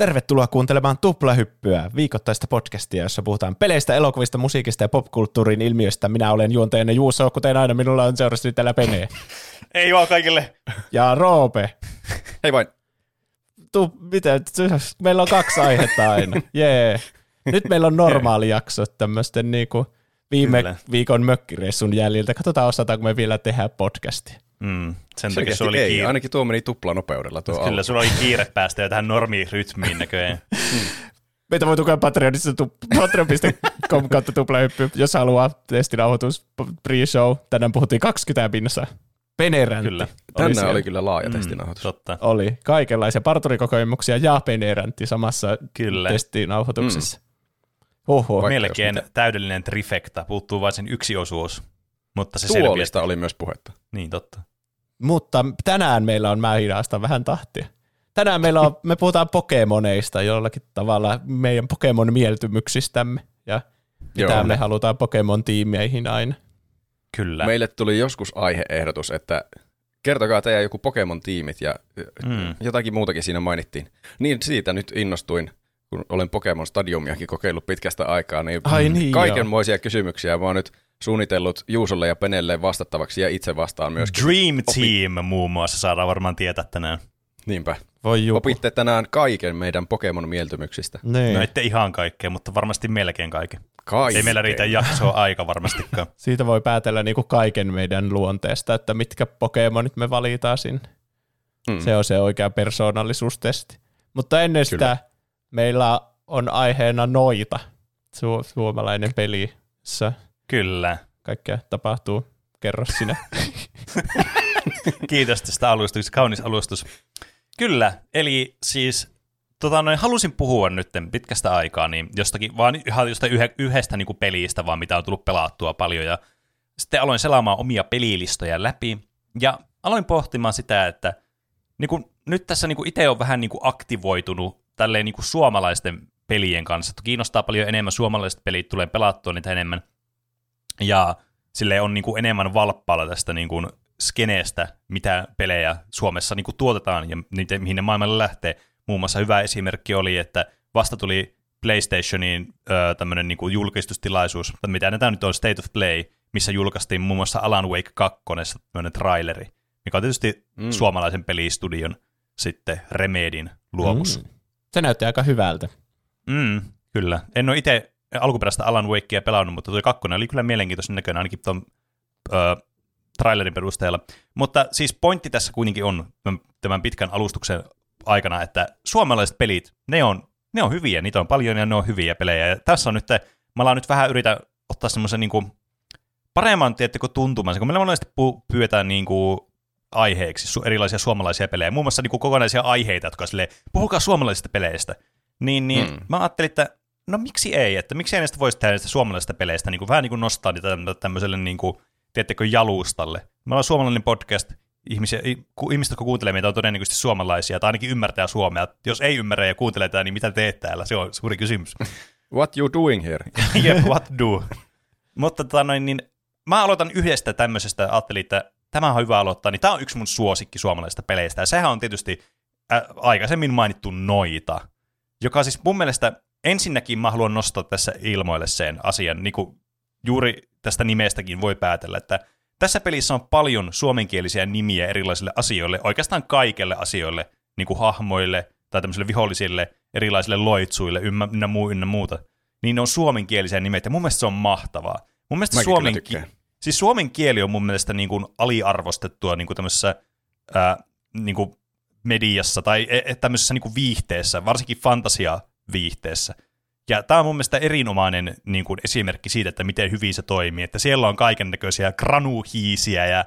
Tervetuloa kuuntelemaan Tuplahyppyä, viikoittaista podcastia, jossa puhutaan peleistä, elokuvista, musiikista ja popkulttuurin ilmiöistä. Minä olen juontajana Juuso, kuten aina minulla on seurasti täällä Pene. Ei vaan kaikille. Ja Roope. Hei vain. Tu, mitä? Meillä on kaksi aihetta aina. Jee. Yeah. Nyt meillä on normaali jakso tämmöisten niinku viime Kyllä. viikon mökkireissun jäljiltä. Katsotaan, osataanko me vielä tehdä podcastia. Mm, sen takia sulla oli ei, kiire. ainakin tuo meni tuplanopeudella tuo Kyllä, sulla oli kiire päästä jo tähän normirytmiin näköjään. Meitä voi tukea Patreonissa tu- patreon.com kautta tuplahyppy, jos haluaa testinauhoitus pre-show. Tänään puhuttiin 20 pinnassa. Peneräntti. Kyllä. Tänään siellä. oli kyllä laaja Mm, testinauhoitus. totta. Oli kaikenlaisia parturikokemuksia ja peneräntti samassa Kyllä. testinauhoituksessa. Huhhuh. Vaikka Melkein täydellinen trifekta. Puuttuu vain sen yksi osuus. Mutta se. Tuolista oli myös puhetta. Niin, totta. Mutta tänään meillä on, mä hidastan vähän tahtia. Tänään meillä on, me puhutaan Pokemoneista jollakin tavalla, meidän Pokemon-mieltymyksistämme ja mitä Joo. me halutaan Pokemon-tiimeihin aina. Kyllä. Meille tuli joskus aiheehdotus, että kertokaa teidän joku Pokemon-tiimit ja Mm. jotakin muutakin siinä mainittiin. Niin siitä nyt innostuin, kun olen Pokemon Stadiumiakin kokeillut pitkästä aikaa, niin Ai niin, kaikenmoisia kysymyksiä mä oon nyt suunnitellut Juusolle ja Penelle vastattavaksi ja itse vastaan myös. Dream Opi- Team muun muassa saadaan varmaan tietää tänään. Niinpä. Voi joku. Opitte tänään kaiken meidän Pokemon-mieltymyksistä. Niin. No ette ihan kaikkea, mutta varmasti melkein kaiken. Kaiken. Ei meillä riitä jaksoa aika varmastikaan. Siitä voi päätellä niinku kaiken meidän luonteesta, että mitkä Pokemonit me valitaan sinne. Mm. Se on se oikea persoonallisuustesti. Mutta ennen sitä meillä on aiheena noita. Su- suomalainen peli, Kyllä. kaikkea tapahtuu. Kerro sinä. Kiitos tästä alustuksesta, kaunis alustus. Kyllä, eli siis tota, noin, halusin puhua nyt pitkästä aikaa niin jostakin, vaan ihan jostain yhdestä niin kuin pelistä, vaan mitä on tullut pelattua paljon. Ja sitten aloin selaamaan omia pelilistoja läpi ja aloin pohtimaan sitä, että niin kuin, nyt tässä niin itse on vähän niin kuin aktivoitunut tälleen niin kuin suomalaisten pelien kanssa. Kiinnostaa paljon enemmän suomalaiset pelit, tulee pelattua niitä enemmän. Ja sille on niin kuin enemmän valppaalla tästä niin kuin skeneestä, mitä pelejä Suomessa niin kuin tuotetaan ja niitä, mihin ne maailmalle lähtee. Muun muassa hyvä esimerkki oli, että vasta tuli PlayStationin öö, tämmöinen niin kuin julkistustilaisuus, tai mitä tämä nyt on, State of Play, missä julkaistiin muun muassa Alan Wake 2, tämmöinen traileri, mikä on tietysti. Mm. suomalaisen pelistudion sitten Remedin luomus. Mm. Se näytti aika hyvältä. Mm, kyllä. En ole itse alkuperäistä Alan Wakea pelannut, mutta tuo kakkonen oli kyllä mielenkiintoisen näköinen ainakin tuon ö, trailerin perusteella. Mutta siis pointti tässä kuitenkin on tämän- pitkän alustuksen aikana, että suomalaiset pelit, ne on, ne on hyviä, niitä on paljon ja ne on hyviä pelejä. Ja tässä on nyt, mä alan nyt vähän yritä ottaa semmoisen niin kuin paremman, tiedättekö, tuntuman, kun meillä monesti pyydetään niin kuin aiheeksi erilaisia suomalaisia pelejä, muun muassa niin kuin kokonaisia aiheita, jotka on silleen, puhukaa suomalaisista peleistä. Niin, niin Mm. mm. mä ajattelin, että no miksi ei, että miksi ei näistä voisi tehdä näistä suomalaisista peleistä, niin kuin, vähän niin kuin nostaa niitä tämmö- tämmöiselle, niin kuin, tiedättekö, jalustalle. Me ollaan suomalainen podcast, ihmisiä, ihmiset, jotka kuuntelee meitä, on todennäköisesti suomalaisia, tai ainakin ymmärtää suomea. Jos ei ymmärrä ja kuuntelee tätä, niin mitä teet täällä? Se on suuri kysymys. What you doing here? Jep, what do? Mutta tota noin, niin mä aloitan yhdestä tämmöisestä, ajattelin, että tämä on hyvä aloittaa, niin tämä on yksi mun suosikki suomalaisista peleistä, ja sehän on tietysti ä, aikaisemmin mainittu Noita, joka siis mun mielestä ensinnäkin mä haluan nostaa tässä ilmoille sen asian, niin kuin juuri tästä nimestäkin voi päätellä, että tässä pelissä on paljon suomenkielisiä nimiä erilaisille asioille, oikeastaan kaikille asioille, niin kuin hahmoille tai tämmöisille vihollisille, erilaisille loitsuille ynnä, muu, ynnä muuta. Niin ne on suomenkielisiä nimet, ja mun mielestä se on mahtavaa. Mun mielestä Mäkin suomen, tykkään. siis suomen kieli on mun mielestä niin kuin aliarvostettua niin kuin tämmöisessä ää, niin kuin mediassa tai e- e- tämmöisessä niin kuin viihteessä, varsinkin fantasiaviihteessä. Ja tämä on mun mielestä erinomainen niin kuin esimerkki siitä, että miten hyvin se toimii. Että siellä on kaiken näköisiä granuhiisiä ja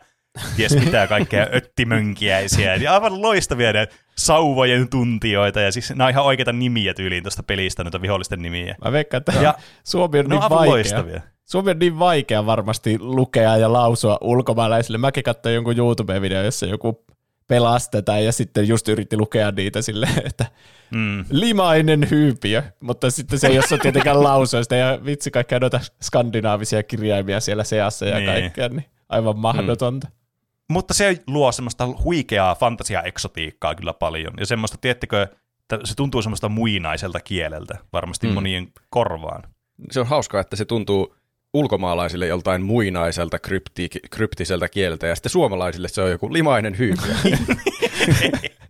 ties mitä kaikkea öttimönkiäisiä. Ja aivan loistavia ne sauvojen tuntijoita. Ja siis nämä on ihan oikeita nimiä tyyliin tuosta pelistä, noita vihollisten nimiä. Mä veikkaan, että Ja Suomi on niin vaikea. loistavia. Suomi on niin vaikea varmasti lukea ja lausua ulkomaalaisille. Mäkin katsoin jonkun YouTube-video, jossa joku pelastetaan ja sitten just yritti lukea niitä silleen, että Mm. limainen hyypiö, mutta sitten se ei osaa tietenkään lausua sitä ja vitsi kaikkea noita skandinaavisia kirjaimia siellä seassa ja Niin. kaikkea, niin aivan mahdotonta. Mutta se luo semmoista huikeaa fantasia-eksotiikkaa kyllä paljon. Ja semmoista, tiettekö, se tuntuu semmoista muinaiselta kieleltä, varmasti mm. monien korvaan. Se on hauskaa, että se tuntuu ulkomaalaisille joltain muinaiselta krypti, kryptiseltä kieltä, ja sitten suomalaisille se on joku limainen hyykkä.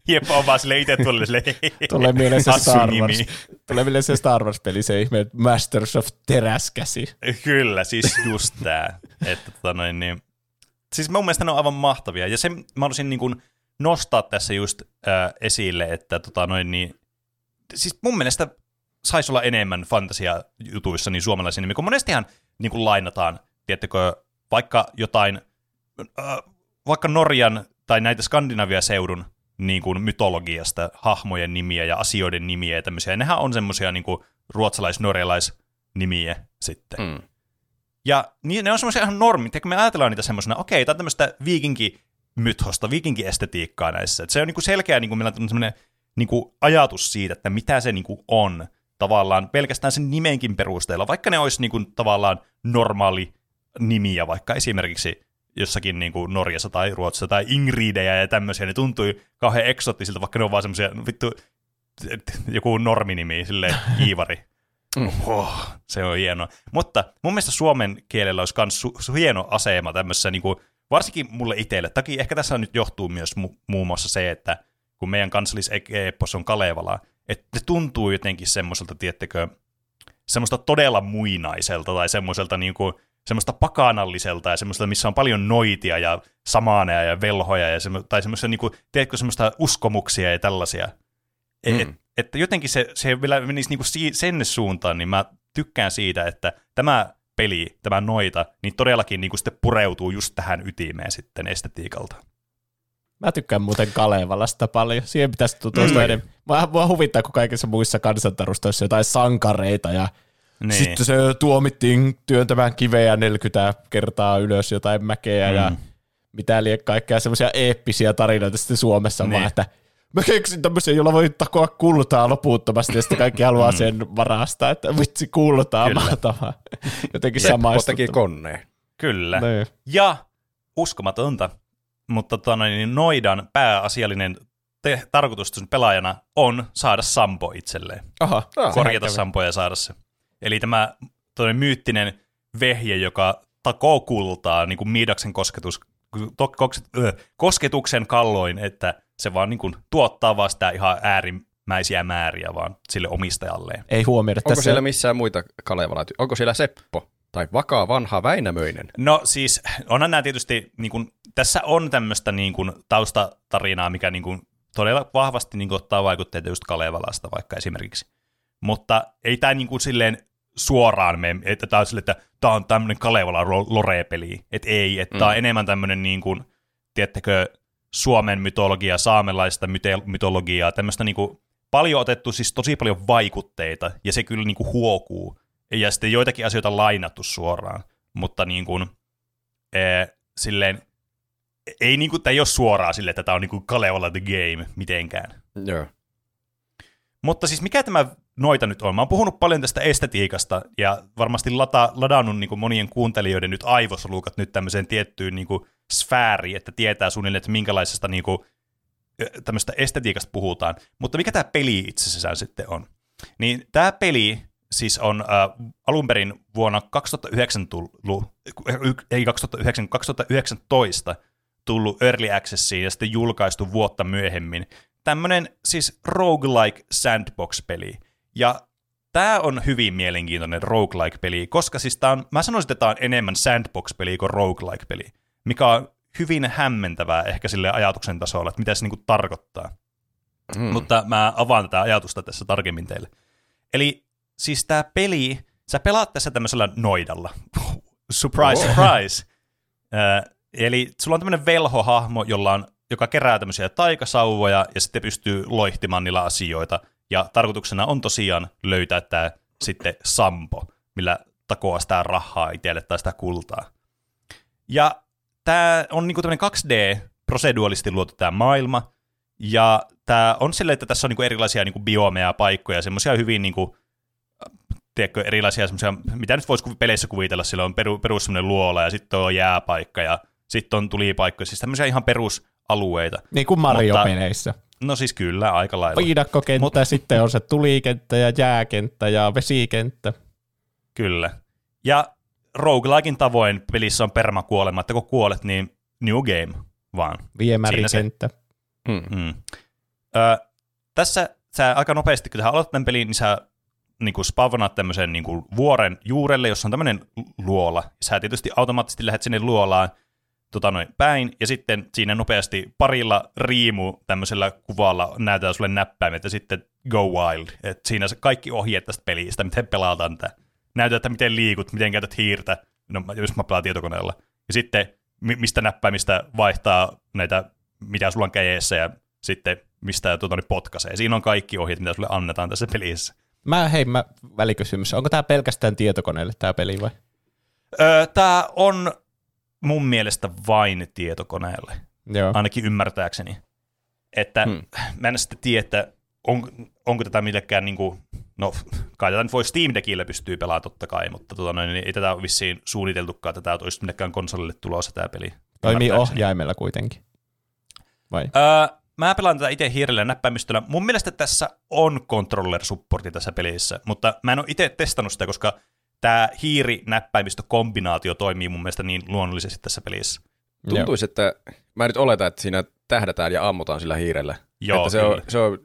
Jep, on vaan sille itse tuolle sille Tulee mieleen se Star Wars. Tulee mieleen se Star Wars-peli, se ihme Masters of Teräskäsi. Kyllä, siis just tää. että tota noin, niin. Siis mun mielestä ne on aivan mahtavia. Ja se mä haluaisin niin kuin nostaa tässä just äh, esille, että tota noin, niin, siis mun mielestä saisi olla enemmän fantasia-jutuissa niin suomalaisia nimiä, kun monestihan niin kuin lainataan, tiettekö, vaikka jotain, äh, vaikka Norjan tai näitä Skandinavia-seudun niin kuin mytologiasta hahmojen nimiä ja asioiden nimiä ja tämmöisiä. Nehän on semmoisia niin ruotsalais-norjalais-nimiä sitten. Mm. Ja niin, ne on semmoisia ihan normit, ja kun me ajatellaan niitä semmoisena, okei, tämä on tämmöistä viikinki mythosta, viikinki-estetiikkaa näissä. Et se on niin kuin selkeä, niin kuin meillä on semmoinen niin kuin ajatus siitä, että mitä se niin kuin on tavallaan pelkästään sen nimenkin perusteella, vaikka ne olisi niin kuin, tavallaan normaali nimiä, vaikka esimerkiksi jossakin niin kuin Norjassa tai Ruotsissa tai Ingridejä ja tämmöisiä, ne tuntui kauhean eksoottisilta, vaikka ne on vaan semmoisia, vittu, joku norminimi, silleen Iivari. Mm. Oh, se on hienoa. Mutta mun mielestä suomen kielellä olisi myös su- su- hieno asema tämmöisessä, niin kuin, varsinkin mulle itselle. Toki ehkä tässä nyt johtuu myös mu- muun muassa se, että kun meidän kansalliseepos on Kalevala, että se tuntuu jotenkin semmoiselta, tiettekö, semmoista todella muinaiselta tai semmoiselta niin kuin, semmoista pakanalliselta ja semmoista, missä on paljon noitia ja samaaneja ja velhoja ja semmo, tai semmoista, niin kuin, tiedätkö, semmoista uskomuksia ja tällaisia. E- mm. Et, että jotenkin se, se vielä menisi niin kuin sen suuntaan, niin mä tykkään siitä, että tämä peli, tämä noita, niin todellakin niin kuin sitten pureutuu just tähän ytimeen sitten estetiikalta. Mä tykkään muuten Kalevalasta paljon. Siihen pitäisi tutustua mm. enemmän. Mä, mua huvittaa, kun kaikissa muissa kansantarustoissa jotain sankareita ja niin. sitten se tuomittiin työntämään kiveä 40 kertaa ylös jotain mäkeä mm. ja mitä liian kaikkea semmoisia eeppisiä tarinoita sitten Suomessa niin. vaan, että mä keksin tämmöisen, jolla voi takoa kultaa loputtomasti, ja sitten kaikki haluaa mm. sen varastaa, että vitsi kultaa mahtavaa. Jotenkin samaistuttu. teki koneen. Kyllä. Niin. Ja uskomatonta, mutta tota, niin Noidan pääasiallinen te- tarkoitus pelaajana on saada Sampo itselleen. Aha, ah, Korjata Sampoja ja saada se. Eli tämä myyttinen vehje, joka takoo kultaa, niin kuin Miidaksen kosketus, to, ö, kosketuksen kalloin, että se vaan niin kuin, tuottaa vaan sitä ihan äärimmäisiä määriä vaan sille omistajalleen. Ei huomioida Onko tässä... siellä missään muita Kalevala? Onko siellä Seppo? Tai vakaa vanha Väinämöinen? No siis, onhan nämä tietysti, niin kuin, tässä on tämmöistä niin kuin, taustatarinaa, mikä niin kuin, todella vahvasti niin kuin, ottaa vaikutteita just Kalevalasta vaikka esimerkiksi. Mutta ei tämä niin kuin, silleen suoraan mene, että tämä on sille, että tämä on tämmöinen Kalevala lore-peli. Että ei, että mm. tämä on enemmän tämmöinen, niin kuin, tiedättekö, Suomen mytologia, saamelaista myte- mytologiaa, tämmöistä niin kuin, paljon otettu, siis tosi paljon vaikutteita, ja se kyllä niin kuin, huokuu ja sitten joitakin asioita lainattu suoraan, mutta niin kuin, ee, silleen, ei niin kuin, tämä ei ole suoraan silleen, että tämä on niin kuin Kalevala the Game mitenkään. Joo. Mutta siis mikä tämä noita nyt on? Mä oon puhunut paljon tästä estetiikasta ja varmasti lata, ladannut niin kuin monien kuuntelijoiden nyt aivosolukat nyt tämmöiseen tiettyyn niin kuin sfääriin, että tietää suunnilleen, että minkälaisesta niin kuin, tämmöistä estetiikasta puhutaan. Mutta mikä tämä peli itse asiassa sitten on? Niin tämä peli siis on äh, alun perin vuonna 2009 tullut, ei 2009, 2019 tullut Early Accessiin ja sitten julkaistu vuotta myöhemmin. Tämmöinen siis roguelike sandbox-peli. Ja tämä on hyvin mielenkiintoinen roguelike-peli, koska siis tää on, mä sanoisin, että tämä on enemmän sandbox-peli kuin roguelike-peli, mikä on hyvin hämmentävää ehkä sille ajatuksen tasolla, että mitä se niinku tarkoittaa. Mm. Mutta mä avaan tätä ajatusta tässä tarkemmin teille. Eli siis tämä peli, sä pelaat tässä tämmöisellä noidalla. surprise, oh. surprise. Äh, eli sulla on tämmöinen velhohahmo, jolla on, joka kerää tämmöisiä taikasauvoja ja sitten pystyy loihtimaan niillä asioita. Ja tarkoituksena on tosiaan löytää tämä sitten sampo, millä takoa sitä rahaa itselle tai sitä kultaa. Ja tämä on niinku tämmöinen 2D-proseduaalisesti luotu tämä maailma, ja tämä on silleen, että tässä on niinku erilaisia niinku biomeja, paikkoja, semmoisia hyvin niinku tiedätkö, erilaisia semmoisia, mitä nyt voisi peleissä kuvitella, sillä on peru, perus semmoinen luola ja sitten on jääpaikka ja sitten on tulipaikka, siis tämmöisiä ihan perusalueita. Niin kuin Mario-peleissä. No siis kyllä, aika lailla. Viidakkokenttä, Mut... sitten on se tulikenttä ja jääkenttä ja vesikenttä. Kyllä. Ja roguelikein tavoin pelissä on permakuolema, että kun kuolet, niin new game vaan. Viemärikenttä. Hmm. Hmm. Ö, tässä sä aika nopeasti, kun sä aloitat tämän pelin, niin sä niin kuin spavnaat tämmöisen niin kuin vuoren juurelle, jossa on tämmöinen luola. Sä tietysti automaattisesti lähdet sinne luolaan tota noin, päin, ja sitten siinä nopeasti parilla riimu tämmöisellä kuvalla näytetään sulle näppäimet, ja sitten go wild. Et siinä se kaikki ohjeet tästä pelistä, miten pelataan tätä. Näytetään, että miten liikut, miten käytät hiirtä, no, jos mä pelaan tietokoneella. Ja sitten mistä näppäimistä vaihtaa näitä, mitä sulla on käjeessä, ja sitten mistä tuota, potkaisee. Siinä on kaikki ohjeet, mitä sulle annetaan tässä pelissä. Mä, hei, mä välikysymys. Onko tämä pelkästään tietokoneelle tämä peli vai? Öö, tämä on mun mielestä vain tietokoneelle. Joo. Ainakin ymmärtääkseni. Että hmm. mä en sitten tiedä, että on, onko tätä millekään, niin kuin, no kai tätä nyt voi Steam Deckillä pystyy pelaamaan totta kai, mutta tota, noin, niin ei tätä ole vissiin suunniteltukaan, että tämä olisi millekään konsolille tulossa tämä peli. Toimii ohjaimella kuitenkin. Vai? Öö, mä pelaan tätä itse hiirellä näppäimistöllä. Mun mielestä tässä on controller-supportti tässä pelissä, mutta mä en ole itse testannut sitä, koska tämä hiiri-näppäimistö-kombinaatio toimii mun mielestä niin luonnollisesti tässä pelissä. Tuntuisi, että mä nyt oletan, että siinä tähdätään ja ammutaan sillä hiirellä. Joo, että se, on, se on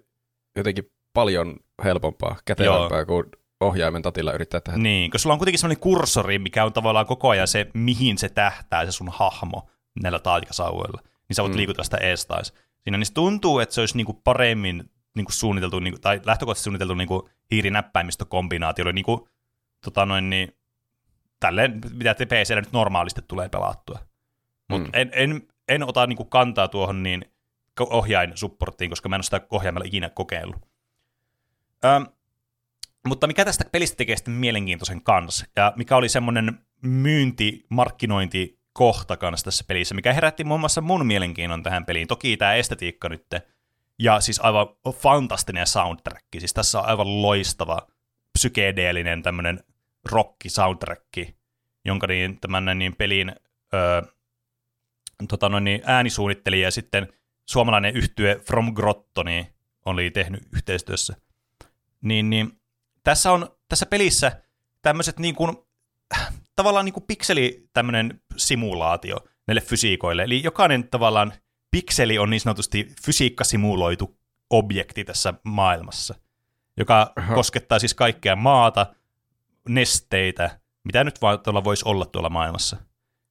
jotenkin paljon helpompaa, kätevämpää kuin ohjaimen tatilla yrittää tehdä. Niin, koska sulla on kuitenkin sellainen kursori, mikä on tavallaan koko ajan se, mihin se tähtää, se sun hahmo näillä taikasauvoilla. Niin sä voit mm. liikutella sitä eestais siinä, niin se tuntuu, että se olisi niinku paremmin niinku suunniteltu, niinku, tai lähtökohtaisesti suunniteltu niinku hiirinäppäimistökombinaatio, niinku, tota noin, niin, tälleen, mitä te PCllä nyt normaalisti tulee pelattua. Mutta mm. en, en, en ota niinku kantaa tuohon niin ohjain supporttiin, koska mä en ole sitä ohjaimella ikinä kokeillut. Öm, mutta mikä tästä pelistä tekee sitten mielenkiintoisen kanssa, ja mikä oli semmoinen myynti, markkinointi kohta kanssa tässä pelissä, mikä herätti muun muassa mun mielenkiinnon tähän peliin. Toki tämä estetiikka nyt, ja siis aivan fantastinen soundtrack. Siis tässä on aivan loistava psykedeellinen tämmöinen rocky soundtrack, jonka niin, tämän niin pelin öö, tota noin, niin äänisuunnittelija ja sitten suomalainen yhtye From Grotto niin oli tehnyt yhteistyössä. Niin, niin tässä on tässä pelissä tämmöiset niin kuin tavallaan niin kuin pikseli tämmöinen simulaatio näille fysiikoille. Eli jokainen tavallaan pikseli on niin sanotusti fysiikkasimuloitu objekti tässä maailmassa, joka Aha. koskettaa siis kaikkea maata, nesteitä, mitä nyt vaan tuolla voisi olla tuolla maailmassa,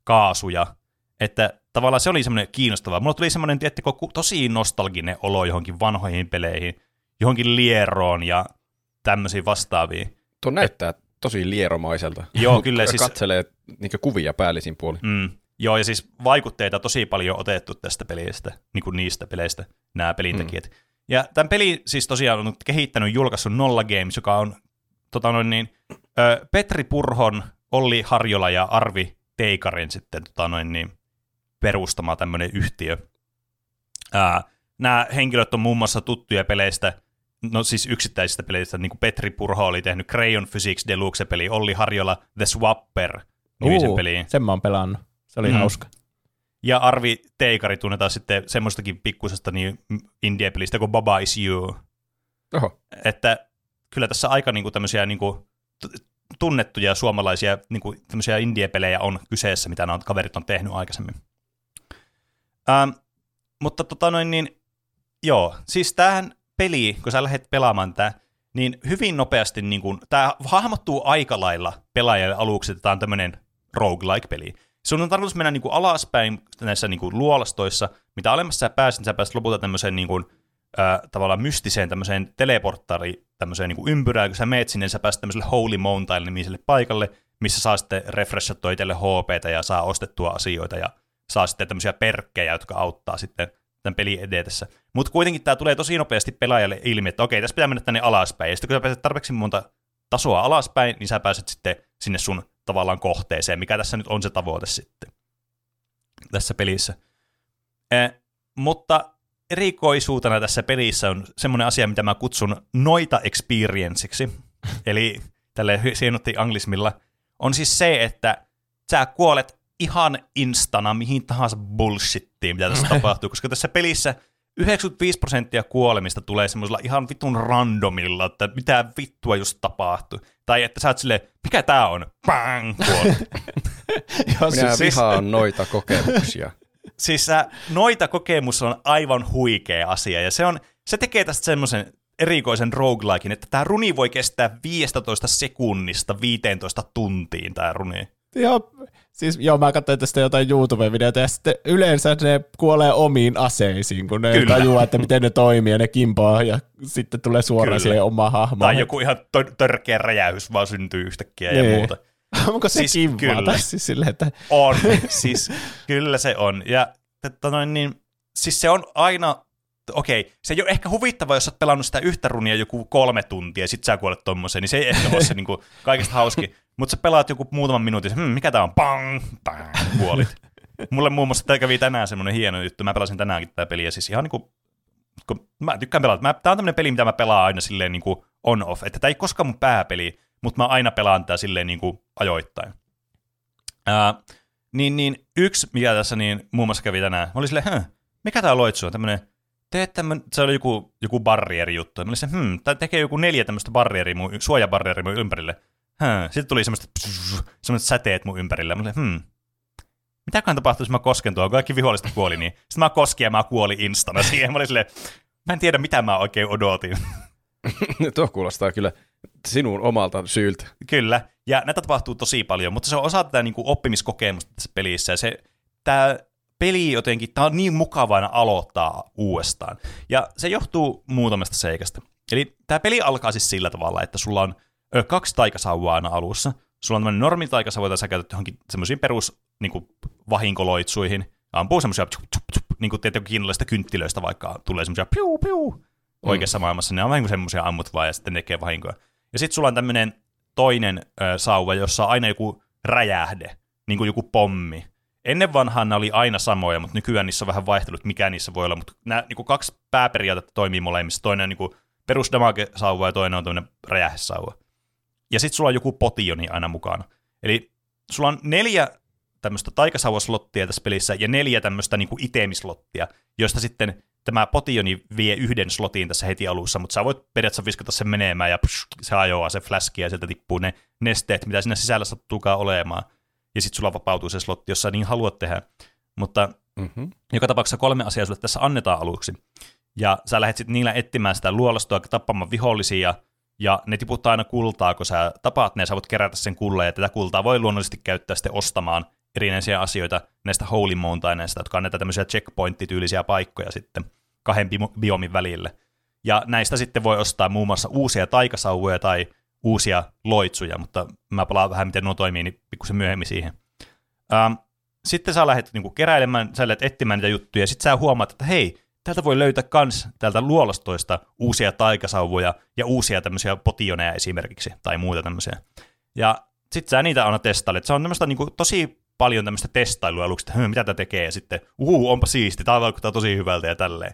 kaasuja, että tavallaan se oli semmoinen kiinnostavaa. Mulla tuli semmoinen, tiettikö, tosi nostalginen olo johonkin vanhoihin peleihin, johonkin lieroon ja tämmöisiin vastaaviin. Tuo näyttää Et, tosi lieromaiselta. Joo, kyllä. siis, katselee niin kuvia päällisin puolin. Mm, joo, ja siis vaikutteita tosi paljon otettu tästä pelistä, niin kuin niistä peleistä, nämä pelintekijät. Mm. Ja tämän peli siis tosiaan on kehittänyt julkaissut Nolla Games, joka on tota noin niin, ö, Petri Purhon, Olli Harjola ja Arvi Teikarin sitten tota noin niin, perustama tämmöinen yhtiö. Ää, nämä henkilöt on muun muassa tuttuja peleistä – no siis yksittäisistä peleistä, niin kuin Petri Purho oli tehnyt Crayon Physics Deluxe-peli, Olli Harjola The Swapper nimisen peliin. Sen mä oon pelannut. Se oli mm. hauska. Ja Arvi Teikari tunnetaan sitten semmoistakin pikkusesta niin indie-pelistä kuin Baba is You. Oho. Että kyllä tässä aika niin kuin tämmöisiä niin kuin, tunnettuja suomalaisia niin kuin, tämmöisiä indie-pelejä on kyseessä, mitä nämä kaverit on tehnyt aikaisemmin. Ähm, mutta tota noin, niin joo, siis tämähän peli, kun sä lähdet pelaamaan tätä, niin hyvin nopeasti niin kun, tämä hahmottuu aika lailla pelaajalle aluksi, että tämä on tämmöinen roguelike-peli. Sun on tarkoitus mennä niin kuin alaspäin näissä niin kuin luolastoissa, mitä alemmassa sä pääset, niin sä pääset lopulta tämmöiseen niin kuin, äh, tavallaan mystiseen tämmöiseen teleporttari, tämmöiseen niin ympyrään, kun sä meet sinne, niin sä pääset tämmöiselle Holy Mountain-nimiselle paikalle, missä saa sitten refreshattua itselle HPtä ja saa ostettua asioita ja saa sitten tämmöisiä perkkejä, jotka auttaa sitten tämän pelin edetessä. Mutta kuitenkin tämä tulee tosi nopeasti pelaajalle ilmi, että okei, tässä pitää mennä tänne alaspäin. Ja sitten kun sä pääset tarpeeksi monta tasoa alaspäin, niin sä pääset sitten sinne sun tavallaan kohteeseen, mikä tässä nyt on se tavoite sitten tässä pelissä. Eh, mutta erikoisuutena tässä pelissä on semmoinen asia, mitä mä kutsun noita experienceiksi, eli tälle sienotti anglismilla, on siis se, että sä kuolet ihan instana mihin tahansa bullshittiin, mitä tässä tapahtuu, koska tässä pelissä 95 prosenttia kuolemista tulee semmoisella ihan vitun randomilla, että mitä vittua just tapahtui. Tai että sä oot silleen, mikä tää on? Bang! Minä siis, vihaan noita kokemuksia. Siis noita kokemus on aivan huikea asia, ja se, on, se tekee tästä semmoisen erikoisen roguelikein, että tämä runi voi kestää 15 sekunnista 15 tuntiin, tämä runi. Joo, siis joo, mä katsoin tästä jotain YouTube-videota, ja sitten yleensä ne kuolee omiin aseisiin, kun ne Kyllä. tajuaa, että miten ne toimii, ja ne kimpoaa, ja sitten tulee suoraan Kyllä. siihen oma hahmo. Tai joku ihan tör- törkeä räjähys vaan syntyy yhtäkkiä nee. ja niin. muuta. Onko se siis kimpaa siis silleen, että... On, siis kyllä se on. Ja että noin, niin, siis se on aina okei, se ei ole ehkä huvittava, jos olet pelannut sitä yhtä runia joku kolme tuntia, ja sit sä kuolet tommoseen, niin se ei ehkä ole se niinku kaikista hauski. Mutta sä pelaat joku muutaman minuutin, hmm, mikä tää on, pang, pang, kuolit. Mulle muun muassa tämä kävi tänään semmoinen hieno juttu, mä pelasin tänäänkin tätä peliä, siis ihan niinku, kun mä tykkään pelata, mä, tää on tämmöinen peli, mitä mä pelaan aina silleen niinku on-off, että tää ei koskaan mun pääpeli, mutta mä aina pelaan tää silleen niinku ajoittain. Uh, niin, niin yksi, mikä tässä niin muun muassa kävi tänään, mä olin silleen, mikä tää loitsu on, tämmönen teet tämmön, se oli joku, joku barrieri juttu. Mä olin se, hmm, tai tekee joku neljä tämmöistä barrieria mun, suojabarrieria mun ympärille. Hmm. Sitten tuli semmoiset, semmoiset säteet mun ympärille. Mä olin, hmm, mitäköhän tapahtuu, jos mä kosken tuohon, kaikki viholliset kuoli niin. Sitten mä koskin ja mä kuolin instana siihen. Mä olin silleen, mä en tiedä mitä mä oikein odotin. Tuo kuulostaa kyllä sinun omalta syyltä. Kyllä, ja näitä tapahtuu tosi paljon, mutta se on osa tätä niin kuin oppimiskokemusta tässä pelissä, ja se, tämä peli jotenkin, tämä on niin mukavana aloittaa uudestaan. Ja se johtuu muutamasta seikasta. Eli tämä peli alkaa siis sillä tavalla, että sulla on ö, kaksi taikasauvaa aina alussa. Sulla on tämmöinen normi taikasauva, jota sä käytät johonkin semmoisiin perus niin kuin, vahinkoloitsuihin. Ampuu semmoisia niin kuin tietenkin kiinalaisista kynttilöistä, vaikka tulee semmoisia piu piu oikeassa mm. maailmassa. Ne on vähän kuin semmoisia ammut vaan ja sitten tekee vahinkoa. Ja sitten sulla on tämmöinen toinen ö, sauva, jossa on aina joku räjähde, niin kuin joku pommi. Ennen vanhaan nämä oli aina samoja, mutta nykyään niissä on vähän vaihtelut, mikä niissä voi olla, mutta nämä niin kuin kaksi pääperiaatetta toimii molemmissa. Toinen on niin perus sauva ja toinen on toinen räjähesauva. Ja sitten sulla on joku potioni aina mukana. Eli sulla on neljä tämmöistä taikasauvaslottia tässä pelissä ja neljä tämmöistä niin itemislottia, joista sitten tämä potioni vie yhden slotin tässä heti alussa, mutta sä voit periaatteessa viskata sen menemään ja psh, se ajoaa se flaski ja sieltä tippuu ne nesteet, mitä siinä sisällä sattuukaan olemaan ja sitten sulla vapautuu se slotti, jos sä niin haluat tehdä. Mutta mm-hmm. joka tapauksessa kolme asiaa sulle tässä annetaan aluksi. Ja sä lähdet sitten niillä etsimään sitä luolastoa, tappamaan vihollisia, ja ne tiputtaa aina kultaa, kun sä tapaat ne, ja sä voit kerätä sen kulle, ja tätä kultaa voi luonnollisesti käyttää sitten ostamaan erinäisiä asioita näistä holy mountaineista, jotka on näitä tämmöisiä checkpoint-tyylisiä paikkoja sitten kahden biomin välille. Ja näistä sitten voi ostaa muun muassa uusia taikasauvoja tai uusia loitsuja, mutta mä palaan vähän, miten nuo toimii, niin pikkusen myöhemmin siihen. Ähm, sitten sä lähdet niin keräilemään, sä lähdet etsimään niitä juttuja, ja sitten sä huomaat, että hei, täältä voi löytää kans täältä luolastoista uusia taikasauvoja ja uusia tämmöisiä potioneja esimerkiksi, tai muuta tämmöisiä. Ja sitten sä niitä aina testailet. Se on tämmöistä niin kuin, tosi paljon tämmöistä testailua aluksi, että mitä tämä tekee, ja sitten, uhu, onpa siisti, tämä vaikuttaa tosi hyvältä ja tälleen.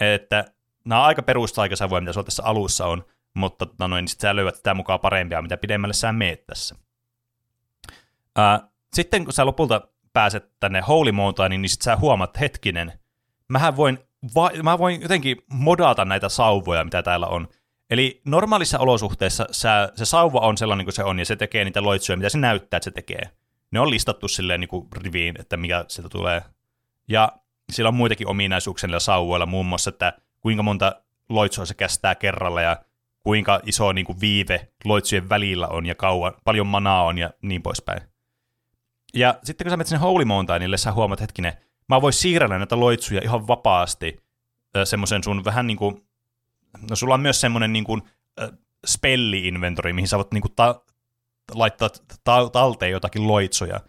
Että nämä on aika perustaikasauvoja, mitä sulla tässä alussa on, mutta tota noin, niin sit sä löydät sitä mukaan parempia, mitä pidemmälle sä meet tässä. Ää, sitten kun sä lopulta pääset tänne Holy Mountainiin, niin sit sä huomaat, hetkinen, mähän voin, va- mä voin jotenkin modata näitä sauvoja, mitä täällä on. Eli normaalissa olosuhteissa sä, se sauva on sellainen kuin se on, ja se tekee niitä loitsuja, mitä se näyttää, että se tekee. Ne on listattu silleen niin kuin riviin, että mikä sieltä tulee. Ja sillä on muitakin ominaisuuksia niillä sauvoilla, muun muassa, että kuinka monta loitsua se kestää kerralla, ja kuinka iso niin kuin viive loitsujen välillä on ja kauan, paljon manaa on ja niin poispäin. Ja sitten kun sä menet sinne Holy Mountainille, sä huomaat hetkinen, mä voin siirrellä näitä loitsuja ihan vapaasti semmoisen sun vähän niin kuin, no sulla on myös semmoinen niin kuin äh, spelli-inventori, mihin sä voit niin kuin ta- laittaa ta- talteen jotakin loitsuja,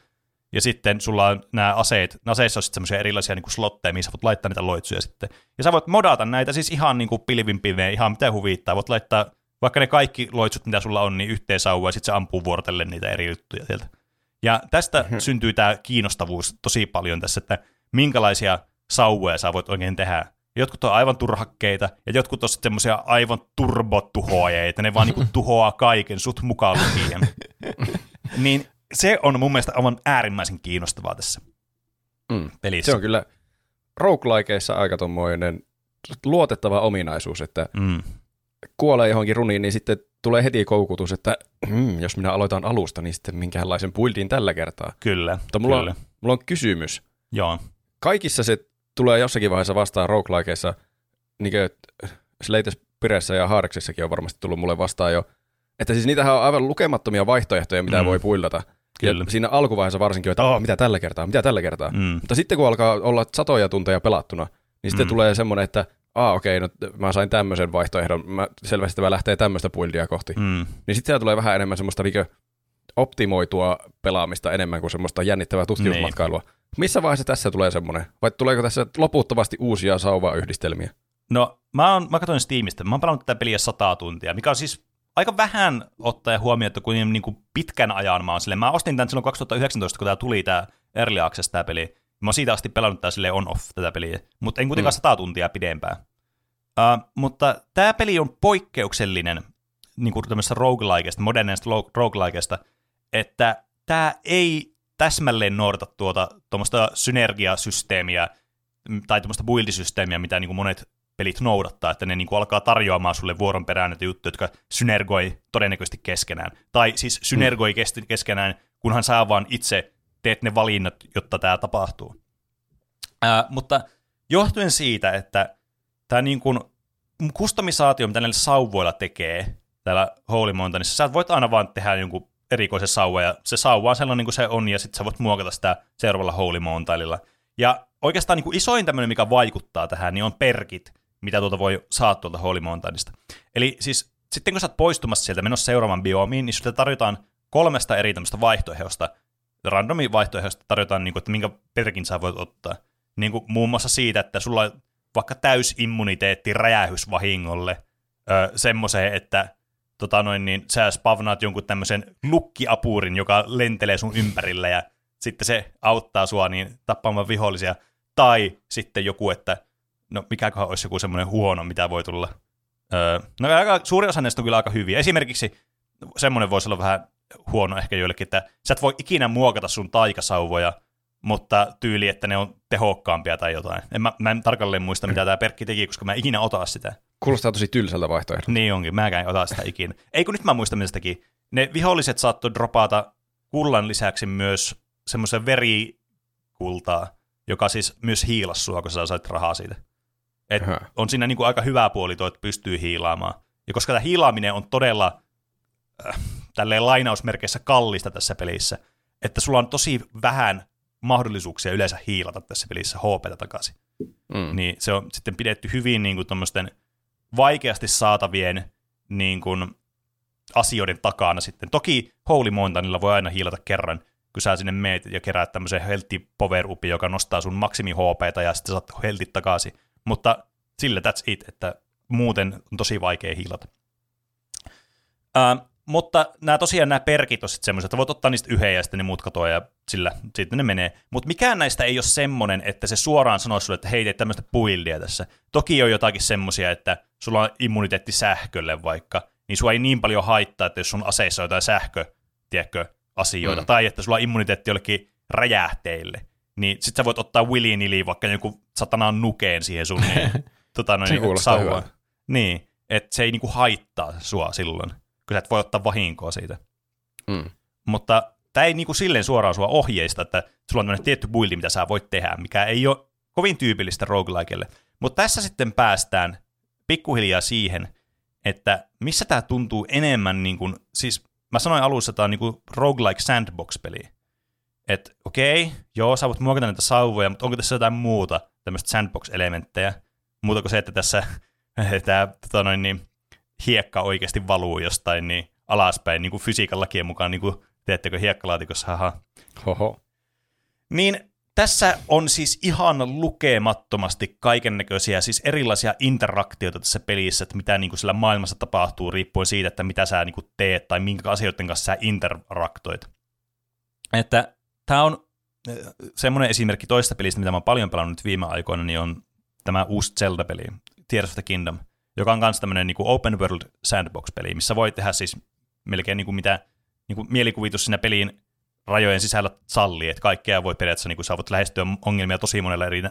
ja sitten sulla on nämä aseet, aseissa on sitten semmoisia erilaisia niin kuin slotteja, missä voit laittaa niitä loitsuja sitten. Ja sä voit modata näitä siis ihan niin kuin pilvin pilveen, ihan mitä huvittaa. Voit laittaa vaikka ne kaikki loitsut, mitä sulla on, niin yhteen sauvaan, ja sitten se ampuu vuorotellen niitä eri juttuja sieltä. Ja tästä mm-hmm. syntyy tämä kiinnostavuus tosi paljon tässä, että minkälaisia sauvoja sä voit oikein tehdä. Jotkut on aivan turhakkeita, ja jotkut on sitten semmoisia aivan turbotuhoajia, että ne vaan niinku tuhoaa kaiken, sut mukaan lukien. niin se on mun mielestä aivan äärimmäisen kiinnostavaa tässä mm. pelissä. Se on kyllä roguelikeissa aika tommoinen luotettava ominaisuus, että mm. kuolee johonkin runiin, niin sitten tulee heti koukutus, että mm, jos minä aloitan alusta, niin sitten minkälaisen buildin tällä kertaa. Kyllä. Mutta mulla, kyllä. On, mulla on kysymys. Joo. Kaikissa se tulee jossakin vaiheessa vastaan roguelikeissa, niin kuin Slates Piressä ja Haareksissakin on varmasti tullut mulle vastaan jo, että siis niitähän on aivan lukemattomia vaihtoehtoja, mitä mm. voi puillata. Kyllä. Ja siinä alkuvaiheessa varsinkin, että oh, mitä tällä kertaa, mitä tällä kertaa. Mm. Mutta sitten kun alkaa olla satoja tunteja pelattuna, niin sitten mm. tulee semmoinen, että aa okei, okay, no mä sain tämmöisen vaihtoehdon, mä selvästi tämä lähtee tämmöistä buildia kohti. Mm. Niin sitten tulee vähän enemmän semmoista niinkö optimoitua pelaamista enemmän kuin semmoista jännittävää tutkimusmatkailua. Niin. Missä vaiheessa tässä tulee semmoinen? Vai tuleeko tässä loputtomasti uusia sauvaa-yhdistelmiä? No, mä, oon, mä katsoin Steamista. Mä oon pelannut tätä peliä sata tuntia, mikä on siis aika vähän ottaa huomioon, että kuin, niin kuin pitkän ajan mä oon silleen. Mä ostin tämän silloin 2019, kun tämä tuli tämä Early Access tämä peli. Mä oon siitä asti pelannut tää sille on-off tätä peliä, mutta en kuitenkaan mm. sata tuntia pidempään. Uh, mutta tämä peli on poikkeuksellinen niin kuin tämmöisestä roguelikeista, modernista roguelikeista, että tämä ei täsmälleen noudata tuota tuommoista synergiasysteemiä tai tuommoista buildisysteemiä, mitä niin kuin monet pelit noudattaa, että ne niin kuin alkaa tarjoamaan sulle vuoron perään näitä juttuja, jotka synergoi todennäköisesti keskenään. Tai siis synergoi mm. keskenään, kunhan sä vaan itse teet ne valinnat, jotta tämä tapahtuu. Ää, mutta johtuen siitä, että tämä niin kuin kustomisaatio, mitä näillä sauvoilla tekee täällä Holy Mountainissa, sä voit aina vaan tehdä jonkun erikoisen sauva, ja se sauva on sellainen kuin se on, ja sitten sä voit muokata sitä seuraavalla Holy Mountainilla. Ja oikeastaan niin kuin isoin tämmöinen, mikä vaikuttaa tähän, niin on perkit, mitä tuolta voi saada tuolta Holy Mountainista. Eli siis sitten kun sä oot poistumassa sieltä menossa seuraavan biomiin, niin sinulle tarjotaan kolmesta eri tämmöistä vaihtoehdosta. Randomi vaihtoehdosta tarjotaan, niin kuin, että minkä perkin sä voit ottaa. Niin kuin muun muassa siitä, että sulla on vaikka täysimmuniteetti räjähysvahingolle, öö, semmoiseen, että tota noin, niin sä spavnaat jonkun tämmöisen lukkiapurin, joka lentelee sun ympärillä ja sitten se auttaa sua niin tappamaan vihollisia. Tai sitten joku, että no mikäköhän olisi joku semmoinen huono, mitä voi tulla. Öö, no aika, suuri osa näistä on kyllä aika hyviä. Esimerkiksi semmoinen voisi olla vähän huono ehkä joillekin, että sä et voi ikinä muokata sun taikasauvoja, mutta tyyli, että ne on tehokkaampia tai jotain. En mä, mä en tarkalleen muista, mitä tämä Perkki teki, koska mä en ikinä ota sitä. Kuulostaa tosi tylsältä vaihtoehdolta. Niin onkin, mäkään en ota sitä ikinä. Ei kun nyt mä muistan, mitä se teki. Ne viholliset saattoi dropata kullan lisäksi myös semmoisen verikultaa, joka siis myös hiilasi sua, kun sä sait rahaa siitä. Et on siinä niin kuin aika hyvä puoli tuo, että pystyy hiilaamaan. Ja koska tämä hiilaaminen on todella äh, tälleen lainausmerkeissä kallista tässä pelissä, että sulla on tosi vähän mahdollisuuksia yleensä hiilata tässä pelissä HP takaisin. Mm. Niin se on sitten pidetty hyvin niin kuin vaikeasti saatavien niin kuin, asioiden takana sitten. Toki Holy Mountainilla voi aina hiilata kerran, kun sä sinne meet ja keräät tämmöisen healthy power upi, joka nostaa sun maksimi HP ja sitten saat healthit takaisin. Mutta sille that's it, että muuten on tosi vaikea hiilata. Uh, mutta nämä tosiaan nämä perkit on sitten semmoiset, että voit ottaa niistä yhden ja sitten ne muut katoa ja sillä sitten ne menee. Mutta mikään näistä ei ole semmoinen, että se suoraan sanoo sulle, että hei, tee tämmöistä buildia tässä. Toki on jotakin semmoisia, että sulla on immuniteetti sähkölle vaikka, niin sua ei niin paljon haittaa, että jos sun aseissa on jotain sähkö, tiedätkö, asioita, mm. tai että sulla on immuniteetti jollekin räjähteille, niin sit sä voit ottaa Willy Nili vaikka joku satanaan nukeen siihen sun niin, tota, noin, se niin, sauvaan. Niin, että se ei niinku haittaa sua silloin sä et voi ottaa vahinkoa siitä. Mm. Mutta tämä ei niinku silleen suoraan sua ohjeista, että sulla on tämmöinen tietty buildi, mitä sä voit tehdä, mikä ei ole kovin tyypillistä roguelikelle. Mutta tässä sitten päästään pikkuhiljaa siihen, että missä tämä tuntuu enemmän, niin kuin, siis mä sanoin alussa, että tämä on niin kuin roguelike sandbox-peli. Että okei, okay, joo, sä voit muokata näitä sauvoja, mutta onko tässä jotain muuta tämmöistä sandbox-elementtejä, muuta kuin se, että tässä tämä tota noin, niin, hiekka oikeasti valuu jostain niin alaspäin, niin kuin fysiikan lakien mukaan, niin kuin teettekö hiekkalaatikossa, haha. Hoho. Niin tässä on siis ihan lukemattomasti kaiken näköisiä, siis erilaisia interaktioita tässä pelissä, että mitä niin kuin sillä maailmassa tapahtuu, riippuen siitä, että mitä sä niin kuin teet tai minkä asioiden kanssa sä interaktoit. Että tämä on eh, semmoinen esimerkki toista pelistä, mitä mä oon paljon pelannut viime aikoina, niin on tämä uusi Zelda-peli, Tears of the Kingdom – joka on myös tämmöinen niin open world sandbox-peli, missä voi tehdä siis melkein niin kuin mitä niin kuin mielikuvitus siinä pelin rajojen sisällä sallii, että kaikkea voi periaatteessa, niin kuin sä voit lähestyä ongelmia tosi monella eri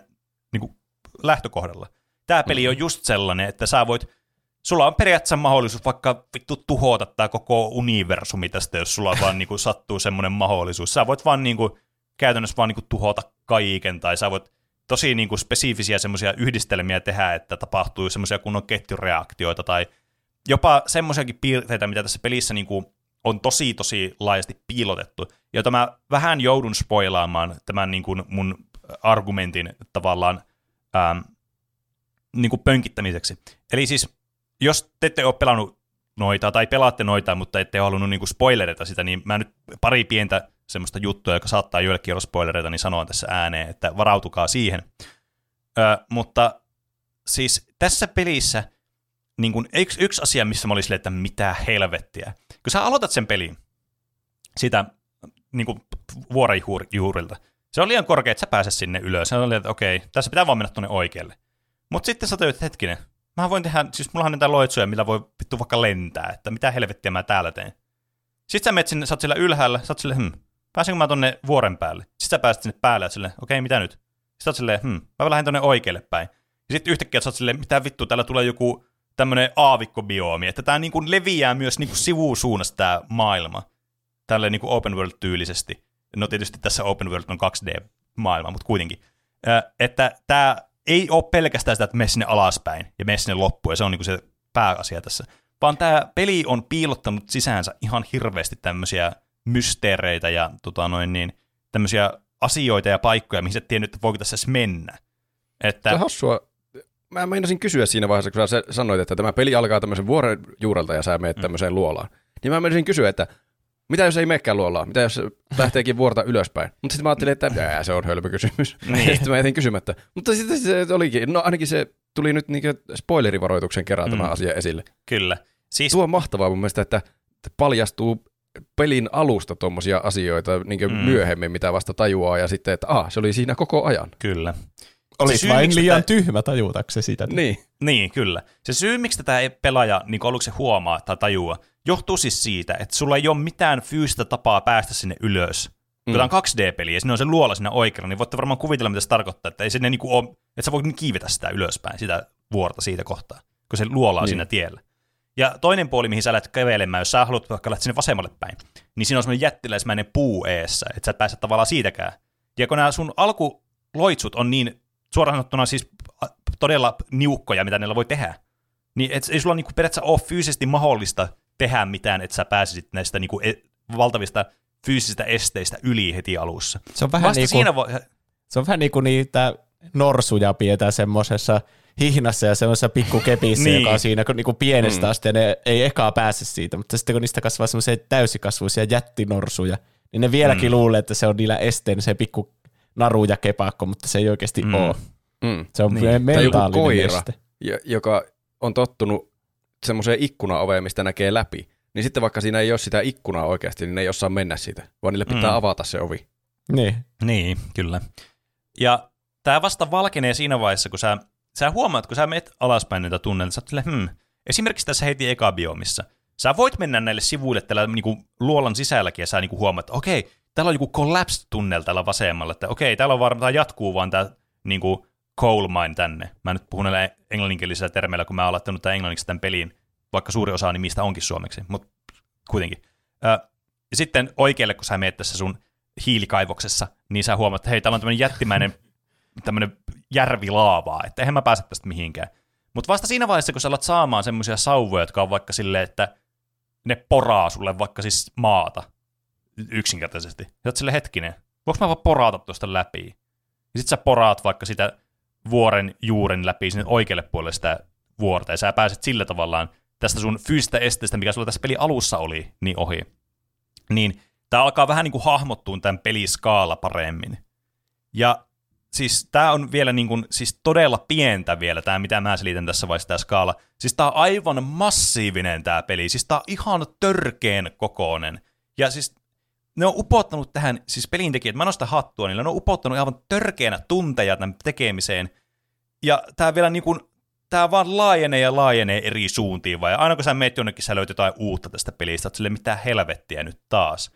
niin kuin lähtökohdalla. tämä peli on just sellainen, että sä voit, sulla on periaatteessa mahdollisuus vaikka vittu tuhota tämä koko universumi tästä, jos sulla vaan niinku sattuu semmoinen mahdollisuus. Sä voit vaan niinku, käytännössä vaan niinku tuhota kaiken, tai sä voit tosi niinku spesifisiä semmoisia yhdistelmiä tehdä, että tapahtuu semmoisia kunnon ketjureaktioita, tai jopa semmoisiakin piirteitä, mitä tässä pelissä niinku on tosi tosi laajasti piilotettu, jota mä vähän joudun spoilaamaan tämän niin kuin mun argumentin tavallaan ähm, niin kuin pönkittämiseksi. Eli siis, jos te ette ole pelannut noita, tai pelaatte noita, mutta ette ole halunnut niin kuin spoilereita sitä, niin mä nyt pari pientä semmoista juttua, joka saattaa joillekin olla spoilereita, niin sanon tässä ääneen, että varautukaa siihen. Ö, mutta siis tässä pelissä niin kuin yksi, yksi asia, missä mä olin silleen, että mitä helvettiä. Kun sä aloitat sen pelin sitä niin kuin vuoren juurilta, se on liian korkea, että sä pääset sinne ylös. Se oli, että okei, tässä pitää vaan mennä tuonne oikealle. Mutta sitten sä tajuit, että hetkinen, mä voin tehdä, siis mulla on näitä loitsuja, millä voi vittu vaikka lentää, että mitä helvettiä mä täällä teen. Sitten sä menet sinne, sä oot siellä ylhäällä, sä oot silleen, hm, pääsenkö mä tonne vuoren päälle? Sitten sä pääset sinne päälle, silleen, okei, mitä nyt? Sitten oot silleen, hm, mä lähden tonne oikealle päin. Ja sitten yhtäkkiä sä oot silleen, mitä vittu, täällä tulee joku tämmöinen aavikkobiomi, että tämä niinku leviää myös niinku sivusuunnasta tämä maailma, tälle niinku open world-tyylisesti. No tietysti tässä open world on 2D-maailma, mutta kuitenkin. Että tämä ei ole pelkästään sitä, että mene sinne alaspäin ja mene sinne loppuun, ja se on niinku se pääasia tässä. Vaan tämä peli on piilottanut sisäänsä ihan hirveästi tämmöisiä mysteereitä ja tota noin niin, tämmöisiä asioita ja paikkoja, mihin sä et tiennyt, että voiko tässä edes mennä. Että... Se on hassua, mä meinasin kysyä siinä vaiheessa, kun sä sanoit, että tämä peli alkaa tämmöisen vuoren juurelta ja sä menet mm. tämmöiseen luolaan. Niin mä meinasin kysyä, että mitä jos ei menekään luolaan? Mitä jos lähteekin vuorta ylöspäin? Mutta sitten mä ajattelin, että jää, se on hölmö kysymys. Niin. sitten mä jätin kysymättä. Mutta sitten se olikin, no ainakin se tuli nyt niinku spoilerivaroituksen kerran mm. tämä asia esille. Kyllä. Siis... Tuo on mahtavaa mun mielestä, että paljastuu pelin alusta tuommoisia asioita niin mm. myöhemmin, mitä vasta tajuaa, ja sitten, että ah, se oli siinä koko ajan. Kyllä. Olit syy, vain liian tätä... tyhmä tajutaksesi sitä. Niin. Niin, kyllä. Se syy, miksi tätä pelaaja niin aluksi huomaa tai tajua, johtuu siis siitä, että sulla ei ole mitään fyysistä tapaa päästä sinne ylös. Mm. Kun tämä on 2D-peli ja sinne on se luola siinä oikealla, niin voitte varmaan kuvitella, mitä se tarkoittaa, että ei sinne niinku ole, että sä voit kiivetä sitä ylöspäin, sitä vuorta siitä kohtaa, kun se luola on niin. siinä tiellä. Ja toinen puoli, mihin sä lähdet kävelemään, jos sä haluat vaikka lähteä sinne vasemmalle päin, niin siinä on semmoinen jättiläismäinen puu eessä, että sä et pääse tavallaan siitäkään. Ja kun nämä sun alkuloitsut on niin suoraan sanottuna siis todella niukkoja, mitä niillä voi tehdä. Niin et, ei sulla niinku periaatteessa ole fyysisesti mahdollista tehdä mitään, että sä pääsisit näistä niinku e- valtavista fyysisistä esteistä yli heti alussa. Se on vähän, Vasta niinku, siinä vo- se on vähän niin kuin niitä norsuja pidetään semmoisessa hihnassa ja semmoisessa pikkukepissä, niin. joka on siinä niin kuin pienestä mm. asti, ja ne ei ekaa pääse siitä, mutta sitten kun niistä kasvaa semmoisia täysikasvuisia jättinorsuja, niin ne vieläkin mm. luulee, että se on niillä esteen se pikku naru ja kepakko, mutta se ei oikeasti mm. ole. Mm. Se on niin. mentaalinen koira, este. joka on tottunut semmoiseen ikkunaoveen, mistä näkee läpi. Niin sitten vaikka siinä ei ole sitä ikkunaa oikeasti, niin ne ei osaa mennä siitä, vaan niille pitää mm. avata se ovi. Niin. Niin, kyllä. Ja tämä vasta valkenee siinä vaiheessa, kun sä, sä huomaat, kun sä menet alaspäin niitä tunnelta, sä oot hmm. Esimerkiksi tässä heti eka biomissa. Sä voit mennä näille sivuille tällä niinku luolan sisälläkin ja sä niinku huomaat, että okei, täällä on joku collapsed-tunnel täällä vasemmalla, että okei, täällä on varmaan, jatkuu vaan tämä niinku coal mine tänne. Mä nyt puhun näillä englanninkielisillä termeillä, kun mä oon aloittanut tämän englanniksi tämän peliin, vaikka suuri osa nimistä onkin suomeksi, mutta kuitenkin. ja sitten oikealle, kun sä meet tässä sun hiilikaivoksessa, niin sä huomaat, että hei, täällä on tämmöinen jättimäinen tämmöinen järvi laavaa, että eihän mä pääse tästä mihinkään. Mutta vasta siinä vaiheessa, kun sä alat saamaan semmoisia sauvoja, jotka on vaikka silleen, että ne poraa sulle vaikka siis maata, yksinkertaisesti. Ja sille hetkinen, voinko mä vaan porata tuosta läpi? Ja sit sä poraat vaikka sitä vuoren juuren läpi sinne oikealle puolelle sitä vuorta, ja sä pääset sillä tavallaan tästä sun fyysistä esteestä, mikä sulla tässä peli alussa oli, niin ohi. Niin tää alkaa vähän niin kuin hahmottua tämän peliskaala paremmin. Ja siis tää on vielä niin kuin, siis todella pientä vielä, tämä mitä mä selitän tässä vaiheessa tämä skaala. Siis tää on aivan massiivinen tämä peli, siis tää on ihan törkeen kokoinen. Ja siis ne on upottanut tähän, siis pelintekijät, mä nostan hattua, niillä ne on upottanut aivan törkeänä tunteja tämän tekemiseen. Ja tää vielä niin kuin, tää vaan laajenee ja laajenee eri suuntiin, vai aina kun sä meet jonnekin, sä löyt jotain uutta tästä pelistä, että sille mitään helvettiä nyt taas.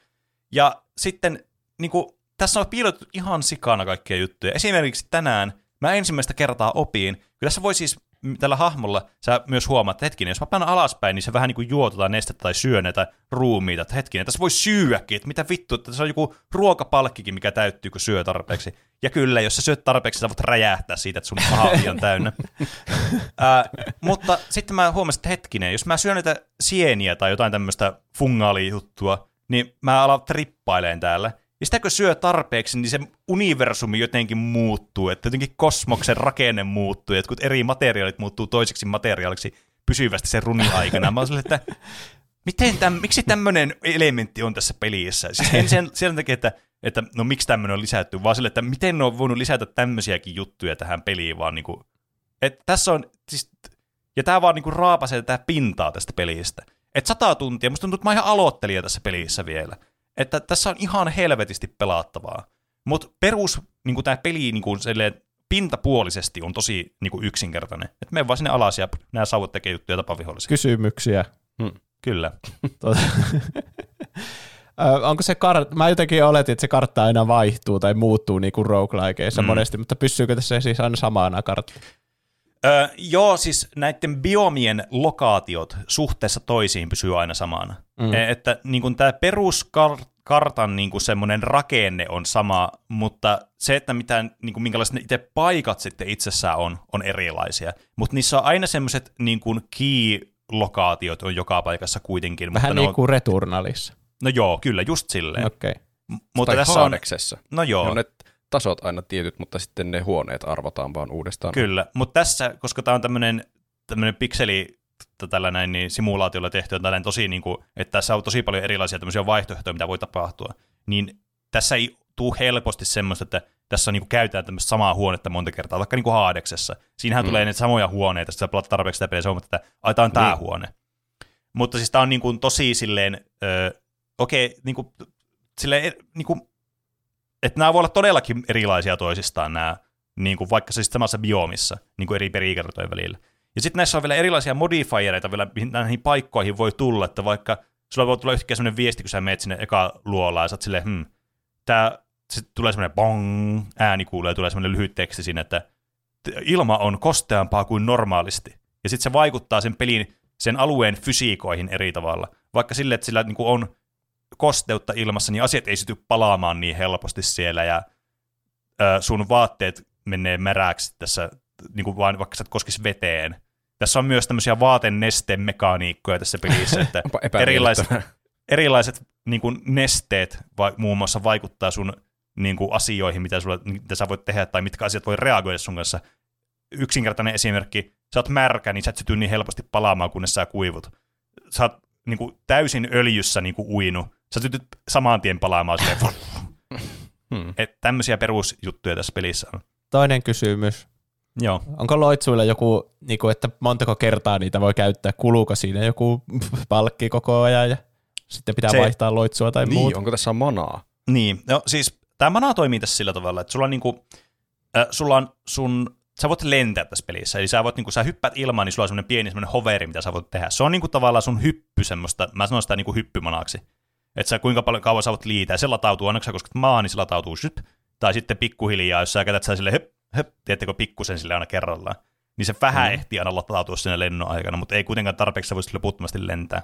Ja sitten niin kuin, tässä on piilotettu ihan sikana kaikkia juttuja. Esimerkiksi tänään mä ensimmäistä kertaa opin, Kyllä sä voi siis tällä hahmolla, sä myös huomaat, että hetkinen, jos mä panen alaspäin, niin se vähän niin kuin juo tota nestettä tai syö näitä ruumiita, että hetkinen, tässä voi syödäkin, että mitä vittu, että se on joku ruokapalkkikin, mikä täyttyy, kun syö tarpeeksi. Ja kyllä, jos sä syöt tarpeeksi, sä voit räjähtää siitä, että sun ahavi on täynnä. Ää, mutta sitten mä huomasin, että hetkinen, jos mä syön näitä sieniä tai jotain tämmöistä fungaalijuttua, niin mä alan trippaileen täällä. Ja sitä kun syö tarpeeksi, niin se universumi jotenkin muuttuu, että jotenkin kosmoksen rakenne muuttuu, että kun eri materiaalit muuttuu toiseksi materiaaliksi pysyvästi sen runin aikana. Mä oon että miten täm, miksi tämmöinen elementti on tässä pelissä? Siis en sen, sen takia, että, että no miksi tämmöinen on lisätty, vaan sille, että miten ne on voinut lisätä tämmöisiäkin juttuja tähän peliin, vaan niinku, että tässä on, siis, ja tämä vaan niinku raapasee tätä pintaa tästä pelistä. Että sata tuntia, musta tuntuu, että mä ihan aloittelija tässä pelissä vielä että tässä on ihan helvetisti pelattavaa. Mutta perus, niin tämä peli niin kuin pintapuolisesti on tosi niin kuin yksinkertainen. Että mene vaan sinne alas ja nämä sauvat tekee juttuja tapavihollisia. Kysymyksiä. Hmm. Kyllä. tuota. onko se kart, mä jotenkin oletin, että se kartta aina vaihtuu tai muuttuu niin kuin roguelikeissa mm. monesti, mutta pysyykö tässä siis aina samana kartta? Öö, joo, siis näiden biomien lokaatiot suhteessa toisiin pysyy aina samana. Mm. E, että niin kuin tämä peruskartan niin kuin semmoinen rakenne on sama, mutta se, että mitään, niin kuin, minkälaiset ne itse paikat sitten itsessään on, on erilaisia. Mutta niissä on aina semmoiset niin kuin key-lokaatiot on joka paikassa kuitenkin. Vähän mutta niin kuin on... Returnalissa. No joo, kyllä, just silleen. Okei. Okay. Mutta tai tässä on... No joo. Ne on ne tasot aina tietyt, mutta sitten ne huoneet arvotaan vaan uudestaan. Kyllä, mutta tässä, koska tämä on tämmöinen tämmöinen pikseli tällä näin, niin simulaatiolla tehty on tällainen tosi, niin kuin, että tässä on tosi paljon erilaisia tämmöisiä vaihtoehtoja, mitä voi tapahtua, niin tässä ei tule helposti semmoista, että tässä on, niin kuin, käytetään tämmöistä samaa huonetta monta kertaa, vaikka niin kuin Haadeksessa. Siinähän mm. tulee näitä samoja huoneita, sitten pelaat tarpeeksi sitä peliä, että aitaan on tämä niin. huone. Mutta siis tämä on niin kuin, tosi silleen, öö, okei, okay, niin kuin, silleen, niin kuin, että nämä voi olla todellakin erilaisia toisistaan nämä, niin kuin vaikka siis samassa biomissa, niin kuin eri perikertojen välillä. Ja sitten näissä on vielä erilaisia modifiereita vielä, mihin näihin paikkoihin voi tulla, että vaikka sulla voi tulla yhtäkkiä sellainen viesti, kun sä menet sinne eka luolaan, ja sä oot silleen, hmm, tää, sitten tulee semmoinen bong, ääni kuulee, tulee semmoinen lyhyt teksti siinä, että ilma on kosteampaa kuin normaalisti. Ja sitten se vaikuttaa sen pelin, sen alueen fysiikoihin eri tavalla. Vaikka sille, että sillä niin on kosteutta ilmassa, niin asiat ei syty palaamaan niin helposti siellä, ja sun vaatteet menee märäksi tässä, niin kuin vaan, vaikka sä et koskisi veteen. Tässä on myös tämmöisiä vaatenestemekaniikkoja tässä pelissä, että erilaiset, erilaiset niin kuin nesteet va, muun muassa vaikuttaa sun niin kuin asioihin, mitä, sulla, mitä sä voit tehdä, tai mitkä asiat voi reagoida sun kanssa. Yksinkertainen esimerkki, sä oot märkä, niin sä et syty niin helposti palaamaan, kunnes sä kuivut. Sä oot niin kuin, täysin öljyssä niin kuin, uinut, sä tytyt saman tien palaamaan silleen. hmm. Että tämmöisiä perusjuttuja tässä pelissä on. Toinen kysymys. Joo. Onko loitsuilla joku, niin kuin, että montako kertaa niitä voi käyttää? Kuluuko siinä joku palkki koko ajan ja sitten pitää Se, vaihtaa loitsua tai niin, muuta? onko tässä manaa? Niin, no siis tämä mana toimii tässä sillä tavalla, että sulla on, niinku, äh, sulla on sun sä voit lentää tässä pelissä, eli sä voit, niin kun sä hyppäät ilmaan, niin sulla on semmoinen pieni semmoinen hoveri, mitä sä voit tehdä. Se on niin kuin tavallaan sun hyppy semmoista, mä sanon sitä niin kuin hyppymanaksi. Että sä kuinka paljon kauan sä voit liitää, se latautuu, aina kun sä kosket maa, niin se latautuu syp. Tai sitten pikkuhiljaa, jos sä käytät sä sille höp, höp, tiedättekö, pikkusen sille aina kerrallaan. Niin se vähän mm. ehtii aina latautua sinne lennon aikana, mutta ei kuitenkaan tarpeeksi voisi loputtomasti lentää.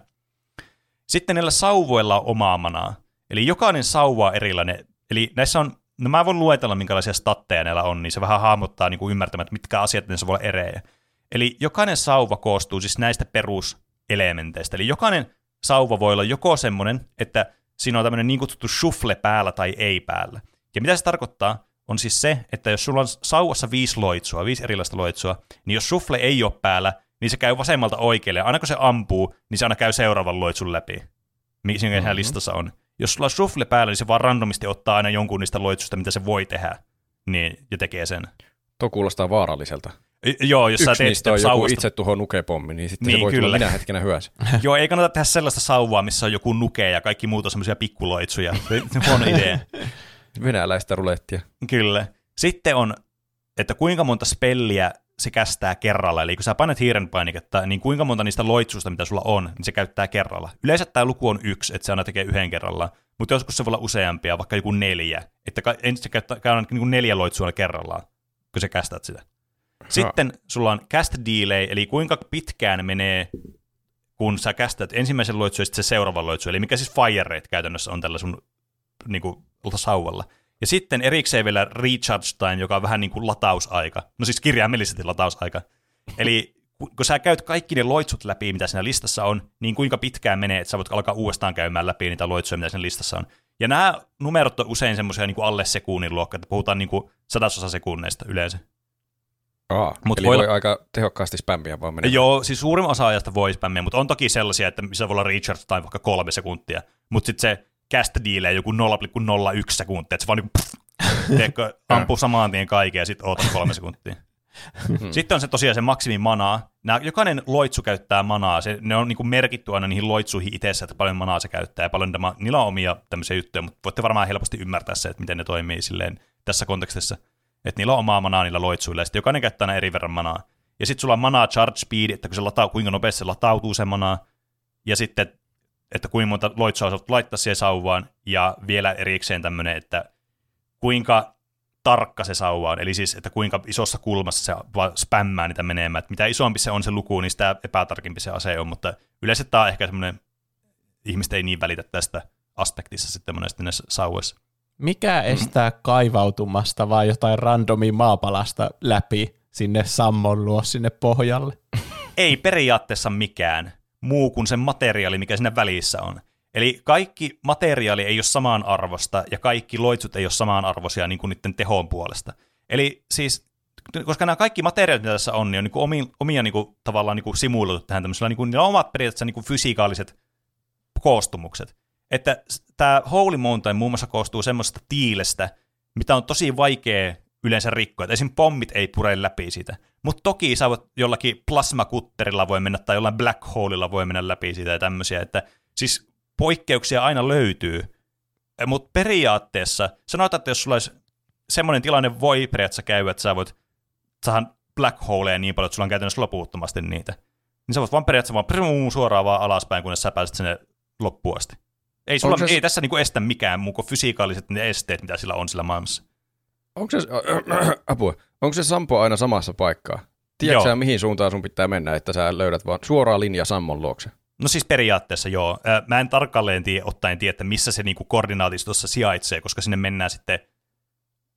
Sitten näillä sauvoilla on omaa manaa. Eli jokainen sauva on erilainen. Eli näissä on no mä voin luetella, minkälaisia statteja näillä on, niin se vähän hahmottaa niin kuin ymmärtämään, että mitkä asiat ne voi olla erejä. Eli jokainen sauva koostuu siis näistä peruselementeistä. Eli jokainen sauva voi olla joko semmoinen, että siinä on tämmöinen niin kutsuttu shuffle päällä tai ei päällä. Ja mitä se tarkoittaa, on siis se, että jos sulla on sauvassa viisi loitsua, viisi erilaista loitsua, niin jos shuffle ei ole päällä, niin se käy vasemmalta oikealle, ja aina kun se ampuu, niin se aina käy seuraavan loitsun läpi, mikä siinä mm-hmm. listassa on jos sulla on shuffle päällä, niin se vaan randomisti ottaa aina jonkun niistä loitsusta, mitä se voi tehdä, niin, ja tekee sen. Tuo kuulostaa vaaralliselta. Joo, jos Yksi sä teet niistä on joku itse tuho nukepommi, niin sitten niin, se voi kyllä. tulla minä hetkenä hyvässä. joo, ei kannata tehdä sellaista sauvaa, missä on joku nuke ja kaikki muut on semmoisia pikkuloitsuja. Huono idea. Venäläistä rulettia. Kyllä. Sitten on, että kuinka monta spelliä se kästää kerralla. Eli kun sä panet hiiren painiketta, niin kuinka monta niistä loitsuista, mitä sulla on, niin se käyttää kerralla. Yleensä tämä luku on yksi, että se aina tekee yhden kerralla, mutta joskus se voi olla useampia, vaikka joku neljä. Että ensin se käyttää, käy niin kuin neljä loitsua kerrallaan, kun sä kästät sitä. Sitten sulla on cast delay, eli kuinka pitkään menee, kun sä kästät ensimmäisen loitsun ja sitten se seuraava loitsu, eli mikä siis fire rate käytännössä on tällä sun niin kuin, sauvalla. Ja sitten erikseen vielä recharge time, joka on vähän niin kuin latausaika. No siis kirjaimellisesti latausaika. Eli kun sä käyt kaikki ne loitsut läpi, mitä siinä listassa on, niin kuinka pitkään menee, että sä voit alkaa uudestaan käymään läpi niitä loitsuja, mitä siinä listassa on. Ja nämä numerot on usein semmoisia niin alle sekunnin luokka, että puhutaan niin kuin sadasosa sekunneista yleensä. Aa, Mut eli voi, voi aika tehokkaasti spämmiä vaan mennä. Joo, siis suurin osa ajasta voi spämmiä, mutta on toki sellaisia, että missä voi olla recharge time vaikka kolme sekuntia, mutta sitten se cast dealee joku 0,01 sekuntia, että se vaan niin kuin, teekö, ampuu samaan tien kaiken ja sitten ootat kolme sekuntia. Hmm. Sitten on se tosiaan se maksimi manaa. Nämä, jokainen loitsu käyttää manaa. Se, ne on niin kuin merkitty aina niihin loitsuihin itse, että paljon manaa se käyttää ja paljon tämä, niillä on omia tämmöisiä juttuja, mutta voitte varmaan helposti ymmärtää se, että miten ne toimii silleen tässä kontekstissa. Että niillä on omaa manaa niillä loitsuilla ja sitten jokainen käyttää aina eri verran manaa. Ja sitten sulla on manaa charge speed, että kun se lataa, kuinka nopeasti se latautuu se manaa. Ja sitten, että kuinka monta loitsua saat laittaa siihen sauvaan. Ja vielä erikseen tämmöinen, että kuinka tarkka se sauva on, eli siis, että kuinka isossa kulmassa se spämmää niitä menemään, että mitä isompi se on se luku, niin sitä epätarkempi se ase on, mutta yleensä tämä on ehkä semmoinen, ihmiset ei niin välitä tästä aspektissa sitten monesti näissä sauvoissa. Mikä estää kaivautumasta vai jotain randomi maapalasta läpi sinne sammon luo sinne pohjalle? Ei periaatteessa mikään muu kuin se materiaali, mikä siinä välissä on. Eli kaikki materiaali ei ole samaan arvosta ja kaikki loitsut ei ole samaan arvoisia niin kuin niiden tehon puolesta. Eli siis, koska nämä kaikki materiaalit, mitä tässä on, niin on niin kuin omia, omia niin kuin, tavallaan niin kuin simuloitu tähän tämmöisellä, niin kuin, niillä on omat periaatteessa niin kuin fysikaaliset koostumukset. Että tämä Holy Mountain muun muassa koostuu semmoisesta tiilestä, mitä on tosi vaikea yleensä rikkoa. Esim. pommit ei pure läpi siitä. Mutta toki sä voit jollakin plasmakutterilla voi mennä tai jollain black holeilla voi mennä läpi siitä ja tämmöisiä. Että siis poikkeuksia aina löytyy, eh, mutta periaatteessa sanotaan, että jos sulla olisi semmoinen tilanne voi periaatteessa käydä, että sä voit saada black holeja niin paljon, että sulla on käytännössä loputtomasti niitä, niin sä voit vaan periaatteessa vaan suoraan vaan alaspäin, kunnes sä pääset sinne loppuun asti. Ei, sulla, se... ei tässä niinku estä mikään muu kuin fysikaaliset ne esteet, mitä sillä on sillä maailmassa. Onko se, apua, onko se Sampo aina samassa paikkaa? Tiedätkö sä, mihin suuntaan sun pitää mennä, että sä löydät vaan suoraan linja Sammon luokse? No siis periaatteessa joo. Mä en tarkalleen tiedä, ottaen tiedä, että missä se niinku koordinaatistossa sijaitsee, koska sinne mennään sitten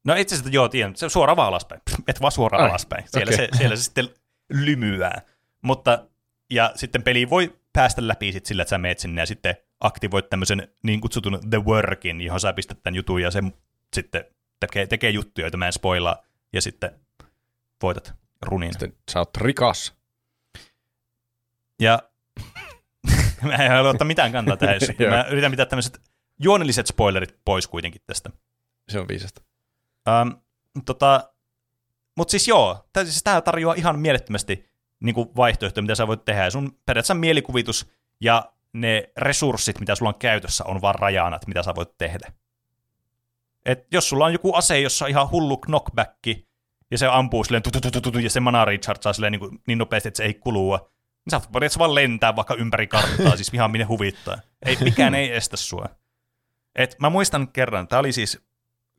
No itse asiassa joo, tiedän, se suoraan vaan alaspäin. Et vaan suoraan Ai, alaspäin. Siellä, okay. se, siellä se sitten lymyää. Mutta, ja sitten peli voi päästä läpi sit sillä, että sä meet sinne ja sitten aktivoit tämmöisen niin kutsutun The Workin, johon sä pistät tämän jutun ja se sitten tekee, tekee juttuja, joita mä en spoilaa, ja sitten voitat runin. Sitten sä oot rikas. Ja mä en halua ottaa mitään kantaa tähän. mä yritän pitää tämmöiset juonelliset spoilerit pois kuitenkin tästä. Se on viisasta. Um, tota, Mutta siis joo, tämä siis tarjoaa ihan mielettömästi niin kuin vaihtoehtoja, mitä sä voit tehdä. Ja sun periaatteessa mielikuvitus ja ne resurssit, mitä sulla on käytössä, on vaan rajana, että mitä sä voit tehdä. Et jos sulla on joku ase, jossa on ihan hullu knockback, ja se ampuu silleen ja se mana rechargeaa silleen niin, niin nopeasti, että se ei kulua, niin sä voit vaan lentää vaikka ympäri karttaa, siis ihan minne huvittaa. Ei, mikään ei estä sua. Et mä muistan kerran, tämä oli siis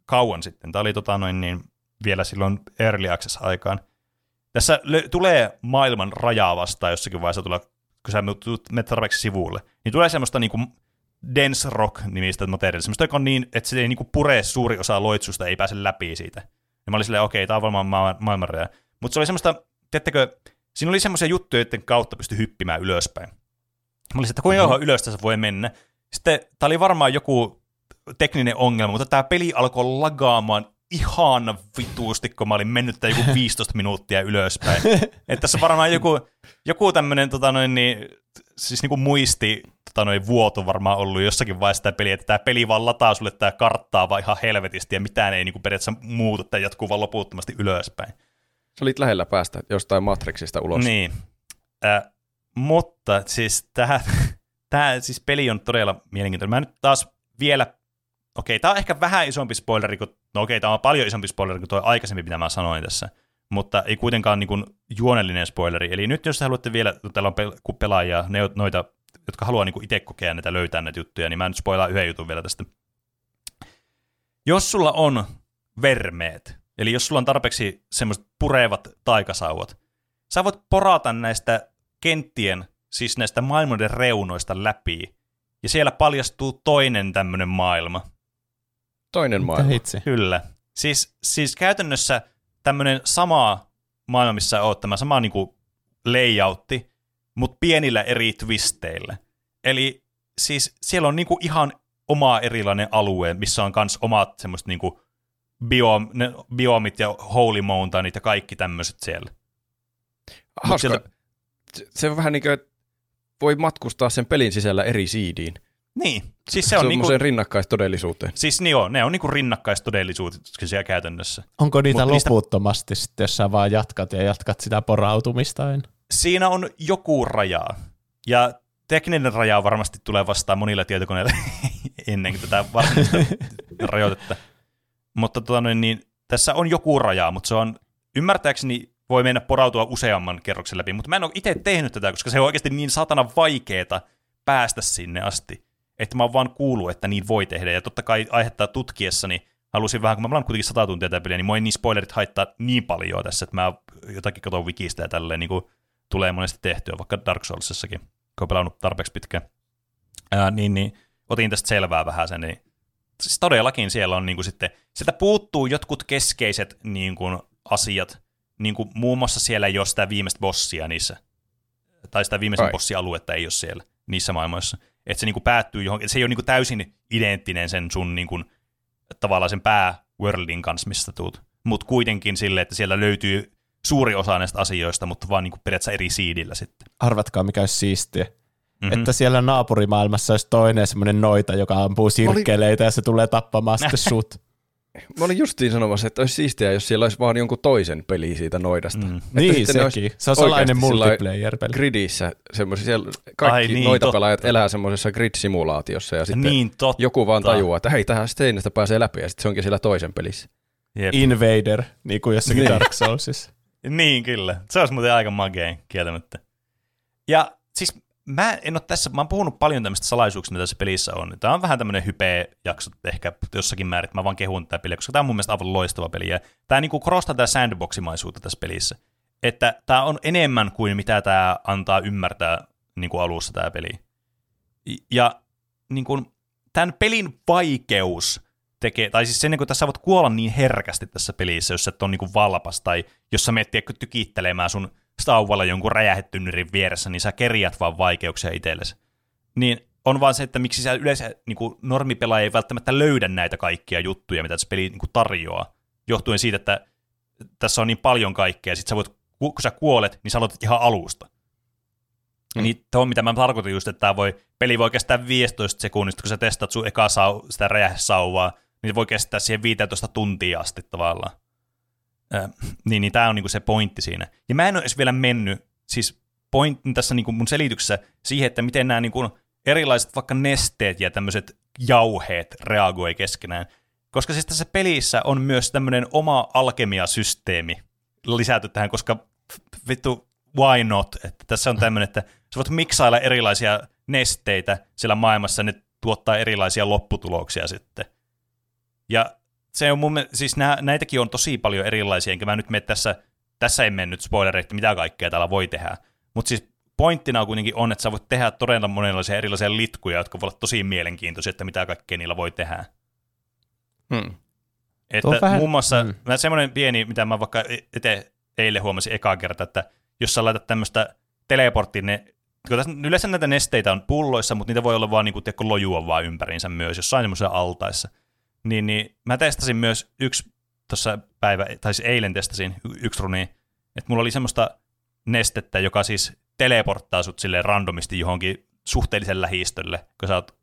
kauan sitten, tämä oli tota noin niin, vielä silloin Early Access-aikaan. Tässä lö- tulee maailman rajaa vastaan jossakin vaiheessa, tulee, kun sä menet tarpeeksi sivulle, niin tulee semmoista niinku dense rock nimistä materiaalia, semmoista, joka on niin, että se ei niinku pure suuri osa loitsusta, ei pääse läpi siitä. Ja mä olin silleen, okei, okay, tämä on varmaan ma- maailman raja. Mutta se oli semmoista, tiedättekö, Siinä oli semmoisia juttuja, joiden kautta pystyi hyppimään ylöspäin. Mä olisin, että kuinka mm-hmm. ylös tässä voi mennä. Sitten tämä oli varmaan joku tekninen ongelma, mutta tämä peli alkoi lagaamaan ihan vituusti, kun mä olin mennyt joku 15 minuuttia ylöspäin. että tässä varmaan joku, joku tämmöinen tota noin, niin, siis niinku muisti tota noin, vuoto varmaan ollut jossakin vaiheessa tämä peli, että tämä peli vaan lataa sulle tämä karttaa vaan ihan helvetisti ja mitään ei niinku periaatteessa muutu, tai jatkuu vaan loputtomasti ylöspäin. Sä olit lähellä päästä jostain Matrixista ulos. Niin. Äh, mutta siis tämä, tämä siis peli on todella mielenkiintoinen. Mä nyt taas vielä, okei, tämä on ehkä vähän isompi spoileri kuin, no okei, tämä on paljon isompi spoileri kuin tuo aikaisempi, mitä mä sanoin tässä, mutta ei kuitenkaan niin kuin juonellinen spoileri. Eli nyt jos te haluatte vielä, kun täällä on pelaajia, ne, noita, jotka haluaa niin itse kokea näitä, löytää näitä juttuja, niin mä nyt spoilaan yhden jutun vielä tästä. Jos sulla on vermeet, Eli jos sulla on tarpeeksi semmoiset purevat taikasauvat, sä voit porata näistä kenttien, siis näistä maailmoiden reunoista läpi, ja siellä paljastuu toinen tämmöinen maailma. Toinen maailma. Hitsi. Kyllä. Siis, siis käytännössä tämmöinen sama maailma, missä oot, tämä sama niinku layoutti, mutta pienillä eri twisteillä. Eli siis siellä on niinku ihan oma erilainen alue, missä on myös omat semmoiset niinku biom, ne biomit ja holy mountainit ja kaikki tämmöiset siellä. Hauska. sieltä- Se on vähän niin kuin, voi matkustaa sen pelin sisällä eri siidiin. Niin, siis se on niinku, rinnakkaistodellisuuteen. siis niin joo, ne on niinku rinnakkaistodellisuuksia käytännössä. Onko niitä Mut niistä- loputtomasti sitten, jos sä vaan jatkat ja jatkat sitä porautumista aina? Siinä on joku raja, ja tekninen raja varmasti tulee vastaan monilla tietokoneilla ennen kuin tätä varsinaista rajoitetta. Mutta tota noin, niin, tässä on joku raja, mutta se on ymmärtääkseni voi mennä porautua useamman kerroksen läpi, mutta mä en ole itse tehnyt tätä, koska se on oikeasti niin satana vaikeeta päästä sinne asti, että mä oon vaan kuullut, että niin voi tehdä, ja totta kai aihetta tutkiessani halusin vähän, kun mä pelaan kuitenkin sata tuntia tätä peliä, niin ei niin spoilerit haittaa niin paljon tässä, että mä jotakin katon wikistä ja tälleen niin kuin tulee monesti tehtyä, vaikka Dark Soulsissakin, kun on pelannut tarpeeksi pitkään. Ää, niin, niin otin tästä selvää vähän sen, niin siis todellakin siellä on niin kuin sitten, sieltä puuttuu jotkut keskeiset niin kuin, asiat, niin kuin muun muassa siellä ei ole sitä viimeistä bossia niissä, tai sitä viimeisen Ai. bossialuetta ei ole siellä niissä maailmoissa. Että se niin kuin päättyy johonkin, se ei ole niin kuin täysin identtinen sen sun niin kuin, tavallaan sen pääworldin kanssa, mistä tuut. Mutta kuitenkin sille, että siellä löytyy suuri osa näistä asioista, mutta vaan niin kuin periaatteessa eri siidillä sitten. Arvatkaa, mikä olisi siistiä. Mhm. Mm-hmm. Että siellä naapurimaailmassa olisi toinen semmoinen noita, joka ampuu sirkkeleitä ja se tulee tappamaan sitten sut. Mä olin justiin sanomassa, että olisi siistiä, jos siellä olisi vaan jonkun toisen peli siitä noidasta. Mm. Että Niin, sekin. Se on salainen multiplayer-peli. Gridissä siellä kaikki Ai niin, noita totta. pelaajat elää semmoisessa grid-simulaatiossa ja sitten Niin totta. joku vaan tajuaa, että hei, tähän seinästä pääsee läpi ja sitten se onkin siellä toisen pelissä. Jep. Invader, niin kuin jossakin Niin. Dark Soulsissa. Niin, kyllä. Se olisi muuten aika magea, kieltämättä. Ja siis mä en ole tässä, mä oon puhunut paljon tämmöistä salaisuuksista, mitä tässä pelissä on. Tämä on vähän tämmöinen hype-jakso ehkä jossakin määrin, mä vaan kehun tätä peliä, koska tämä on mun mielestä aivan loistava peli. Ja tämä niinku korostaa tätä sandboximaisuutta tässä pelissä. Että tämä on enemmän kuin mitä tämä antaa ymmärtää niin kuin alussa tämä peli. Ja niin kuin, tämän pelin vaikeus tekee, tai siis se, niin kuin tässä voit kuolla niin herkästi tässä pelissä, jos et ole niin valpas, tai jos sä menet tykittelemään sun stauvalla jonkun räjähetynnyrin vieressä, niin sä kerjät vaan vaikeuksia itsellesi. Niin on vaan se, että miksi sä yleensä niin kuin normipelaaja ei välttämättä löydä näitä kaikkia juttuja, mitä tässä peli niin kuin tarjoaa, johtuen siitä, että tässä on niin paljon kaikkea, ja sit sä voit, kun sä kuolet, niin sä aloitat ihan alusta. Mm. Niin tuo, mitä mä tarkoitin just, että tää voi, peli voi kestää 15 sekunnista, kun sä testat sun eka sau, sitä räjähsauvaa, niin se voi kestää siihen 15 tuntia asti tavallaan. Äh, niin, niin tämä on niinku se pointti siinä. Ja mä en ole edes vielä mennyt, siis pointti tässä niinku mun selityksessä siihen, että miten nämä niinku erilaiset vaikka nesteet ja tämmöiset jauheet reagoi keskenään. Koska siis tässä pelissä on myös tämmöinen oma alkemiasysteemi lisätty tähän, koska vittu, why not? Että tässä on tämmöinen, että sä voit miksailla erilaisia nesteitä siellä maailmassa, ne tuottaa erilaisia lopputuloksia sitten. Ja se on mun mielestä, siis nää, näitäkin on tosi paljon erilaisia, enkä mä nyt mene tässä, tässä ei mennyt spoilereita, mitä kaikkea täällä voi tehdä. Mutta siis pointtina kuitenkin on, että sä voit tehdä todella monenlaisia erilaisia litkuja, jotka voivat olla tosi mielenkiintoisia, että mitä kaikkea niillä voi tehdä. Hmm. Että on vähän- muun muassa mm. mm. semmoinen pieni, mitä mä vaikka ite, eilen huomasin ekaa kertaa, että jos sä laitat tämmöistä teleporttiin, ne, kun tässä, yleensä näitä nesteitä on pulloissa, mutta niitä voi olla vaan niin kuin, lojua vaan ympäriinsä myös, jossain semmoisessa altaissa. Niin, niin mä testasin myös yksi tuossa päivä, tai siis eilen testasin yksi runi, että mulla oli semmoista nestettä, joka siis teleporttaa sut silleen randomisti johonkin suhteellisen lähistölle, kun sä oot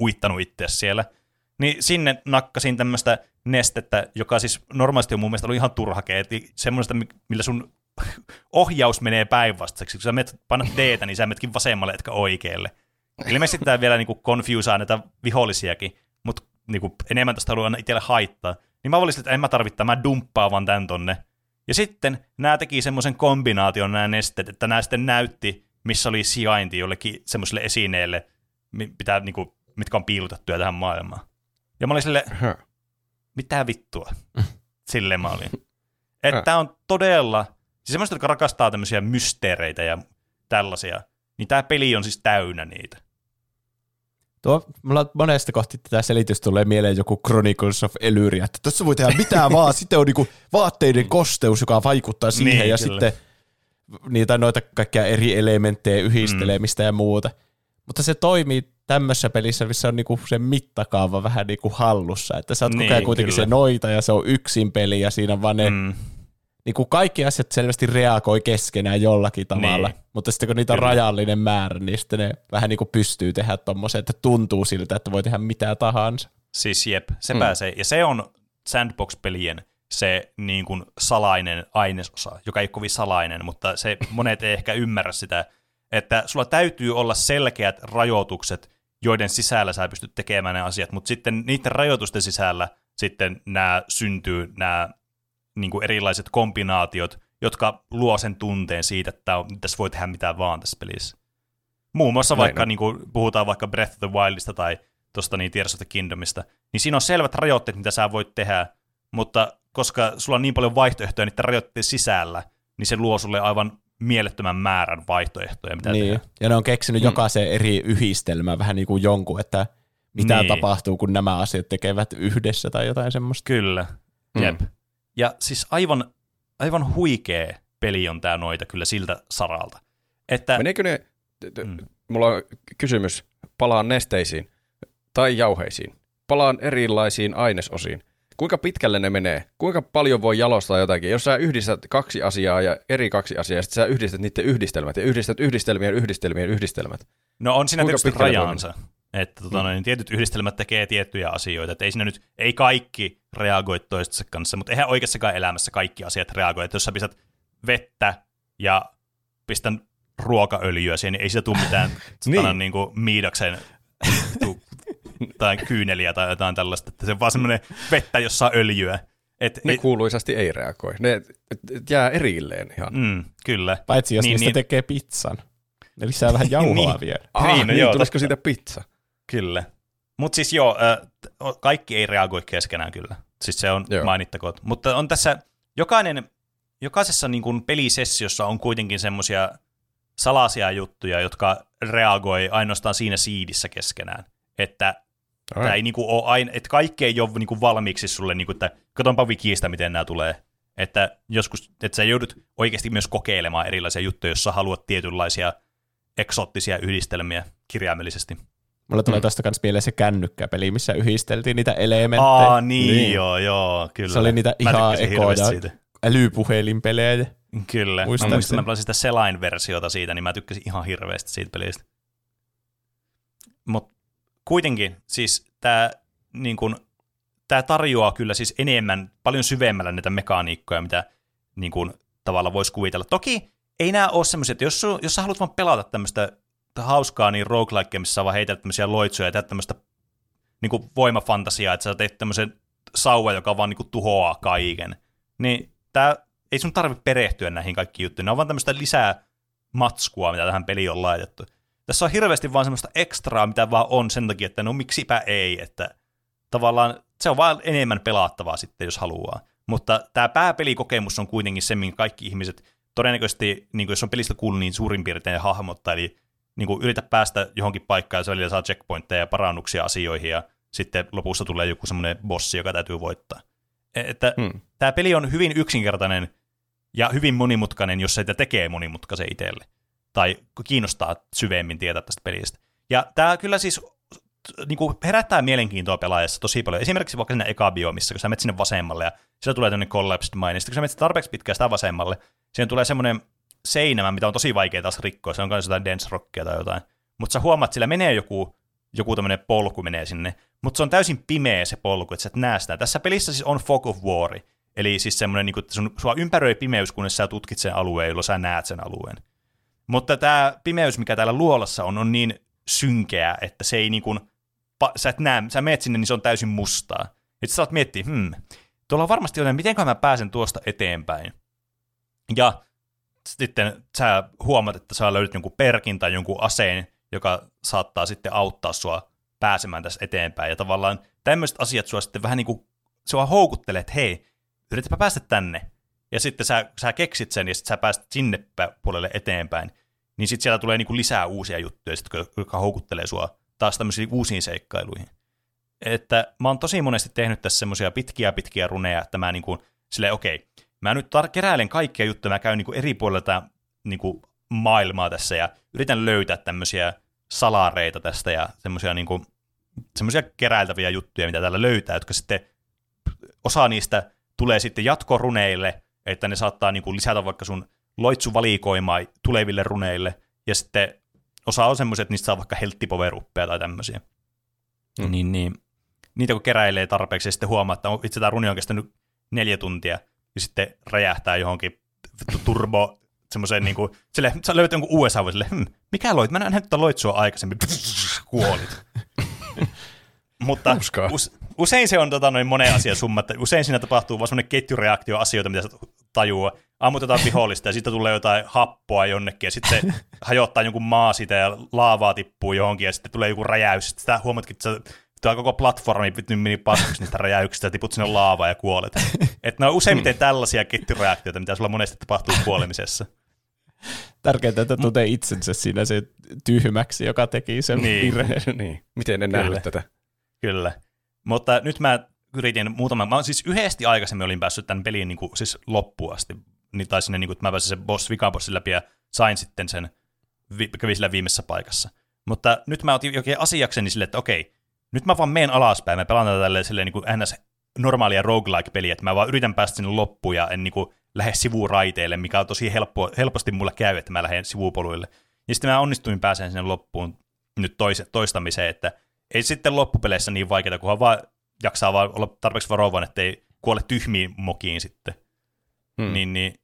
uittanut itse siellä. Niin sinne nakkasin tämmöistä nestettä, joka siis normaalisti on mun mielestä ollut ihan turhakea, eli semmoista, mi- millä sun ohjaus menee päinvastaiseksi. Kun sä menet, painat d niin sä menetkin vasemmalle etkä oikealle. Ilmeisesti tämä vielä niinku confusaa näitä vihollisiakin, mutta niinku enemmän tästä haluaa itselle haittaa. Niin mä valitsin, että en mä tarvitse, mä dumppaan vaan tän tonne. Ja sitten nämä teki semmoisen kombinaation nämä nesteet, että nämä sitten näytti, missä oli sijainti jollekin semmoiselle esineelle, mi- pitää, niinku, mitkä on piilotettuja tähän maailmaan. Ja mä olin silleen, Huh. mitä vittua? Silleen mä olin. Että on todella, siis semmoista, jotka rakastaa tämmöisiä mysteereitä ja tällaisia, niin tämä peli on siis täynnä niitä. Tuo, mulla monesta kohti tätä selitys tulee mieleen joku Chronicles of Elyria, että tässä voi tehdä mitään vaan, sitten on niinku vaatteiden kosteus, joka vaikuttaa siihen, Niin, ja kyllä. sitten niitä noita kaikkia eri elementtejä yhdistelemistä mm. ja muuta. Mutta se toimii tämmöisessä pelissä, missä on niinku se mittakaava vähän niinku hallussa, että sä oot Niin, koko ajan kuitenkin kyllä. se noita ja se on yksin peli ja siinä on vaan ne, mm. Mm. niinku kaikki asiat selvästi reagoi keskenään jollakin tavalla, Niin. mutta sitten kun niitä on Kyllä. rajallinen määrä, niin sitten ne vähän niinku pystyy tehdä tommosen, että tuntuu siltä, että voi tehdä mitä tahansa. Siis jep, se mm. pääsee. Ja se on sandbox-pelien se niin kuin salainen ainesosa, joka ei ole kovin salainen, mutta se monet ei ehkä ymmärrä sitä, että sulla täytyy olla selkeät rajoitukset, joiden sisällä sä pystyt tekemään ne asiat, mutta sitten niiden rajoitusten sisällä sitten nämä syntyy nämä niin kuin erilaiset kombinaatiot, jotka luo sen tunteen siitä, että on- tässä voi tehdä mitä vaan tässä pelissä. Muun muassa Näin vaikka on. niin kuin puhutaan vaikka Breath of the Wildista tai tuosta niin Tears of the Kingdomista, niin siinä on selvät rajoitteet, mitä sä voit tehdä, mutta koska sulla on niin paljon vaihtoehtoja niiden rajoitteiden sisällä, niin se luo sulle aivan mielettömän määrän vaihtoehtoja, mitä Niin. tehdä. Ja ne on keksinyt mm. jokaisen eri yhdistelmän vähän niin kuin jonkun, että mitä niin. tapahtuu, kun nämä asiat tekevät yhdessä tai jotain semmoista. Kyllä, Mm. jep. Ja siis aivan, aivan huikea peli on tämä noita kyllä siltä saralta. Että, Meneekö ne, Mm. mulla on kysymys, palaan nesteisiin tai jauheisiin, palaan erilaisiin ainesosiin. Kuinka pitkälle ne menee? Kuinka paljon voi jalostaa jotakin? Jos sä yhdistät kaksi asiaa ja eri kaksi asiaa, ja sitten sä yhdistät niiden yhdistelmät ja yhdistät yhdistelmien yhdistelmien yhdistelmät. No on siinä Kuinka tietysti rajansa. Että tota, mm. tietyt yhdistelmät tekee tiettyjä asioita. Että ei siinä nyt, ei kaikki reagoi toistensa kanssa, mutta eihän oikeassakaan elämässä kaikki asiat reagoi. Että jos sä pistät vettä ja pistän ruokaöljyä siihen, niin ei siitä tule mitään Niin. niin. niin kuin miidaksen tu- tai kyyneliä tai jotain tällaista. Että se on vaan semmoinen vettä, jossa on öljyä. Et, Ne et, kuuluisasti ei reagoi. Ne jää erilleen ihan. mm, kyllä. Paitsi jos Niin, niin, niistä niin. niin. tekee pizzan. Ne lisää vähän jauhoa Niin. niin. vielä. Ah, Niin, niin, no niin joo, tulisiko totta. siitä pizza? Kyllä. Mutta siis joo, kaikki ei reagoi keskenään kyllä. Siis se on Joo. mainittakoon. Mutta on tässä, jokainen, jokaisessa niin kuin pelisessiossa on kuitenkin semmoisia salaisia juttuja, jotka reagoi ainoastaan siinä siidissä keskenään. Että Tämä ei niinku ole aina, että kaikki ei ole niinku valmiiksi sulle, niinku, että katonpa wikistä, miten nämä tulee. Että joskus, että sä joudut oikeasti myös kokeilemaan erilaisia juttuja, jos sä haluat tietynlaisia eksoottisia yhdistelmiä kirjaimellisesti. Mulla tulee Mm. tosta kans mieleen se kännykkäpeli, missä yhdisteltiin niitä elementtejä. Aa, niin, Niin. joo, joo, kyllä. Se oli niitä Mä ihan ekoja älypuhelinpelejä. Kyllä. Mä Muistaakseni. muistan, mä pelasin sitä Selain-versiota siitä, niin mä tykkäsin ihan hirveästi siitä pelistä. Mutta kuitenkin, siis tämä niin kun, tää tarjoaa kyllä siis enemmän, paljon syvemmällä näitä mekaniikkoja, mitä niin kun, tavallaan voisi kuvitella. Toki ei nämä ole semmoisia, että jos, su, jos sä haluat vaan pelata tämmöistä hauskaa, niin roguelike, missä sä vaan heität tämmöisiä loitsuja ja tämmöistä niin kuin voimafantasiaa, että sä teet tämmöisen sauva, joka vaan niin kuin tuhoaa kaiken, niin tää, ei sun tarvitse perehtyä näihin kaikkiin juttuihin. Ne on vaan tämmöistä lisää matskua, mitä tähän peliin on laitettu. Tässä on hirveästi vaan semmoista ekstraa, mitä vaan on sen takia, että no miksipä ei, että tavallaan se on vaan enemmän pelattavaa sitten, jos haluaa. Mutta tämä pääpelikokemus on kuitenkin se, minkä kaikki ihmiset todennäköisesti, niin kuin jos on pelistä kuullut, niin suurin piirtein hahmottaa, eli niin kuin yritä päästä johonkin paikkaan ja se välillä saa checkpointteja ja parannuksia asioihin ja sitten lopussa tulee joku semmoinen bossi, joka täytyy voittaa. E- Että Hmm. tämä peli on hyvin yksinkertainen ja hyvin monimutkainen, jos se sitä tekee monimutkaisen itselle. Tai kiinnostaa syvemmin tietää tästä pelistä. Ja tämä kyllä siis niin kuin herättää mielenkiintoa pelaajassa tosi paljon. Esimerkiksi vaikka siinä eka biomissa, kun sä menet sinne vasemmalle ja siellä tulee tämmöinen collapsed mine, ja sitten kun sä menet tarpeeksi pitkään sitä vasemmalle, siihen tulee semmoinen seinämä, mitä on tosi vaikea taas rikkoa. Se on myös jotain dance rockia tai jotain. Mutta sä huomaat, että sillä menee joku, joku tämmöinen polku menee sinne, mutta se on täysin pimeä se polku, että sä et näe sitä. Tässä pelissä siis on fog of war, eli siis semmoinen, niin että sun, sua ympäröi pimeys, kunnes sä tutkit sen alueen, jolloin sä näet sen alueen. Mutta tämä pimeys, mikä täällä luolassa on, on niin synkeä, että se ei niin kuin, sä et näe, sä meet sinne, niin se on täysin mustaa. Sitten sä saat miettiä, hmm, tuolla on varmasti jotain, miten mä pääsen tuosta eteenpäin. Ja sitten sä huomaat, että sä löydät jonkun perkin tai jonkun aseen, joka saattaa sitten auttaa sua pääsemään tässä eteenpäin. Ja tavallaan tämmöiset asiat sua sitten vähän niin kuin, sua houkuttelee, että hei, yritäpä päästä tänne. Ja sitten sä, sä keksit sen ja sitten sä pääset sinne puolelle eteenpäin. Niin sitten siellä tulee niinku lisää uusia juttuja, sit, jotka houkuttelee sua taas tämmöisiin uusiin seikkailuihin. Että mä oon tosi monesti tehnyt tässä semmoisia pitkiä pitkiä runeja, että mä niinku, silleen okei, okay, mä nyt tar- keräilen kaikkia juttuja, mä käyn niinku eri puolilta niinku maailmaa tässä ja yritän löytää tämmöisiä salareita tästä ja semmoisia niinku, semmoisia keräiltäviä juttuja, mitä täällä löytää, jotka sitten osa niistä tulee sitten jatkoruneille, että ne saattaa niinku lisätä vaikka sun loitsuvalikoimaa tuleville runeille, ja sitten osa on semmoisia, että niistä saa vaikka helttipoveruppeja tai tämmöisiä. Mm. Niin, niin, niitä kun keräilee tarpeeksi ja sitten huomaa, että itse tämä runi on kestänyt neljä tuntia, ja sitten räjähtää johonkin turbo semmoiseen niin kuin, sille, sä löytät jonkun USA, sille, hm, mikä loit? Mä en nähnyt loitsua aikaisemmin, kuolit. Mutta us, usein se on tota, noin monen asian summa, että usein siinä tapahtuu vaan semmoinen ketjureaktio asioita, mitä sä tajua. Ammutetaan vihollista ja sitten tulee jotain happoa jonnekin ja sitten hajottaa jonkun maa siitä ja laavaa tippuu johonkin ja sitten tulee joku räjäys. Sitten sitä huomatkin, että sä Tuo koko platformi meni paskaksi niistä räjäyksistä ja tiput sinne laavaa ja kuolet. Että ne on useimmiten mm. tällaisia ketjureaktioita, mitä sulla monesti tapahtuu kuolemisessa. Tärkeintä, että tuntee itsensä siinä se tyhmäksi, joka teki sen niin. virheen. niin. Miten en nähnyt tätä? Kyllä. Mutta nyt mä yritin muutaman, mä siis yhdesti aikaisemmin olin päässyt tämän pelin niin kuin, siis loppuun asti, niin, tai sinne, niin kuin, että mä pääsin sen boss, vikabossin läpi ja sain sitten sen, vi, kävin sillä viimeisessä paikassa. Mutta nyt mä otin jokin asiakseni sille, että okei, nyt mä vaan meen alaspäin, mä pelaan tätä tälleen silleen niin kuin ns. normaalia roguelike-peliä, että mä vaan yritän päästä sinne loppuun ja en niin kuin lähde sivuraiteille, mikä on tosi helppo, helposti mulle käy, että mä lähden sivupoluille. Ja sitten mä onnistuin pääsemään sinne loppuun nyt tois, toistamiseen, että ei sitten loppupeleissä niin vaikeaa, kunhan vaan jaksaa vaan olla tarpeeksi varovainen, ettei kuole tyhmiin mokiin sitten. Hmm. Niin, niin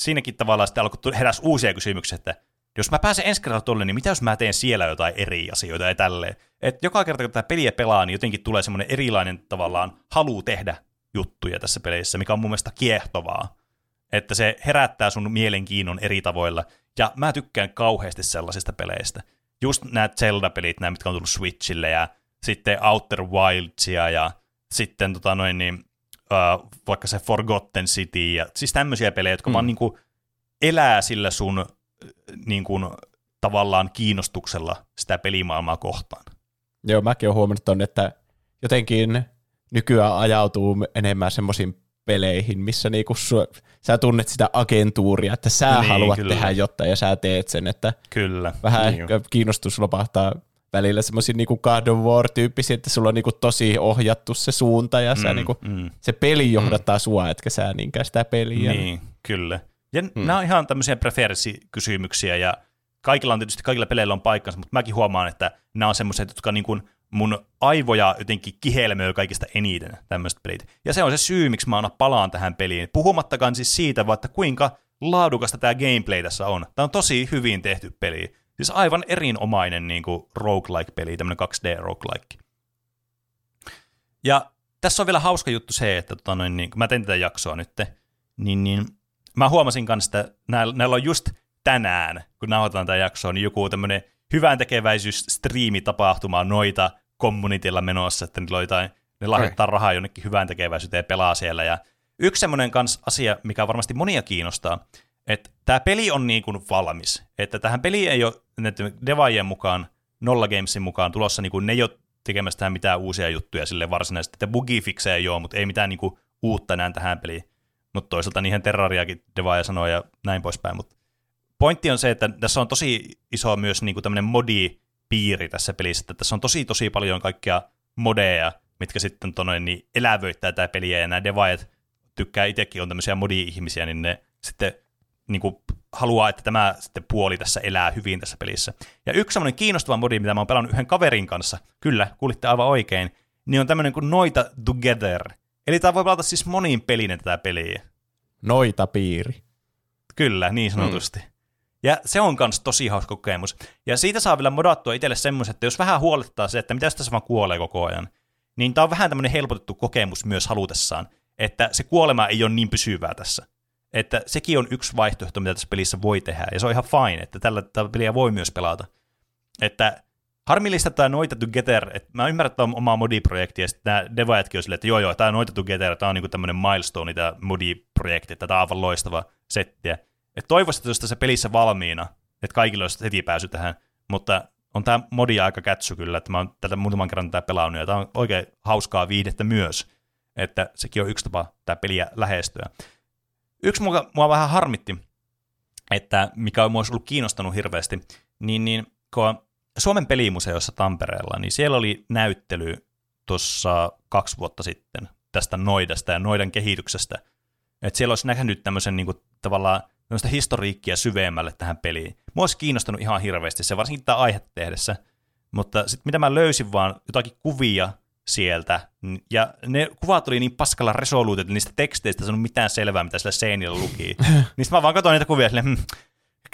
siinäkin tavallaan sitten alkoi heräs uusia kysymyksiä, että jos mä pääsen ensi kerralla tolle, niin mitä jos mä teen siellä jotain eri asioita ja tälleen. Et joka kerta, kun tätä peliä pelaa, niin jotenkin tulee semmoinen erilainen tavallaan halu tehdä juttuja tässä pelissä, mikä on mun mielestä kiehtovaa. Että se herättää sun mielenkiinnon eri tavoilla. Ja mä tykkään kauheasti sellaisista peleistä. Just nämä Zelda-pelit, nämä mitkä on tullut Switchille ja sitten Outer Wildsia ja sitten tota noin, niin, uh, vaikka se Forgotten City ja siis tämmöisiä pelejä, jotka mm. vaan niin kuin elää sillä sun niin kuin, tavallaan kiinnostuksella sitä pelimaailmaa kohtaan. Joo, mäkin olen huomannut on, että jotenkin nykyään ajautuu enemmän semmoisiin peleihin, missä niinku su, sä tunnet sitä agentuuria, että sä niin, haluat kyllä. tehdä jotain ja sä teet sen, että kyllä. vähän niin kiinnostus lopahtaa välillä semmoisia niinku God of War-tyyppisiä, että sulla on niinku tosi ohjattu se suunta ja mm, sä niinku, mm. se peli johdattaa mm. sua, etkä sä niinkään sitä peliä. Niin, kyllä. Ja mm. nämä on ihan tämmöisiä preferenssikysymyksiä ja kaikilla on tietysti, kaikilla peleillä on paikkansa, mutta mäkin huomaan, että nämä on semmoiset, jotka niin kuin mun aivoja jotenkin kihelmöi kaikista eniten tämmöiset pelit. Ja se on se syy, miksi mä aina palaan tähän peliin. Puhumattakaan siis siitä, että kuinka laadukasta tämä gameplay tässä on. Tämä on tosi hyvin tehty peli. Siis aivan erinomainen niin kuin roguelike-peli, tämmöinen 2D-roguelike. Ja tässä on vielä hauska juttu se, että tota noin, niin, kun mä tein tätä jaksoa nyt, niin, niin mä huomasin kanssa, että näillä, on just tänään, kun nauhoitetaan tätä jaksoa, niin joku tämmöinen hyvän tekeväisyys striimitapahtuma noita kommunitilla menossa, että niillä on jotain, ne lahjoittaa rahaa jonnekin hyvän tekeväisyyteen ja pelaa siellä. Ja yksi semmoinen kans asia, mikä varmasti monia kiinnostaa, että tämä peli on niin kuin valmis. Että tähän peliin ei ole devaajien mukaan, Nolla Gamesin mukaan tulossa, niin kuin, ne ei ole tekemässä tähän mitään uusia juttuja sille varsinaisesti, että bugifixejä joo, mutta ei mitään niin kuin, uutta näin tähän peliin. Mutta toisaalta niihin Terrariakin devaaja sanoo ja näin poispäin. Mutta pointti on se, että tässä on tosi iso myös niin kuin tämmöinen modi-piiri tässä pelissä, että tässä on tosi tosi paljon kaikkia modeja, mitkä sitten tonne, niin elävöittää tätä peliä, ja nämä devaajat tykkää itsekin on tämmöisiä modi-ihmisiä, niin ne sitten niin kuin, haluaa, että tämä sitten puoli tässä elää hyvin tässä pelissä. Ja yksi semmoinen kiinnostava modi, mitä mä oon pelannut yhden kaverin kanssa, kyllä, kuulitte aivan oikein, niin on tämmöinen kuin Noita Together. Eli tämä voi pelata siis moniin pelinen tätä peliä. Noita piiri. Kyllä, niin sanotusti. Mm. Ja se on myös tosi hauska kokemus. Ja siitä saa vielä modattua itselle semmoisen, että jos vähän huolettaa se, että mitä tässä vaan kuolee koko ajan, niin tämä on vähän tämmöinen helpotettu kokemus myös halutessaan, että se kuolema ei ole niin pysyvää tässä. Että sekin on yksi vaihtoehto, mitä tässä pelissä voi tehdä, ja se on ihan fine, että tällä, tällä peliä voi myös pelata. Että harmillista tämä Noita Together, että mä ymmärrän, että on oma modiprojekti, ja sitten nämä devaajatkin on silleen, että joo joo, tämä Noita Together, tämä on niinku tämmöinen milestone, tämä modiprojekti, tämä on aivan loistava settiä. Että toivoisin, että olisi se pelissä valmiina, että kaikilla olisi heti pääsy tähän, mutta on tämä modi aika kätsy kyllä, että mä oon tätä muutaman kerran tätä pelannut, ja tämä on oikein hauskaa viihdettä myös, että sekin on yksi tapa tämä peliä lähestyä. Yksi mua, mua vähän harmitti, että mikä on myös ollut kiinnostanut hirveästi, niin, niin kun Suomen pelimuseossa Tampereella, niin siellä oli näyttely tuossa kaksi vuotta sitten tästä Noidasta ja Noidan kehityksestä. Että siellä olisi nähnyt tämmöisen niin kuin, tavallaan tämmöistä historiikkia syvemmälle tähän peliin. Mua olisi kiinnostanut ihan hirveästi se, varsinkin tämä aihe tehdessä. Mutta sitten mitä mä löysin vaan jotakin kuvia sieltä, ja ne kuvat oli niin paskalla resoluutit, että niistä teksteistä ei mitään selvää, mitä sillä seinillä luki. niin mä vaan katsoin niitä kuvia silleen, hmm,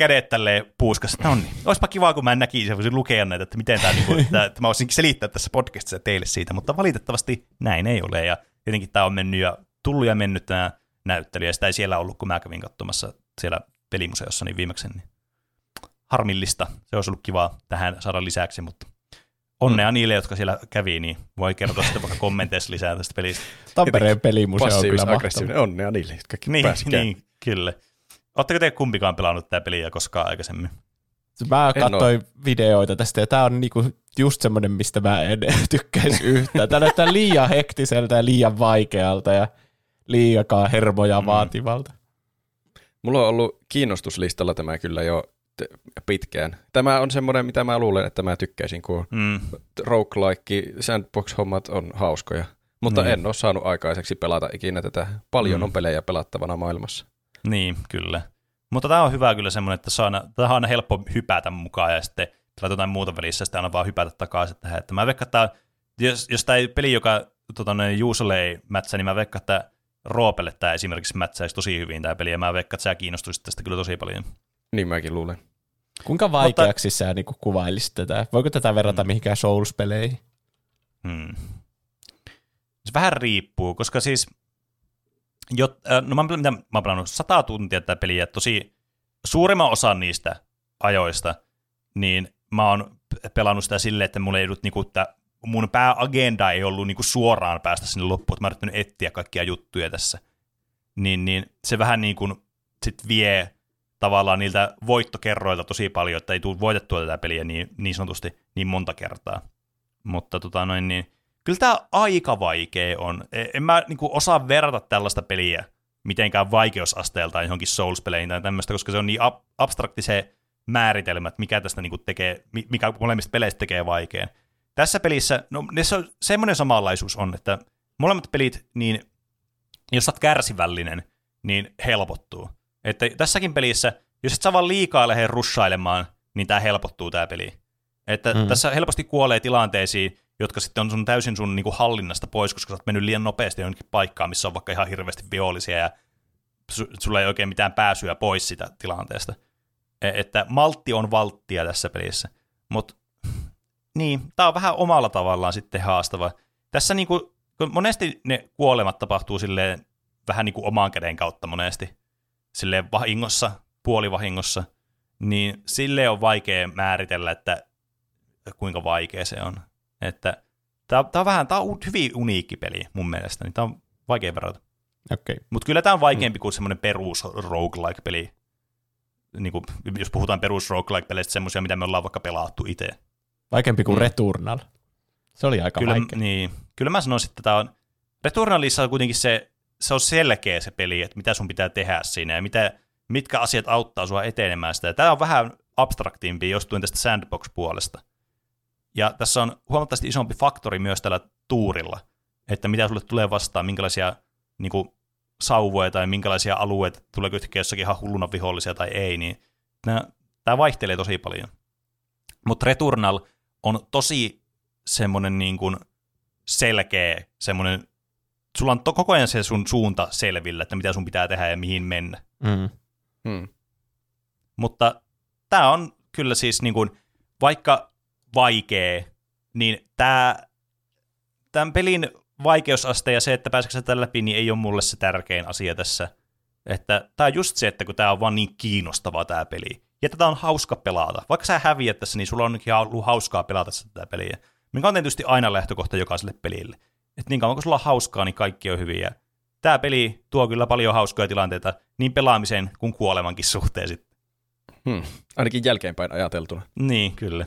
kädet tälleen puuskassa, no niin, olisipa kiva, kun mä näkisin ja voisin lukea näitä, että miten tämä, niin että, että mä voisin selittää tässä podcastissa teille siitä, mutta valitettavasti näin ei ole, ja tietenkin tämä on mennyt ja tullut ja mennyt tämä näyttely, ja sitä ei siellä ollut, kun mä kävin katsomassa siellä pelimuseossa niin viimeksi, niin harmillista. Se olisi ollut kiva tähän saada lisäksi, mutta onnea mm. niille, jotka siellä kävi, niin voi kertoa sitten vaikka kommenteissa lisää tästä pelistä. Tampereen pelimuseo on kyllä mahtava. Onnea niille, jotka niin, niin, kyllä. Oletteko te kumpikaan pelannut tätä peliä koskaan aikaisemmin? Mä katsoin videoita tästä, ja tämä on niinku just semmoinen, mistä mä en tykkäisi yhtään. Tämä näyttää liian hektiseltä ja liian vaikealta ja liikaa hermoja mm. vaativalta. Mulla on ollut kiinnostuslistalla tämä kyllä jo pitkään. Tämä on semmoinen, mitä mä luulen, että mä tykkäisin, kun mm. roguelike, sandbox-hommat on hauskoja. Mutta niin. en ole saanut aikaiseksi pelata ikinä tätä. Paljon mm. on pelejä pelattavana maailmassa. Niin, kyllä. Mutta tämä on hyvä kyllä semmoinen, että saa, tämä on aina helppo hypätä mukaan ja sitten pelata jotain muuta välissä, sitten aina vaan hypätä takaisin tähän. Että mä veikkaan, että jos, jos tämä ei peli, joka tota, Juusolle ei mätsä, niin mä veikkaan, että Roopelle tämä esimerkiksi mätsäisi tosi hyvin tämä peli, ja mä veikkaan, että sä kiinnostuisit tästä kyllä tosi paljon. Niin mäkin luulen. Kuinka vaikeaksi Mutta... sä niinku kuvailisit tätä? Voiko tätä verrata hmm. mihinkään Souls-peleihin? Hmm. Se vähän riippuu, koska siis Jot, äh, no mä, mitä, mä oon pelannut sata tuntia tätä peliä, tosi suurimman osan niistä ajoista, niin mä oon pelannut sitä silleen, että mulla ei ollut niinku, että mun pääagenda ei ollut niinku suoraan päästä sinne loppuun, että mä oon etsiä kaikkia juttuja tässä. Niin, niin se vähän niin kuin sit vie tavallaan niiltä voittokerroilta tosi paljon, että ei tule voitettua tätä peliä niin, niin sanotusti niin monta kertaa. Mutta tota noin, niin kyllä tämä aika vaikea on. E, en mä niin kuin, osaa verrata tällaista peliä mitenkään vaikeusasteelta johonkin Souls-peleihin tai tämmöistä, koska se on niin ab- abstrakti se määritelmä, että mikä tästä niin kuin, tekee, mikä molemmista peleistä tekee vaikean. Tässä pelissä, no se on, semmoinen samanlaisuus on, että molemmat pelit, niin jos sä oot kärsivällinen, niin helpottuu. Että tässäkin pelissä, jos et sä vaan liikaa lähde rushailemaan, niin tämä helpottuu tämä peli. Että mm. tässä helposti kuolee tilanteisiin, jotka sitten on sun täysin sun niin kuin hallinnasta pois, koska sä oot mennyt liian nopeasti jonnekin paikkaan, missä on vaikka ihan hirveästi vihollisia ja su- sulla ei oikein mitään pääsyä pois sitä tilanteesta. E- että maltti on valttia tässä pelissä. Mutta niin, tää on vähän omalla tavallaan sitten haastava. Tässä niin kuin, monesti ne kuolemat tapahtuu silleen vähän niin kuin oman käden kautta monesti. Silleen vahingossa, puolivahingossa. Niin sille on vaikea määritellä, että kuinka vaikea se on. Että tämä, tämä on vähän, tämä on hyvin uniikki peli mun mielestä, niin tämä on vaikea verrata. Okay. Mutta kyllä tämä on vaikeampi mm. kuin semmoinen perus roguelike-peli. Niin kuin, jos puhutaan perus roguelike-peleistä, semmoisia, mitä me ollaan vaikka pelattu itse. Vaikeampi kuin mm. Returnal. Se oli aika kyllä, vaikea. Niin. Kyllä mä sanoisin, että tämä on... Returnalissa on kuitenkin se, se on selkeä se peli, että mitä sun pitää tehdä siinä ja mitä, mitkä asiat auttaa sua etenemään sitä. Tämä on vähän abstraktimpi jostuen tästä sandbox-puolesta. Ja tässä on huomattavasti isompi faktori myös tällä tuurilla, että mitä sulle tulee vastaan, minkälaisia niin kuin, sauvoja tai minkälaisia alueita, tuleeko yhtäkkiä jossakin ihan hulluna vihollisia tai ei, niin tämä vaihtelee tosi paljon. Mutta Returnal on tosi semmoinen niin kuin selkeä, semmoinen, sulla on to, koko ajan se sun suunta selvillä, että mitä sun pitää tehdä ja mihin mennä. Mm. Mm. Mutta tämä on kyllä siis niin kuin, vaikka vaikea, niin tämä, tämän pelin vaikeusaste ja se, että pääseekö se tällä läpi, niin ei ole mulle se tärkein asia tässä. Että tämä on just se, että kun tämä on vaan niin kiinnostava tämä peli. ja tätä on hauska pelata. Vaikka sä häviät tässä, niin sulla on ollut hauskaa pelata tätä peliä. Mikä on tietysti aina lähtökohta jokaiselle pelille. Että niin kauan kun sulla on hauskaa, niin kaikki on hyviä. Tämä peli tuo kyllä paljon hauskoja tilanteita niin pelaamisen kuin kuolemankin suhteen sitten. Hmm. Ainakin jälkeenpäin ajateltuna. Niin, kyllä.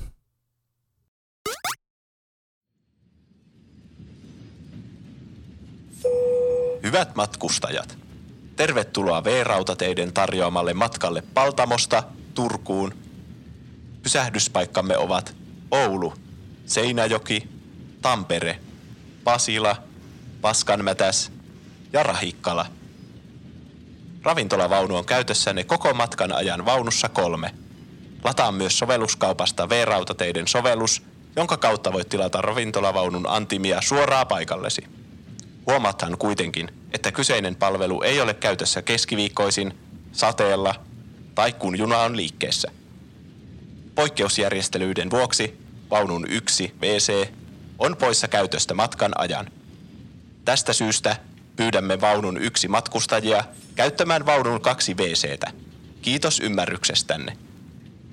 Hyvät matkustajat, tervetuloa V-rautateiden tarjoamalle matkalle Paltamosta Turkuun. Pysähdyspaikkamme ovat Oulu, Seinäjoki, Tampere, Pasila, Paskanmätäs ja Rahikkala. Ravintolavaunu on käytössänne koko matkan ajan vaunussa kolme. Lataa myös sovelluskaupasta V-rautateiden sovellus, jonka kautta voit tilata ravintolavaunun antimia suoraan paikallesi. Huomaathan kuitenkin, että kyseinen palvelu ei ole käytössä keskiviikkoisin, sateella tai kun juna on liikkeessä. Poikkeusjärjestelyiden vuoksi vaunun 1 WC on poissa käytöstä matkan ajan. Tästä syystä pyydämme vaunun yksi matkustajia käyttämään vaunun kaksi WCtä. Kiitos ymmärryksestänne.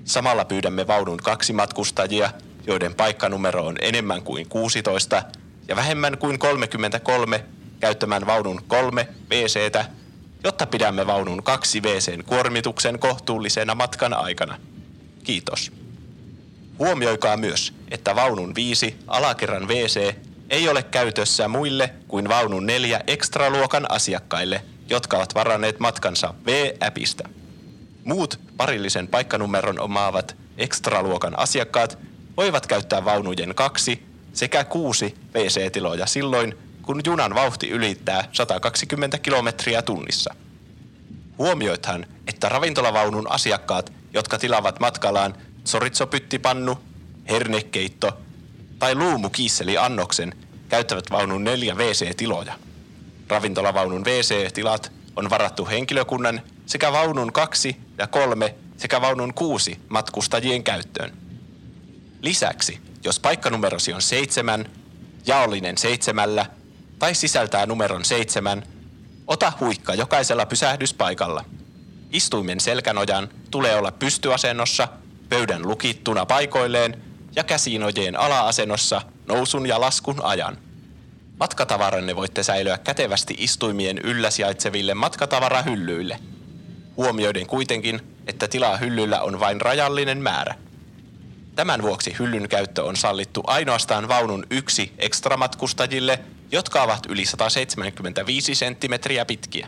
Samalla pyydämme vaunun kaksi matkustajia, joiden paikkanumero on enemmän kuin 16 ja vähemmän kuin 33 käyttämään vaunun kolme WCtä, jotta pidämme vaunun kaksi WCn kuormituksen kohtuullisena matkan aikana. Kiitos. Huomioikaa myös, että vaunun 5 alakerran WC ei ole käytössä muille kuin vaunun 4 ekstraluokan asiakkaille, jotka ovat varanneet matkansa V-äpistä. Muut parillisen paikkanumeron omaavat ekstraluokan asiakkaat voivat käyttää vaunujen kaksi sekä kuusi WC-tiloja silloin, kun junan vauhti ylittää 120 kilometriä tunnissa. Huomioithan, että ravintolavaunun asiakkaat, jotka tilaavat matkallaan soritsopyttipannu, hernekeitto tai luumukiisseli-annoksen, käyttävät vaunun neljä WC-tiloja. Ravintolavaunun WC-tilat on varattu henkilökunnan sekä vaunun kaksi ja kolme sekä vaunun kuusi matkustajien käyttöön. Lisäksi, jos paikkanumerosi on seitsemän, jaollinen seitsemällä tai sisältää numeron seitsemän, ota huikka jokaisella pysähdyspaikalla. Istuimen selkänojan tulee olla pystyasennossa, pöydän lukittuna paikoilleen ja käsinojien ala-asennossa nousun ja laskun ajan. Matkatavaranne voitte säilyä kätevästi istuimien yllä sijaitseville matkatavarahyllyille. Huomioiden kuitenkin, että tilaa hyllyllä on vain rajallinen määrä. Tämän vuoksi hyllyn käyttö on sallittu ainoastaan vaunun yksi ekstramatkustajille, jotka ovat yli 175 senttimetriä pitkiä.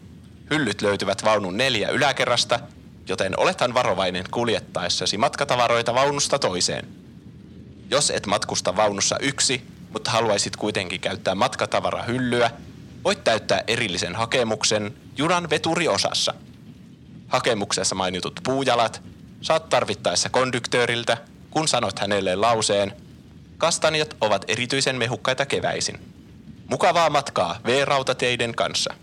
Hyllyt löytyvät vaunun neljä yläkerrasta, joten olethan varovainen kuljettaessasi matkatavaroita vaunusta toiseen. Jos et matkusta vaunussa yksi, mutta haluaisit kuitenkin käyttää matkatavarahyllyä, voit täyttää erillisen hakemuksen junan veturiosassa. Hakemuksessa mainitut puujalat saat tarvittaessa kondyktööriltä, kun sanot hänelle lauseen, kastanjat ovat erityisen mehukkaita keväisin. Mukavaa matkaa V-rautateiden kanssa.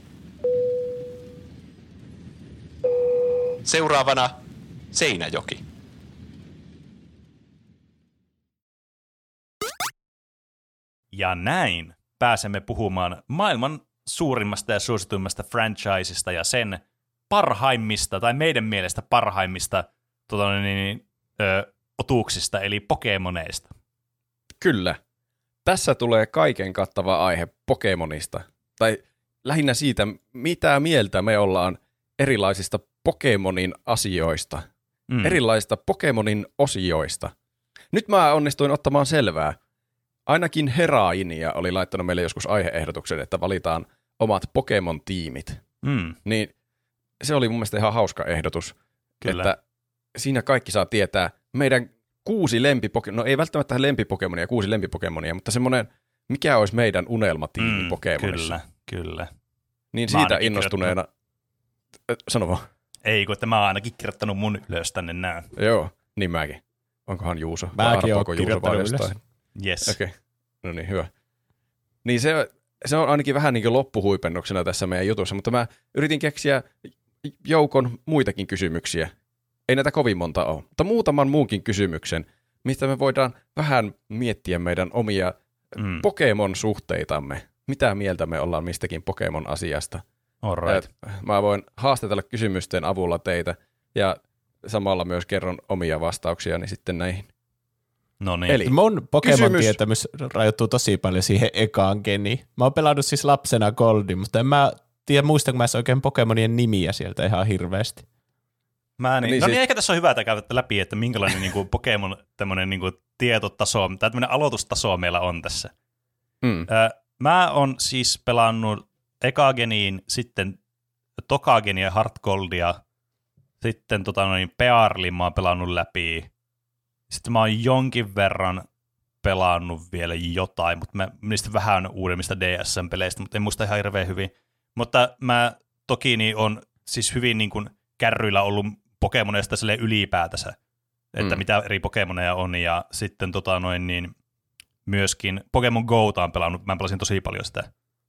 Seuraavana Seinäjoki. Ja näin pääsemme puhumaan maailman suurimmasta ja suosituimmasta franchisesta ja sen parhaimmista, tai meidän mielestä parhaimmista tota, niin, ö, otuuksista, eli Pokemoneista. Kyllä. Tässä tulee kaiken kattava aihe Pokemonista. Tai lähinnä siitä, mitä mieltä me ollaan erilaisista Pokemonin asioista. Mm. Erilaisista Pokemonin osioista. Nyt mä onnistuin ottamaan selvää. Ainakin Herainia oli laittanut meille joskus aiheehdotuksen, että valitaan omat Pokemon-tiimit. Mm. Niin se oli mun mielestä ihan hauska ehdotus. Kyllä. Että siinä kaikki saa tietää meidän kuusi lempipokemon, no ei välttämättä lempipokemonia, kuusi lempipokemonia, mutta semmoinen, mikä olisi meidän unelmatiimi Mm, Pokemonissa. Kyllä, kyllä. Niin Mä siitä innostuneena, Ö, sano vaan. Ei, kun että mä oon ainakin kirjoittanut mun ylös tänne nää. Joo, niin mäkin. Onkohan Juuso? Mäkin oon kirjoittanut ylös. Yes. Okei, okay. no niin, hyvä. Niin se, se on ainakin vähän niin kuin loppuhuipennuksena tässä meidän jutussa, mutta mä yritin keksiä joukon muitakin kysymyksiä. Ei näitä kovin monta ole, mutta muutaman muunkin kysymyksen, mistä me voidaan vähän miettiä meidän omia Mm. Pokemon-suhteitamme. Mitä mieltä me ollaan mistäkin Pokemon-asiasta. Right. Mä voin haastatella kysymysten avulla teitä ja samalla myös kerron omia vastauksiani sitten näihin. No niin. Eli Mun Kysymys. Pokemon-tietämys rajoittuu tosi paljon siihen ekaan geniin. Mä oon pelannut siis lapsena Goldin, mutta en mä tiedä muistanko mä edes oikein Pokemonien nimiä sieltä ihan hirveästi. Mä niin, Niin no niin, siis- ehkä tässä on hyvä, että käytätte läpi, että minkälainen niin kuin Pokemon tämmöinen niin kuin tietotaso, tai tämmöinen aloitustaso meillä on tässä. mm, Ö, mä oon siis pelannut Ekageniin, sitten Tokagenia, Heart Goldia, sitten tota noin, Pearlin mä oon pelannut läpi. Sitten mä oon jonkin verran pelannut vielä jotain, mutta mä niistä vähän uudemmista DSM-peleistä, mutta en muista ihan hirveän hyvin. Mutta mä toki niin on siis hyvin niin kuin kärryillä ollut Pokemoneista sille ylipäätänsä, että Mm. mitä eri Pokemoneja on, ja sitten tota noin niin, myöskin Pokemon Go on pelannut, mä pelasin tosi paljon sitä.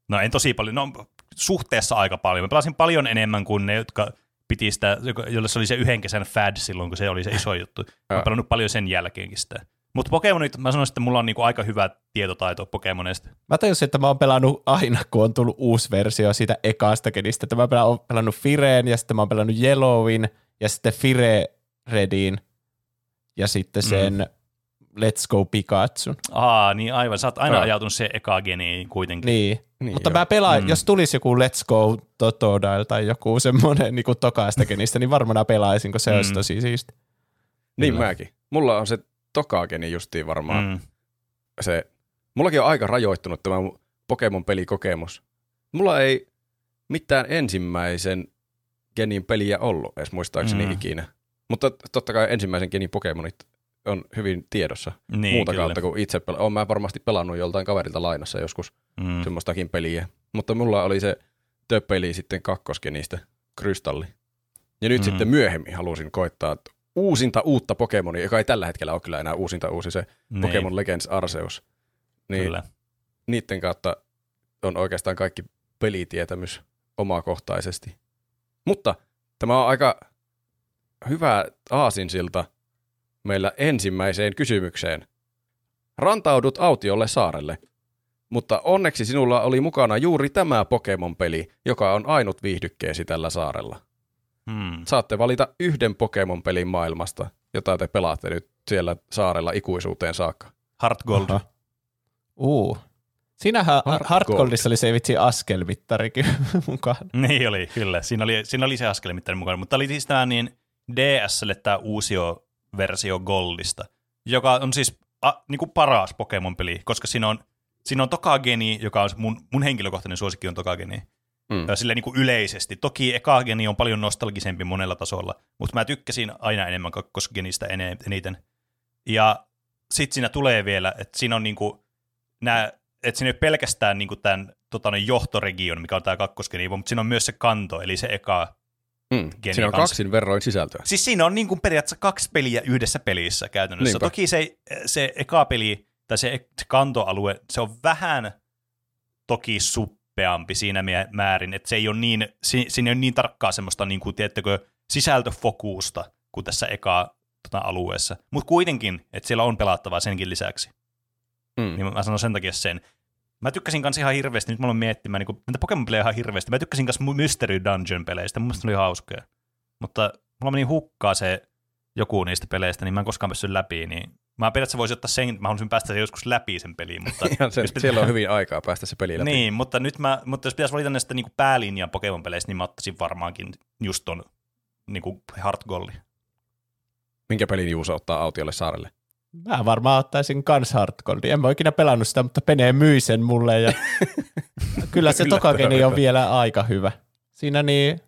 No en tosi paljon, no suhteessa aika paljon. Mä pelasin paljon enemmän kuin ne, jotka piti sitä, jolle se oli se yhden kesän fad silloin, kun se oli se iso juttu. Mä oon pelannut paljon sen jälkeenkin sitä. Mutta Pokemonit, mä sanoisin, että mulla on niinku aika hyvä tietotaito Pokemoneista. Mä tajusin, että mä oon pelannut aina, kun on tullut uusi versio siitä ekaasta genistä. Että mä oon pelannut Fireen ja sitten mä oon pelannut Yellowin ja sitten Fire Redin ja sitten sen mm. Let's Go Pikachun. Aa, niin aivan. Sä oot aina Joo. ajautunut se eka geniin kuitenkin. Niin. Niin, Mutta joo. mä pelaan, Mm. mm. jos tulisi joku Let's Go Totodile tai joku semmoinen niin tokaista genistä, niin varmana pelaisin, kun se mm. olisi Mm. tosi siisti. niin kyllä. mäkin. Mulla on se Tokageni justiin varmaan Mm. se, mullakin on aika rajoittunut tämä mun Pokemon-pelikokemus. Mulla ei mitään ensimmäisen genin peliä ollut edes muistaakseni Mm. ikinä. Mutta totta kai ensimmäisen genin Pokemonit on hyvin tiedossa. Niin, Muuta kyllä. kautta kuin itse pela- Olen mä varmasti pelannut joltain kaverilta lainassa joskus Mm. semmoistakin peliä. Mutta mulla oli se töpeli sitten kakkosgenistä, Krystalli. Ja nyt mm. sitten myöhemmin halusin koittaa uusinta uutta Pokemonia, joka ei tällä hetkellä ole kyllä enää uusinta uusi se Niin, Pokemon Legends Arceus. Niin Kyllä. niiden kautta on oikeastaan kaikki pelitietämys omakohtaisesti. Mutta tämä on aika hyvä aasinsilta meillä ensimmäiseen kysymykseen. Rantaudut autiolle saarelle, mutta onneksi sinulla oli mukana juuri tämä Pokemon-peli, joka on ainut viihdykkeesi tällä saarella. Mm. Saatte valita yhden Pokemon-pelin maailmasta, jota te pelaatte nyt siellä saarella ikuisuuteen saakka. Heart Gold. Aha. Uu. Siinähän Hard Hard Gold. Goldissa oli se vitsi askelmittarikin mukaan. Niin oli, kyllä. Siinä oli, siinä oli se askelmittari mukana, mutta oli siis tämä niin DSlle tämä uusio versio Goldista, joka on siis a, niin kuin paras Pokemon-peli, koska siinä on, siinä on Tokageni, joka on mun, mun henkilökohtainen suosikki on Tokageni. Mm. Silleen niin kuin yleisesti. Toki Ekageni on paljon nostalgisempi monella tasolla, mutta mä tykkäsin aina enemmän kakkosgenistä eniten. Ja sitten siinä tulee vielä, että siinä on niinku nää, että siinä ei ole pelkästään niinku tämän tota, johtoregion, mikä on tämä kakkosgeni, mutta siinä on myös se kanto, eli se eka. Mm. Geni Siinä on kanssa. kaksin verroin sisältöä. Siis siinä on niinku periaatteessa kaksi peliä yhdessä pelissä käytännössä. Niinpä. Toki se, se eka peli, tai se, se kantoalue, se on vähän toki suppeampi siinä määrin, että se ei ole niin, si, siinä ei ole niin tarkkaa semmoista, niin kuin, tiedättekö, sisältöfokuusta kuin tässä eka tota, alueessa. Mutta kuitenkin, että siellä on pelattavaa senkin lisäksi. Mm. Niin mä, sanon sen takia sen. Mä tykkäsin kanssa ihan hirveästi, nyt mä aloin miettimään, niin kuin, näitä Pokemon-pelejä ihan hirveästi. Mä tykkäsin kanssa Mystery Dungeon-peleistä, mun mielestä ne oli hauskoja. Mutta mulla meni hukkaa se joku niistä peleistä, niin mä en koskaan päässyt läpi, niin mä periaatteessa voisin ottaa sen, mä haluaisin päästä joskus läpi sen peliin, mutta... Ihan sen, jos pitää- siellä on hyvin aikaa päästä se peli läpi. Niin, mutta nyt mä, mutta jos pitäisi valita näistä niin päälinjan Pokemon-peleistä, niin mä ottaisin varmaankin just ton niin Heart Goldin. Minkä pelin Juuso ottaa autiolle saarelle? Mä varmaan ottaisin kans Hard Goldin. En mä ikinä pelannut sitä, mutta Pene myi sen mulle. Ja kyllä se Tokageni on vielä aika hyvä. Siinä niin,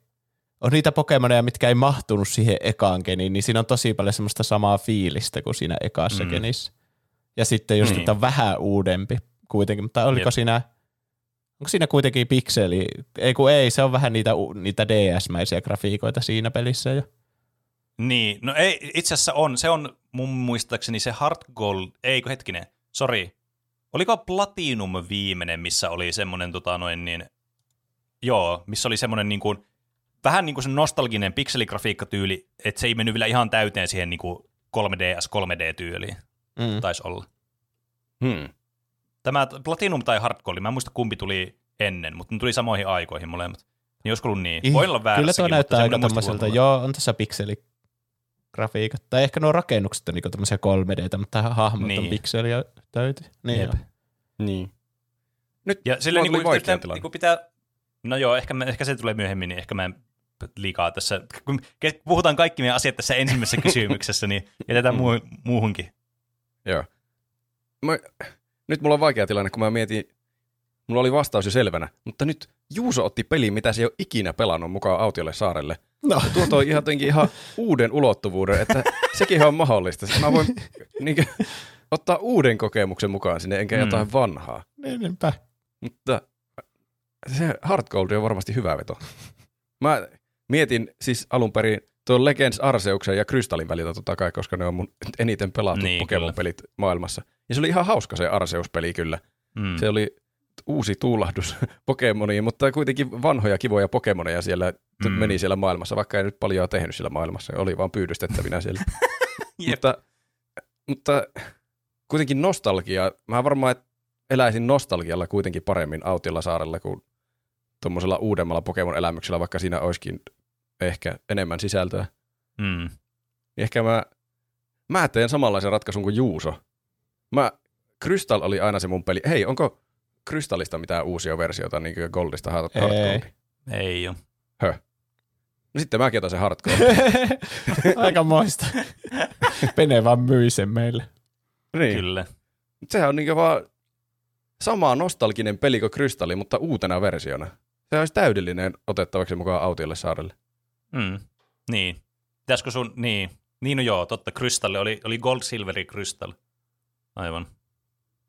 on niitä Pokemoneja, mitkä ei mahtunut siihen ekaan geniin, niin siinä on tosi paljon semmoista samaa fiilistä kuin siinä ekassa Mm. genissä. Ja sitten just, Niin. että on vähän uudempi kuitenkin, mutta oliko Jep. siinä, onko siinä kuitenkin pikseli, ei kun ei, se on vähän niitä, niitä DS-mäisiä grafiikoita siinä pelissä jo. Niin, no ei, itse asiassa on, se on mun muistaakseni se Heart Gold, eikö hetkinen, sori, oliko Platinum viimeinen, missä oli semmoinen tota noin niin, joo, missä oli semmoinen niin kuin, vähän niin kuin se nostalginen pikseligrafiikkatyyli, että se ei mennyt vielä ihan täyteen siihen niin kuin 3DS, 3D-tyyliin, Mm. taisi olla. Hmm. Tämä Platinum tai Gold, mä en muista kumpi tuli ennen, mutta ne tuli samoihin aikoihin molemmat. Niin olisiko ollut niin? Voin olla väärässäkin, Kyllä tuo näyttää aika mulla. joo, on tässä pikseli grafiikat. Tai ehkä nuo rakennukset on niinku tämmöisiä 3Dtä, mutta hahmot niin. on pikseliä täytyy. Niin Jep. Niin. Nyt Ja sille niinku, pitää, niinku pitää, no joo, ehkä, mä, ehkä se tulee myöhemmin, niin ehkä mä en liikaa tässä, kun puhutaan kaikki meidän asiat tässä ensimmäisessä kysymyksessä, niin jätetään muu, muuhunkin. Joo. Mä, nyt mulla on vaikea tilanne, kun mä mietin, mulla oli vastaus jo selvänä, mutta nyt Juuso otti peliin, mitä se ei ole ikinä pelannut mukaan autiolle saarelle. No, Tuo toi ihan jotenkin ihan uuden ulottuvuuden, että sekin on mahdollista. Mä voin niin ottaa uuden kokemuksen mukaan sinne, enkä Mm. jotain vanhaa. niinpä. Mutta se Hard Gold on varmasti hyvä veto. Mä mietin siis alun perin tuon Legends Arseuksen ja Krystallin välillä totta kai, koska ne on mun eniten pelattu Niin, Pokemon-pelit maailmassa. Ja se oli ihan hauska se Arseus-peli kyllä. Mm. Se oli uusi tuulahdus Pokemoniin, mutta kuitenkin vanhoja kivoja Pokemoneja siellä Mm. meni siellä maailmassa, vaikka ei nyt paljon tehnyt siellä maailmassa. Oli vaan pyydystettävinä siellä. Mutta, mutta kuitenkin nostalgia. Mä varmaan eläisin nostalgialla kuitenkin paremmin Autiolla saarella kuin tuommoisella uudemmalla Pokemon-elämyksellä, vaikka siinä olisikin ehkä enemmän sisältöä. Mm. Niin ehkä mä, mä teen samanlaisen ratkaisun kuin Juuso. Mä, Crystal oli aina se mun peli. Hei, onko Crystalista mitään uusia versioita, niin kuin Goldista Hard Ei. Hard Gold? Ei ole. No sitten mäkin otan sen Hard Gold. Aika moista. Pene vaan myi sen meille. niin. Kyllä. Sehän on niin vaan sama nostalginen peli kuin Crystalli, mutta uutena versiona. Se olisi täydellinen otettavaksi mukaan autiolle saarelle. Mm. Niin. Pitäisikö sun, niin. Niin no joo, totta, Crystal oli, oli Gold, Silveri, Crystal. Aivan.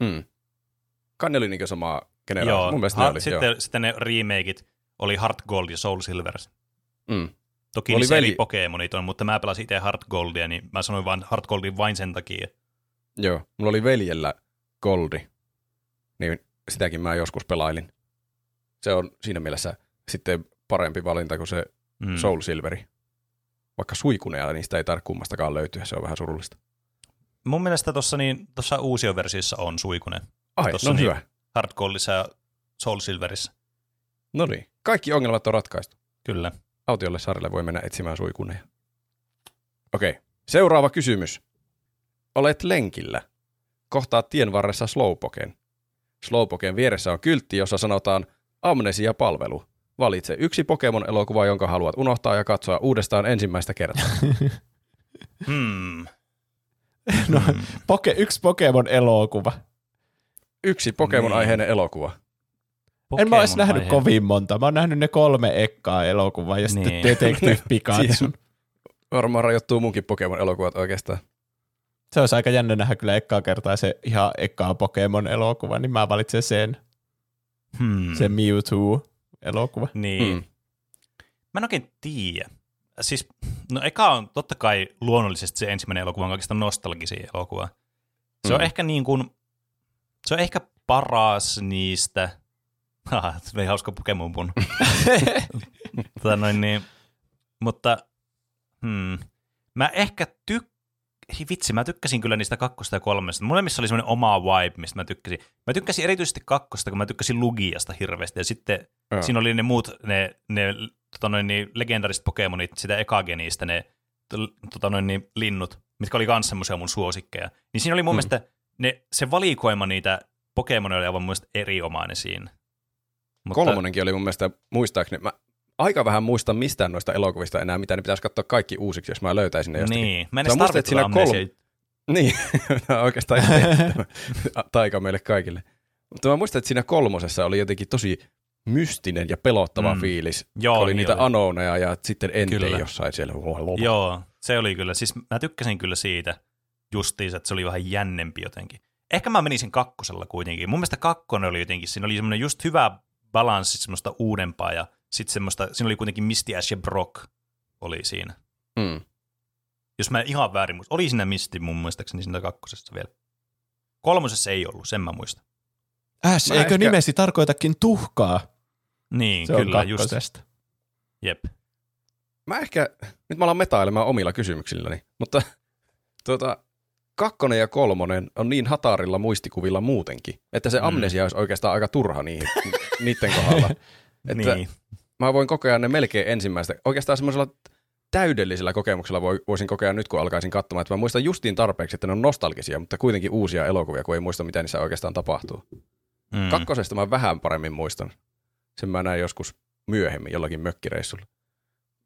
Mm. Kanne oli niin sama generaatio. joo. Mun mielestä ne Ha- oli. sitten, joo. sitten ne remakeit oli Heart Gold ja Soul Silver. Mm. Toki Oli niissä veli- eri Pokemonit on, mutta mä pelasin itse Heart Goldia, niin mä sanoin vain Heart Goldin vain sen takia. Joo, mulla oli veljellä Goldi, niin sitäkin mä joskus pelailin. Se on siinä mielessä sitten parempi valinta kuin se Mm. Soul Silveri. Vaikka suikuneja niistä ei tarvitse kummastakaan löytyä, se on vähän surullista. Mun mielestä tuossa niin, tossa uusioversiossa on suikunen. Ai, Tossa no niin. hyvä. Goldissa ja Soul Silverissä. No niin, kaikki ongelmat on ratkaistu. Kyllä. Autiolle saarelle voi mennä etsimään suikuneja. Okei, seuraava kysymys. Olet lenkillä. Kohtaat tien varressa Slowpoken. Slowpoken vieressä on kyltti, jossa sanotaan Amnesia-palvelu. Valitse yksi Pokemon-elokuva, jonka haluat unohtaa ja katsoa uudestaan ensimmäistä kertaa. Hmm. No, Hmm. poke, yksi Pokemon-elokuva. Yksi Pokemon-aiheinen elokuva. En mä olisi Pokemon nähnyt aihe. kovin monta. Mä oon nähnyt ne kolme ekkaa elokuvaa ja sitten Niin. Detective Pikachu. Varmaan rajoittuu munkin Pokemon-elokuvat oikeastaan. Se olisi aika jännä nähdä kyllä ekkaa kertaa se ihan ekkaa Pokemon-elokuva, niin mä valitsen sen, Hmm. se Mewtwo-elokuva. Niin. Mm. Mä en oikein tiedä. Siis, no eka on totta kai luonnollisesti se ensimmäinen elokuva on kaikista nostalgisin elokuva. Se mm. on ehkä niin kuin, se on ehkä paras niistä, haha, oli hauska Pokemon pun. tota noin niin, mutta hmm, mä ehkä tyk, Hi, vitsi, mä tykkäsin kyllä niistä kakkosta ja kolmesta. Molemmissa oli semmoinen oma vibe, mistä mä tykkäsin. Mä tykkäsin erityisesti kakkosta, kun mä tykkäsin Lugiasta hirveästi. Ja sitten Joo. Siinä oli ne muut, ne, ne tota noin, niin, legendariset Pokemonit, sitä ekagenistä, ne tota noin, niin, linnut, mitkä oli myös semmoisia mun suosikkeja. Niin siinä oli mun Mm. mielestä, ne, se valikoima niitä Pokemonia oli aivan mun mielestä erinomainen siinä. Mutta, Kolmonenkin oli mun mielestä, muistaakseni, mä aika vähän muistan mistään noista elokuvista enää, mitä ne pitäisi katsoa kaikki uusiksi, jos mä löytäisin ne jostakin. Niin, mä en edes että siinä kolme-. Niin, Tämä on oikeastaan taika meille kaikille. Mutta mä muistan, että siinä kolmosessa oli jotenkin tosi mystinen ja pelottava Mm. fiilis. Joo, oli niin niitä oli. anoneja ja sitten entei Kyllä. jossain siellä. Joo, se oli kyllä. Siis mä tykkäsin kyllä siitä justiinsa, että se oli vähän jännempi jotenkin. Ehkä mä menisin kakkosella kuitenkin. Mun mielestä kakkonen oli jotenkin, siinä oli semmoinen just hyvä balanssi semmoista uudempaa ja sitten semmoista, siinä oli kuitenkin Misty Ash ja Brock oli siinä. Mm. Jos mä en ihan väärin muista. Oli siinä Misty mun muistaakseni siinä kakkosessa vielä. Kolmosessa ei ollut, sen mä muistan. Äs, Mä eikö ehkä- nimesi tarkoitakin tuhkaa? Niin, Se on kyllä, just. Jep. Mä ehkä, nyt mä alan metailemaan omilla kysymyksilläni, mutta tuota, kakkonen ja kolmonen on niin hatarilla muistikuvilla muutenkin, että se Mm. amnesia olisi oikeastaan aika turha niihin, niiden kohdalla. Että Niin. mä voin kokea ne melkein ensimmäistä, oikeastaan semmoisella täydellisellä kokemuksella voi, voisin kokea nyt, kun alkaisin katsomaan. Että mä muistan justiin tarpeeksi, että ne on nostalgisia, mutta kuitenkin uusia elokuvia, kun ei muista, mitä niissä oikeastaan tapahtuu. Mm. Kakkosesta mä vähän paremmin muistan. Sen mä näin joskus myöhemmin jollakin mökkireissulla.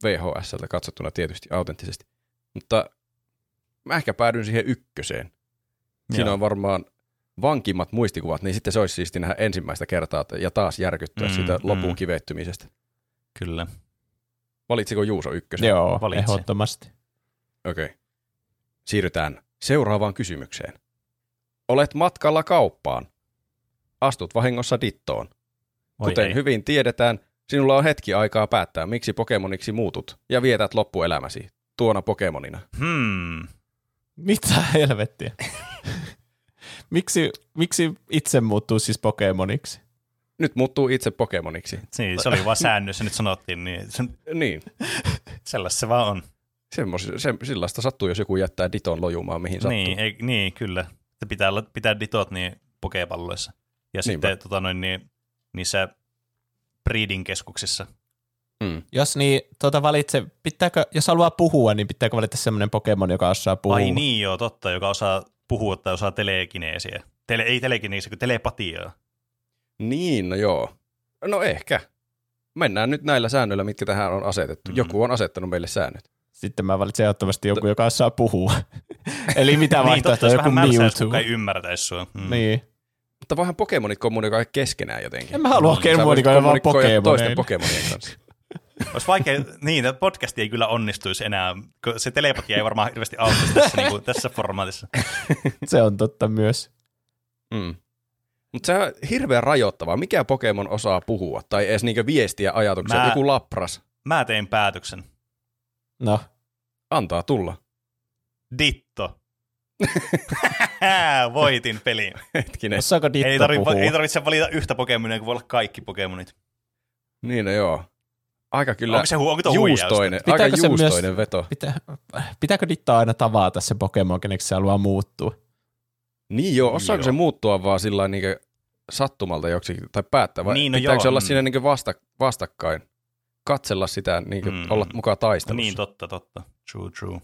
VHSltä katsottuna tietysti autenttisesti. Mutta mä ehkä päädyin siihen ykköseen. Siinä Joo. on varmaan vankimmat muistikuvat, niin sitten se olisi siisti nähdä ensimmäistä kertaa ja taas järkyttyä Mm, mm, siitä lopun mm. kivettymisestä. Kyllä. Valitsiko Juuso ykkösen? Joo, Valitse. ehdottomasti. Okei. Okay. Siirrytään seuraavaan kysymykseen. Olet matkalla kauppaan. Astut vahingossa dittoon. Oi Kuten ei. hyvin tiedetään, sinulla on hetki aikaa päättää, miksi Pokemoniksi muutut ja vietät loppuelämäsi tuona Pokemonina. Hmm. Mitä helvettiä? miksi, miksi itse muuttuu siis Pokemoniksi? Nyt muuttuu itse Pokemoniksi. Niin, se oli vaan säännössä, nyt sanottiin, niin se, Niin, sellaista se vaan on. semmos, se, sellaista sattuu, jos joku jättää diton lojumaan mihin sattuu. Niin, ei, niin, kyllä. Se pitää, olla- pitää ditot niin pokepalloissa. Ja Niinpä. sitten tota noin, niin, niissä breeding keskuksissa. Mm. Jos niin, tuota valitse, pitääkö, jos haluaa puhua, niin pitääkö valita semmoinen Pokemon, joka osaa puhua? Ai niin joo, totta, joka osaa puhua tai osaa telekineesiä. Tele, ei telekineesiä, kun telepatiaa. Niin, no joo. No ehkä. Mennään nyt näillä säännöillä, mitkä tähän on asetettu. Mm. Joku on asettanut meille säännöt. Sitten mä valitsen ehdottomasti joku, joka osaa puhua. Eli mitä niin, totta, vaihtoehtoja, jos joku vähän Mewtwo. kuka ei ymmärtäisi sua. Mm. Niin. Mutta voihan Pokemonit kommunikoida keskenään jotenkin. En mä halua Niin, kommunikoida vaan kommunikoida toisten. Pokemonien kanssa. Olisi vaikea, niin, podcast ei kyllä onnistuisi enää, se telepatia ei varmaan hirveästi auttaisi tässä, niin kuin, tässä formaatissa. Se on totta myös. Mm. Mutta se on hirveän rajoittavaa. Mikä Pokemon osaa puhua? Tai edes niinku viestiä ajatuksia? Mä- Joku Lapras. Mä tein päätöksen. No, Antaa tulla. Ditto. Voitin pelin. Hetkinen. osaako Ditto Ei, tarvi, puhua? ei tarvitse valita yhtä Pokemonia, kun voi olla kaikki Pokemonit. Niin no joo. Aika kyllä Onko se hu- onko juustoinen, Pitääkö aika se juustoinen myös- veto. Pitää, pitääkö Ditto aina tavata se Pokemon, keneksi se haluaa muuttua? Niin joo, osaako Joo. se muuttua vaan sillä niin sattumalta joksikin, tai päättää, vai Niin, no pitääkö joo, se olla mm. siinä niin vasta, vastakkain? Katsella sitä, niin Mm. mm. olla mukaan taistelussa. Niin, totta, totta. True, true.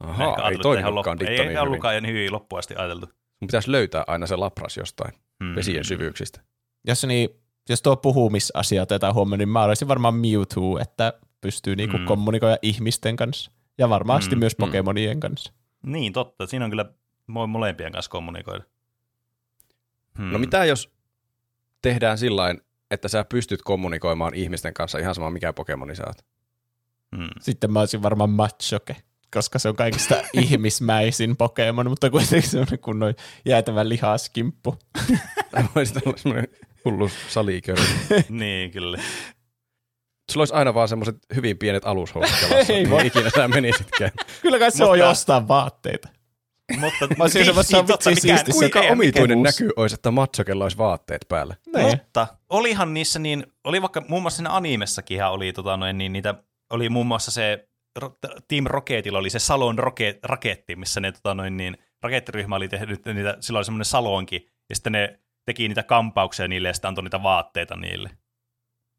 Aha, ei toiminutkaan Ditto Ei niin ollutkaan niin hyvin loppuun asti ajateltu. Mun pitäisi löytää aina se lapras jostain Hmm. vesien syvyyksistä. Jos, niin, jos tuo puhumisasia otetaan huomioon, niin mä olisin varmaan Mewtwo, että pystyy niinku Mm. kommunikoida ihmisten kanssa. Ja varmasti Mm, myös mm. Pokemonien kanssa. Niin, totta. Siinä on kyllä, voi molempien kanssa kommunikoida. Hmm. No mitä jos tehdään sillain, että sä pystyt kommunikoimaan ihmisten kanssa ihan sama mikä Pokemoni sä oot? Hmm. Sitten mä olisin varmaan Machoke, koska se on kaikista ihmismäisin Pokemon, mutta kuitenkin semmoinen kunnon jäätävä lihaskimppu. Voisit olla semmoinen hullu saliköyri. niin, kyllä. Sulla olisi aina vaan semmoiset hyvin pienet alushousut jalassa. Ei Ei voi. ikinä sä menisitkään. Kyllä kai se Mutta- on jo ostaa vaatteita. Mutta Mä olisin semmoisessa totta, vitsi siistissä Kuinka mikään- omituinen näky olisi, että Matsokella olisi vaatteet päällä? Niin. Mutta olihan niissä niin, oli vaikka muun muassa siinä animessakin oli tota noin, niin niitä, oli muun muassa se Ro- Team Rocketilla oli se Salon roket, raketti, missä ne tota noin, niin, rakettiryhmä oli tehnyt niitä, sillä oli semmoinen salonki, ja sitten ne teki niitä kampauksia niille ja sitten antoi niitä vaatteita niille.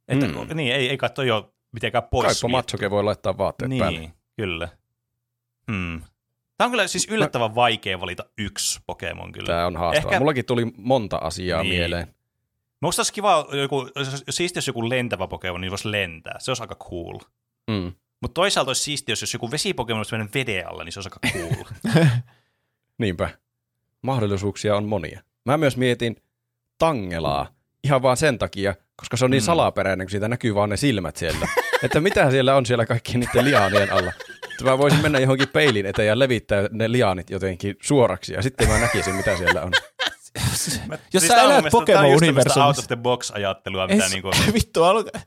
Että, Mm. Niin, ei, ei toi ole mitenkään pois. Kaipa Matsoke voi laittaa vaatteet niin, päälle. kyllä. Hmm. Tämä on kyllä siis yllättävän vaikea valita yksi Pokemon kyllä. Tämä on haastavaa. Ehkä-. Mullakin tuli monta asiaa Niin. mieleen. Musta olisi kiva, joku, jos siisti, jos joku lentävä Pokemon, niin voisi lentää. Se olisi aika cool. Mm. Mutta toisaalta olisi siistiä, jos, jos joku vesipokemon olisi mennyt veden alla, niin se olisi aika cool. Niinpä. Mahdollisuuksia on monia. Mä myös mietin Tangelaa ihan vaan sen takia, koska se on niin Mm. salaperäinen, kun siitä näkyy vaan ne silmät siellä. että mitä siellä on siellä kaikki niiden liaanien alla. Että mä voisin mennä johonkin peilin eteen ja levittää ne liaanit jotenkin suoraksi ja sitten mä näkisin, mitä siellä on. Jos Siis sä elät mielestä- tää on Pokemon-universumissa- out of the box ajattelua, Ei mitä s- niinku, Vittu, haluatko,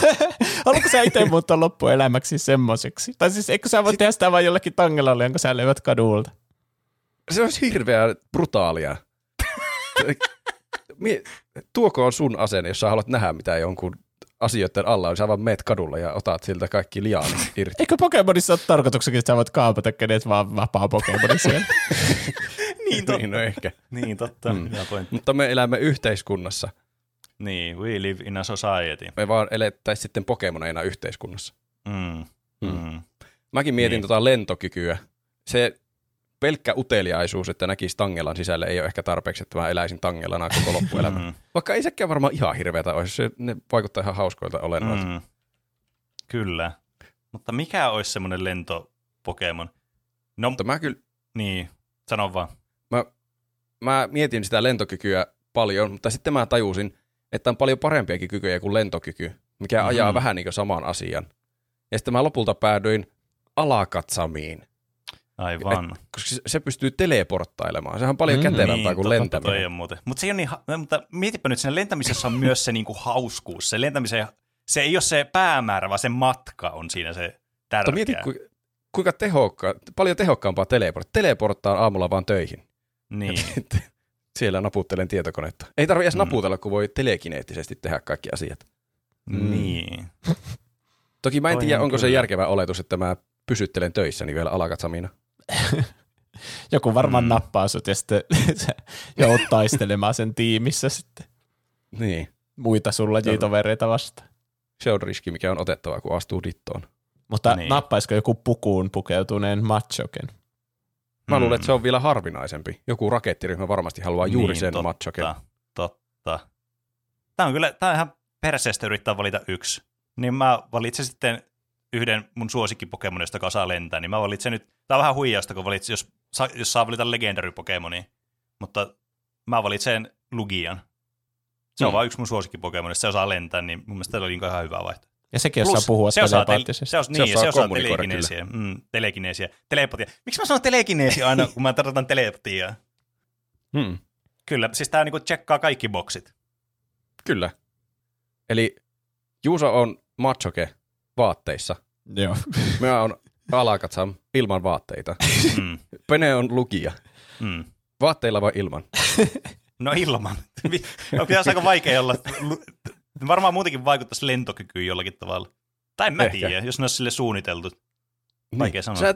haluatko sä itse muuttaa loppuelämäksi semmoiseksi? Tai siis eikö sä voi tehdä sitä vain jollekin tangelalle, jonka sä levät kadulta? Se olisi hirveän brutaalia. Mie- Tuoko on sun asenne, jos sä haluat nähdä, mitä jonkun asioiden alla on. Sä vaan meet kadulla ja otat siltä kaikki liaanit irti. Eikö Pokemonissa ole tarkoituksenkin, että sä voit kaapata kenet vaan vapaa Pokemoni siellä? niin totta. niin, no ehkä. Niin totta, Mm. Mutta me elämme yhteiskunnassa. Niin, we live in a society. Me vaan elettäisiin sitten Pokemoneina yhteiskunnassa. Mm. Mm. Mm. Mäkin mietin Niin. niin. tota lentokykyä. Se pelkkä uteliaisuus, että näkisi Tangelan sisälle, ei ole ehkä tarpeeksi, että mä eläisin Tangelana koko loppuelämä. Mm. Vaikka ei sekään varmaan ihan hirveätä olisi, se, ne vaikuttaa ihan hauskoilta olennoilta. Mm. Kyllä. Mutta mikä olisi semmoinen lentopokemon? No, Mutta mä kyllä, niin, sano vaan. mä mietin sitä lentokykyä paljon, mutta sitten mä tajusin, että on paljon parempiakin kykyjä kuin lentokyky, mikä Mhm. ajaa vähän niin kuin saman asian. Ja sitten mä lopulta päädyin alakatsamiin, Aivan. koska se- se pystyy teleporttailemaan. Sehän on paljon Mm. mm, kätevämpää kuin totta, lentäminen. Toi on muuten. Mutta se ole niin, ha- no, mutta mietipä nyt, siinä lentämisessä on myös se niinku hauskuus. Se lentämisen, se ei ole se päämäärä, vaan se matka on siinä se Mutta tärkeä. mieti, ku, kuinka tehokka, paljon tehokkaampaa teleport. Teleporttaa aamulla vaan töihin. Niin. Siellä naputtelen tietokonetta. Ei tarvitse edes Mm. mm. naputella, kun voi telekineettisesti tehdä kaikki asiat. Niin. Toki mä en Toi tiedä, on onko se kyllä. järkevä oletus, että mä pysyttelen töissäni vielä alakatsamina. Joku varmaan Mm. nappaa sut ja sitten sä joudut taistelemaan sen tiimissä sitten Niin. muita sun lajitovereita vastaan. Se on riski, mikä on otettava, kun astuu dittoon. Mutta Niin. niin. nappaisiko joku pukuun pukeutuneen machoken? Mä luulen, Mm. että se on vielä harvinaisempi. Joku rakettiryhmä varmasti haluaa juuri Niin, sen totta, machoken. Totta. Tämä on kyllä, tämä on ihan perseestä yrittää valita yksi. Niin mä valitsen sitten yhden mun suosikkipokemonista, joka saa lentää, niin mä valitsen nyt, tämä on vähän huijausta, kun valitsen, jos, jos saa valita legendary Pokemonia, mutta mä valitsen Lugian. Se on Mm. vaan yksi mun suosikkipokemonista, se osaa lentää, niin mun mielestä tämä oli ihan hyvä vaihto. Ja sekin osaa puhua se osaa, telepaattisesti. se, os, Se niin, se osaa osaa kommunikoida telekineesiä, mm, telekineesiä, telepatia. Miksi mä sanon telekineesiä aina, kun mä tarkoitan telepatiaa? Hmm. Kyllä, siis tää niinku tsekkaa kaikki boksit. Kyllä. Eli Juuso on machoke vaatteissa. Joo. Mä on alakatsam ilman vaatteita. Mm, Pene on lukija. mm. Vaatteilla vai ilman? No ilman. on kyllä aika vaikea olla. Varmaan muutenkin vaikuttaisi lentokykyyn jollakin tavalla. Tai en mä Ehkä. tiedä, jos ne olisi sille suunniteltu. Vaikea niin. sanoa. Sä,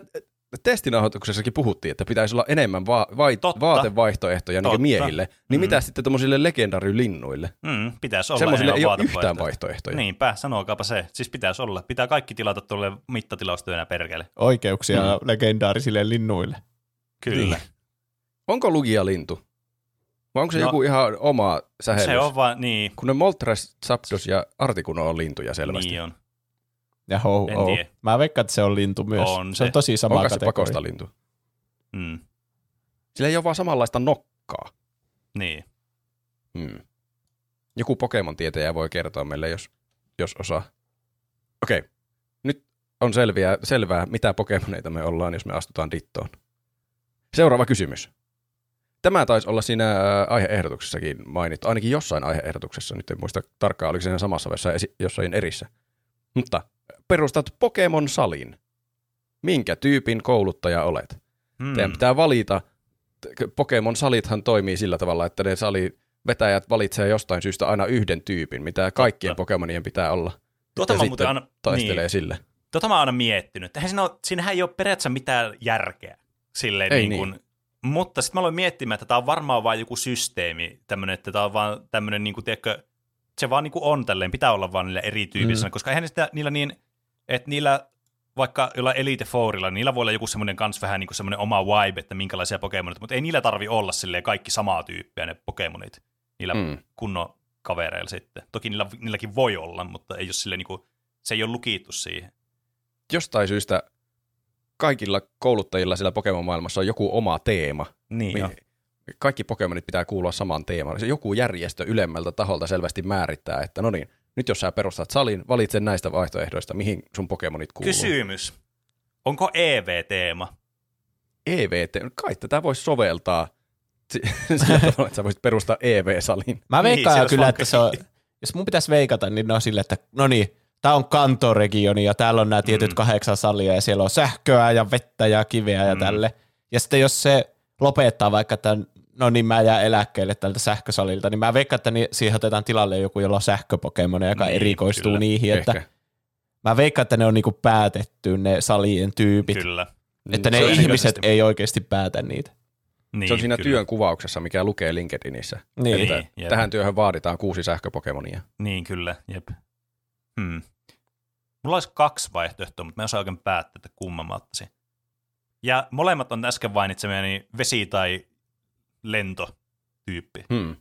testinauhoituksessakin puhuttiin, että pitäisi olla enemmän va- vai- Totta. vaatevaihtoehtoja Totta. niin miehille. Niin Mm. mitä sitten tuommoisille legendarylinnuille? Mm, pitäisi olla Semmoisille enemmän ei ole vaatevaihtoehtoja. yhtään vaihtoehtoja. Niinpä, sanokaapa se. Siis pitäisi olla. Pitää kaikki tilata tuolle mittatilaustyönä perkele. Oikeuksia Mm. legendaarisille linnuille. Kyllä. Niin. Onko lugia lintu? Vai onko se No, joku ihan oma sähellys? Se on vaan, niin, Kun ne Moltres, Zapdos ja Articuno on lintuja selvästi. niin on. Ja ho, En ho. tiedä. Mä veikkaan, että se on lintu myös. On se. se. on tosi sama Onko se pakosta lintu? Mm, Sillä ei ole vaan samanlaista nokkaa. niin. Hmm. Joku Pokemon-tietäjä voi kertoa meille, jos, jos osaa. Okei, nyt on selviä, selvää, mitä Pokemoneita me ollaan, jos me astutaan dittoon. Seuraava kysymys. Tämä taisi olla siinä ää, aiheehdotuksessakin mainittu, ainakin jossain aiheehdotuksessa, nyt en muista tarkkaan, oliko se siinä samassa vai jossain erissä. Mutta perustat Pokemon-salin. Minkä tyypin kouluttaja olet? Mm. Teidän pitää valita. Pokemon-salithan toimii sillä tavalla, että ne sali vetäjät valitsee jostain syystä aina yhden tyypin, mitä kaikkien Pokemonien pitää olla. Tuota ja mä sitten aina, taistelee niin, sille. Tota mä oon aina miettinyt. Eihän siinä, ole, siinähän ei ole periaatteessa mitään järkeä. Silleen Ei niin kuin, Mutta sitten mä aloin miettimään, että tämä on varmaan vain joku systeemi, tämmöinen, että tämä on vaan tämmöinen, niin kuin, tiedätkö, se vaan niin kuin on tälleen, pitää olla vaan niillä erityyppisillä, mm. koska eihän sitä, niillä niin, että niillä vaikka jollain Elite Fourilla, niillä voi olla joku semmoinen kans vähän niin semmoinen oma vibe, että minkälaisia Pokemonit, mutta ei niillä tarvi olla silleen kaikki samaa tyyppiä ne Pokemonit, niillä mm. Kunnon kavereilla sitten. Toki niillä, niilläkin voi olla, mutta ei ole silleen niin kuin, se ei ole lukittu siihen. Jostain syystä kaikilla kouluttajilla siellä Pokemon-maailmassa on joku oma teema. Niin jo. Kaikki Pokemonit pitää kuulua samaan teemaan. Se joku järjestö ylemmältä taholta selvästi määrittää, että no niin, nyt jos sä perustat salin, valitse näistä vaihtoehdoista, mihin sun Pokemonit kuuluu. Kysymys. Onko EV-teema? EVT, kai tätä voisi soveltaa si- sillä tavalla, että sä voisit perustaa EV-salin. Mä Niin, veikkaan olisi kyllä, että se on, jos mun pitäisi veikata, niin ne on silleen, että no niin, tää on kantoregioni ja täällä on nämä tietyt Mm. kahdeksan salia ja siellä on sähköä ja vettä ja kiveä ja Mm. tälle. Ja sitten jos se lopettaa vaikka, että no niin mä jään eläkkeelle tältä sähkösalilta, niin mä veikkaan, että ni- siihen otetaan tilalle joku, jolla on sähköpokemone, joka Niin, erikoistuu kyllä. niihin, että Ehkä. mä veikkaan, että ne on niinku päätetty ne salien tyypit, Kyllä. että ne se on ihmiset ei oikeasti päätä niitä. Niin, Se on siinä kyllä. työn kuvauksessa, mikä lukee LinkedInissä. Niin. Että Niin, jep. tähän työhön vaaditaan kuusi sähköpokemonia. Niin, kyllä, jep. Hmm. Mulla olisi kaksi vaihtoehtoa, mutta mä en osaa oikein päättää, että kumman mä ottaisin. Ja molemmat on äsken mainitsemiani vesi- tai lentotyyppi. Hmm.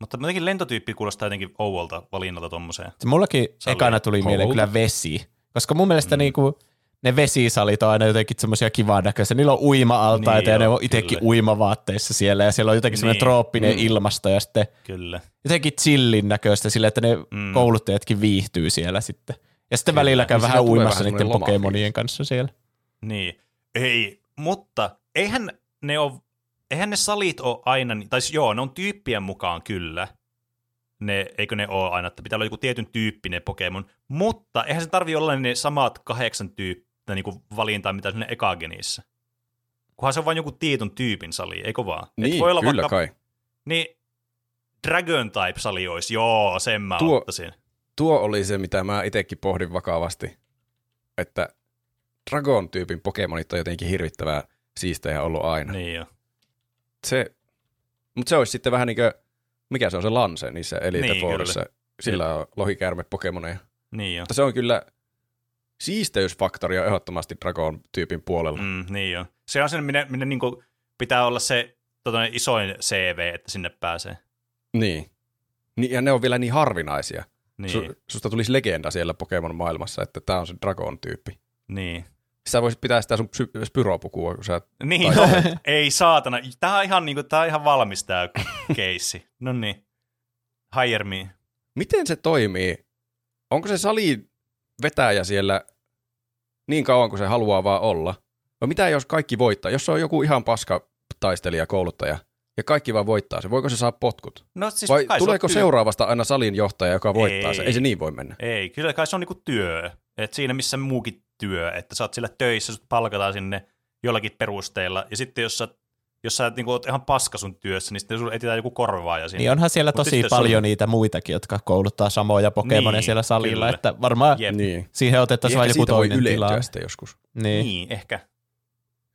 Mutta jotenkin lentotyyppi kuulostaa jotenkin ouolta valinnalta tommoseen. Se mullakin Sali. ekana tuli mieleen Cold. kyllä vesi, koska mun mielestä Mm. niinku, ne vesisalit on aina jotenkin semmoisia kivan näköisiä. Niillä on uima-altaita Niin ja ne on itsekin kyllä. uimavaatteissa siellä ja siellä on jotenkin semmoinen Niin. trooppinen Mm. ilmasto ja sitten Kyllä. jotenkin chillin näköistä sillä, että ne Mm. kouluttajatkin viihtyy siellä sitten. Ja sitten Kyllä. välillä käy Niin vähän uimassa vähän niiden semmoinen Pokemonien kanssa siellä. Niin. Ei, mutta eihän ne ole, eihän ne salit ole aina, tai joo, ne on tyyppien mukaan kyllä. Ne, eikö ne ole aina, että pitää olla joku tietyn tyyppinen Pokemon, mutta eihän se tarvi olla ne samat kahdeksan tyyppiä niin kuin valintaa, mitä sinne ekagenissä. Kunhan se on vain joku tietyn tyypin sali, eikö vaan? Et Niin, voi olla kyllä vaikka, kai. Niin, Dragon Type-sali olisi, joo, sen mä Tuo- ottaisin. Tuo oli se, mitä mä itsekin pohdin vakavasti, että Dragon-tyypin Pokemonit on jotenkin hirvittävää siistejä ollut aina. Niin jo. Se, mutta se olisi sitten vähän niin kuin, mikä se on se Lance niissä Elite Niin, Fourissa. kyllä. Sillä on lohikäärme Pokemoneja. Niin jo. Mutta se on kyllä, siisteysfaktori on ehdottomasti Dragon-tyypin puolella. Mm. Niin jo. Se on se, minne, minne niin pitää olla se tota, isoin CV, että sinne pääsee. Niin. niin. Ja ne on vielä niin harvinaisia. Niin, Su, susta tulisi legenda siellä Pokemon-maailmassa, että tämä on se Dragon-tyyppi. niin. Sä voisit pitää sitä sun psy- Spyro-pukua, kun sä... Niin, ei saatana. Tämä on ihan, niin kuin, tää on ihan valmis tämä keissi. No niin. Hire me. Miten se toimii? Onko se sali vetäjä siellä niin kauan kuin se haluaa vaan olla? Vai mitä jos kaikki voittaa? Jos se on joku ihan paska taistelija, kouluttaja, ja kaikki vaan voittaa se, voiko se saa potkut? No siis Vai se tuleeko työ. seuraavasta aina salin johtaja, joka voittaa Ei. se? Ei se niin voi mennä. Ei, kyllä kai se on niinku työ. Et siinä missä muukin työ, että sä oot siellä töissä, sut palkataan sinne jollakin perusteella, ja sitten jos sä, jos sä niinku oot ihan paska sun työssä, niin sitten sulla etsitään joku korvaaja sinne. Niin onhan siellä Mut tosi sitten se on- paljon niitä muitakin, jotka kouluttaa samoja Pokemoneja Niin, siellä salilla, kyllä. että varmaan Jep. Niin. siihen otettaisiin vain Ehkä joku toinen tila. sitten joskus. Niin. Niin, ehkä.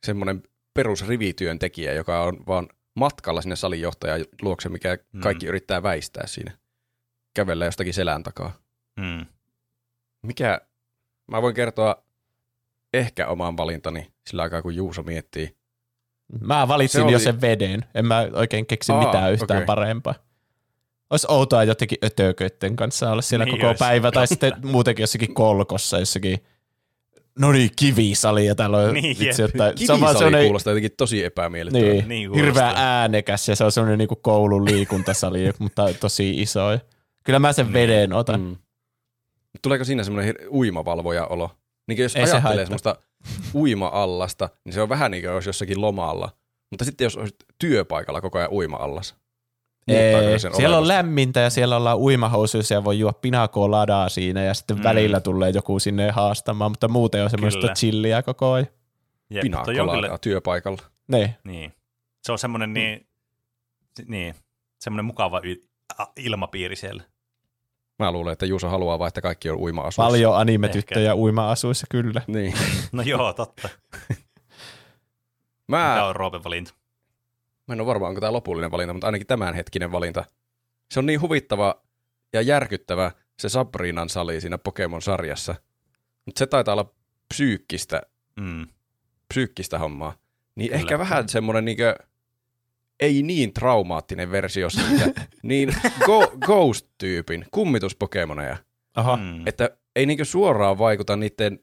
Semmoinen perusrivityöntekijä, joka on vaan matkalla sinne salinjohtajan luokse, mikä Mm. kaikki yrittää väistää siinä. Kävellä jostakin selän takaa. Mm. Mikä, mä voin kertoa ehkä oman valintani sillä aikaa, kun Juuso miettii. Mä valitsin Se oli- jo sen veden. En mä oikein keksi Aa, mitään yhtään okei. parempaa. Olisi outoa jotenkin ötököitten kanssa olla siellä Niin koko olisi. päivä, tai sitten muutenkin jossakin kolkossa, jossakin no niin, kivisali, ja täällä on Niin, vitsi, jep. että se on Kivisali sellainen kuulostaa jotenkin tosi epämiellyttävältä. niin, Niin hirveä kuulostaa. äänekäs, ja se on sellainen niin koulun liikuntasali, mutta tosi iso. Kyllä mä sen Niin. veden otan. Mm. Tuleeko siinä semmoinen uimavalvoja olo? Niin jos Ei se ajattelee haittaa. semmoista uima-allasta, niin se on vähän niin kuin olisi jossakin lomalla. Mutta sitten jos olisi työpaikalla koko ajan uima-allas. se Ei, sen siellä on olemusta? lämmintä ja siellä ollaan uimahousuissa ja voi juo pinakoladaa siinä ja sitten Mm. mm. välillä tulee joku sinne haastamaan, mutta muuten on semmoista Kyllä. chilliä koko ajan. Jep, on Pinakoladaa työpaikalla. Niin. niin. Se on semmoinen niin, niin, semmoinen mukava y- ilmapiiri siellä. Mä luulen, että Juuso haluaa vaan, että kaikki on uima-asuissa. Paljon animetyttöjä uima-asuissa, kyllä. Niin. No joo, totta. Mä, Mikä on Roopen valinta? mä en ole varma, onko tämä lopullinen valinta, mutta ainakin tämänhetkinen valinta. Se on niin huvittava ja järkyttävä se Sabrinan sali siinä Pokemon-sarjassa. Mutta se taitaa olla psyykkistä, Mm. psyykkistä hommaa. Niin Kyllä. ehkä vähän semmoinen niinkö, ei niin traumaattinen versio siitä, niin go, Ghost-tyypin kummituspokemoneja. Aha. Mm. Että ei niinkö suoraan vaikuta niiden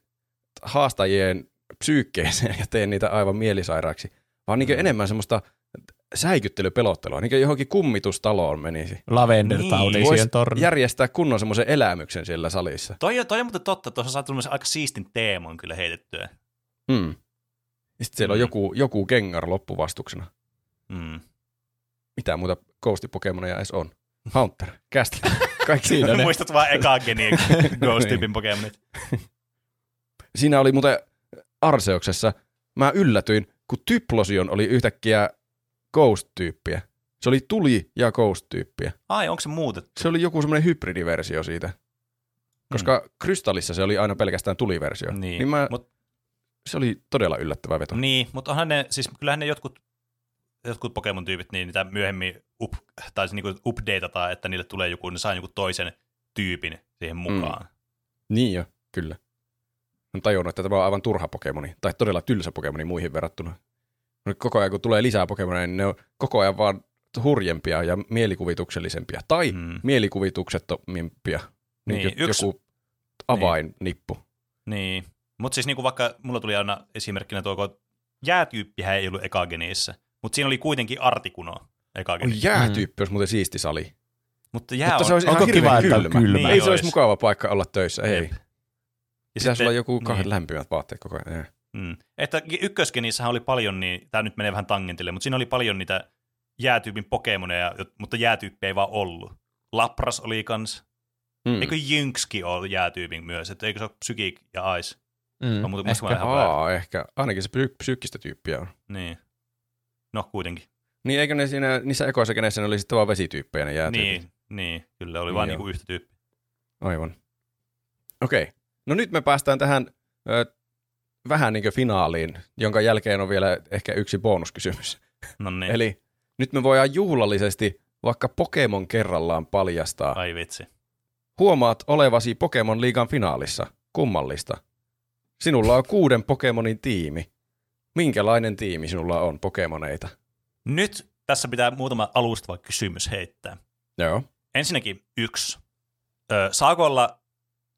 haastajien psyykkeeseen ja tee niitä aivan mielisairaaksi, vaan niinkö Mm. enemmän semmoista säikyttelypelottelua, niinkö johonkin kummitustaloon menisi. Lavender Niin. Siihen torniin. järjestää kunnon semmoisen elämyksen siellä salissa. Toi, on- toi on muuten totta, tuossa saa tulla aika siistin teemon kyllä heitettyä. Mm. Sitten siellä on Mm. joku, joku kengar loppuvastuksena. Mm. Mitä muuta Ghost-pokemoneja edes on? Haunter, Castler, kaikki Siinä ne. Muistat vaan ekaa genien Ghost-tyypin Pokemonit. Siinä oli muuten Arseoksessa, mä yllätyin, kun Typlosion oli yhtäkkiä Ghost-tyyppiä. Se oli tuli- ja Ghost-tyyppiä. Ai, onko se muutettu? Se oli joku semmoinen hybridiversio siitä. Koska Krystallissa se oli aina pelkästään tuliversio. Niin, niin mä, mut- se oli todella yllättävä veto. Niin, mutta onhan ne, siis kyllähän ne jotkut, jotkut Pokemon-tyypit, niin niitä myöhemmin up, tai niinku updateataan, että niille tulee joku, ne saa joku toisen tyypin siihen mukaan. Niin jo. Kyllä. On tajunnut, että tämä on aivan turha Pokemoni, tai todella tylsä Pokemoni muihin verrattuna. Nyt koko ajan, kun tulee lisää Pokemoneja, niin ne on koko ajan vaan hurjempia ja mielikuvituksellisempia, tai Mm. mm. mielikuvituksettomimpia. Niin, Niin, niin yksi- joku avainnippu. Niin. Mutta siis niinku vaikka mulla tuli aina esimerkkinä tuo, kun jäätyyppihän ei ollut ekageniissa, mutta siinä oli kuitenkin Artikuno Oi, ekageniissa. jäätyyppi olisi muuten siisti sali. Mutta jää Mutta on... se olisi onko ihan kiva, että on kylmä. kylmä? Niin Ei se olisi mukava paikka olla töissä, ei. Jep. Ja Pitäisi sitten- olla joku kahdet niin. lämpimät vaatteet koko ajan. Mm. Että ykköskenissähän oli paljon, niin tämä nyt menee vähän tangentille, mutta siinä oli paljon niitä jäätyypin pokemoneja, mutta jäätyyppi ei vaan ollut. Lapras oli kans. Mm. Eikö Jynxki ole jäätyypin myös? Että eikö se ole Psykik ja Ice? Mm. On muuten Ehkä. Aa, ehkä. Ainakin se psy- psyykkistä tyyppiä on. Niin. No kuitenkin. Niin eikö ne siinä, niissä ekoissa keneissä ne oli sitten vaan vesityyppejä ne jäätyypit? Niin, niin, kyllä oli Niin vaan niinku yhtä tyyppiä. Aivan. Okei. Okay. No nyt me päästään tähän ö, vähän niin kuin finaaliin, jonka jälkeen on vielä ehkä yksi bonuskysymys. No niin, Eli nyt me voidaan juhlallisesti vaikka Pokemon kerrallaan paljastaa. ai vitsi. Huomaat olevasi Pokemon liigan finaalissa. Kummallista. Sinulla on kuuden Pokemonin tiimi. Minkälainen tiimi sinulla on Pokemoneita? Nyt tässä pitää muutama alustava kysymys heittää. Joo. Ensinnäkin yksi. Ö, saako olla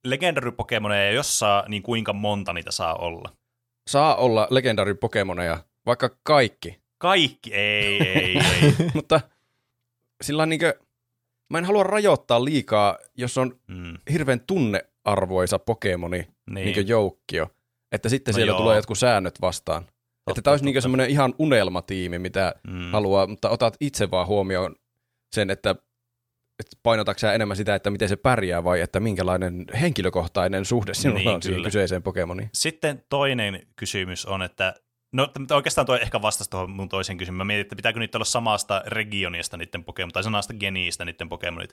legendary Pokemoneja, ja jos saa, niin kuinka monta niitä saa olla? Saa olla legendary Pokemoneja, vaikka kaikki. Kaikki, ei, ei, ei. Mutta sillä on niinkö, mä en halua rajoittaa liikaa, jos on Mm, hirveän tunnearvoisa Pokemoni, niin, niin. niinkö joukkio, että sitten No siellä joo. tulee jotkut säännöt vastaan. Totta, että tämä olisi totta. semmoinen ihan unelmatiimi, mitä mm, haluaa, mutta otat itse vaan huomioon sen, että, että painotatko enemmän sitä, että miten se pärjää vai että minkälainen henkilökohtainen suhde sinulla Niin, on siihen kyllä. kyseiseen Pokemoniin. Sitten toinen kysymys on, että No oikeastaan toi ehkä vastasi tuohon mun toisen kysymään. Mä mietin, että pitääkö niitä olla samasta regionista niiden Pokemon, tai samasta geniistä niiden Pokemonit.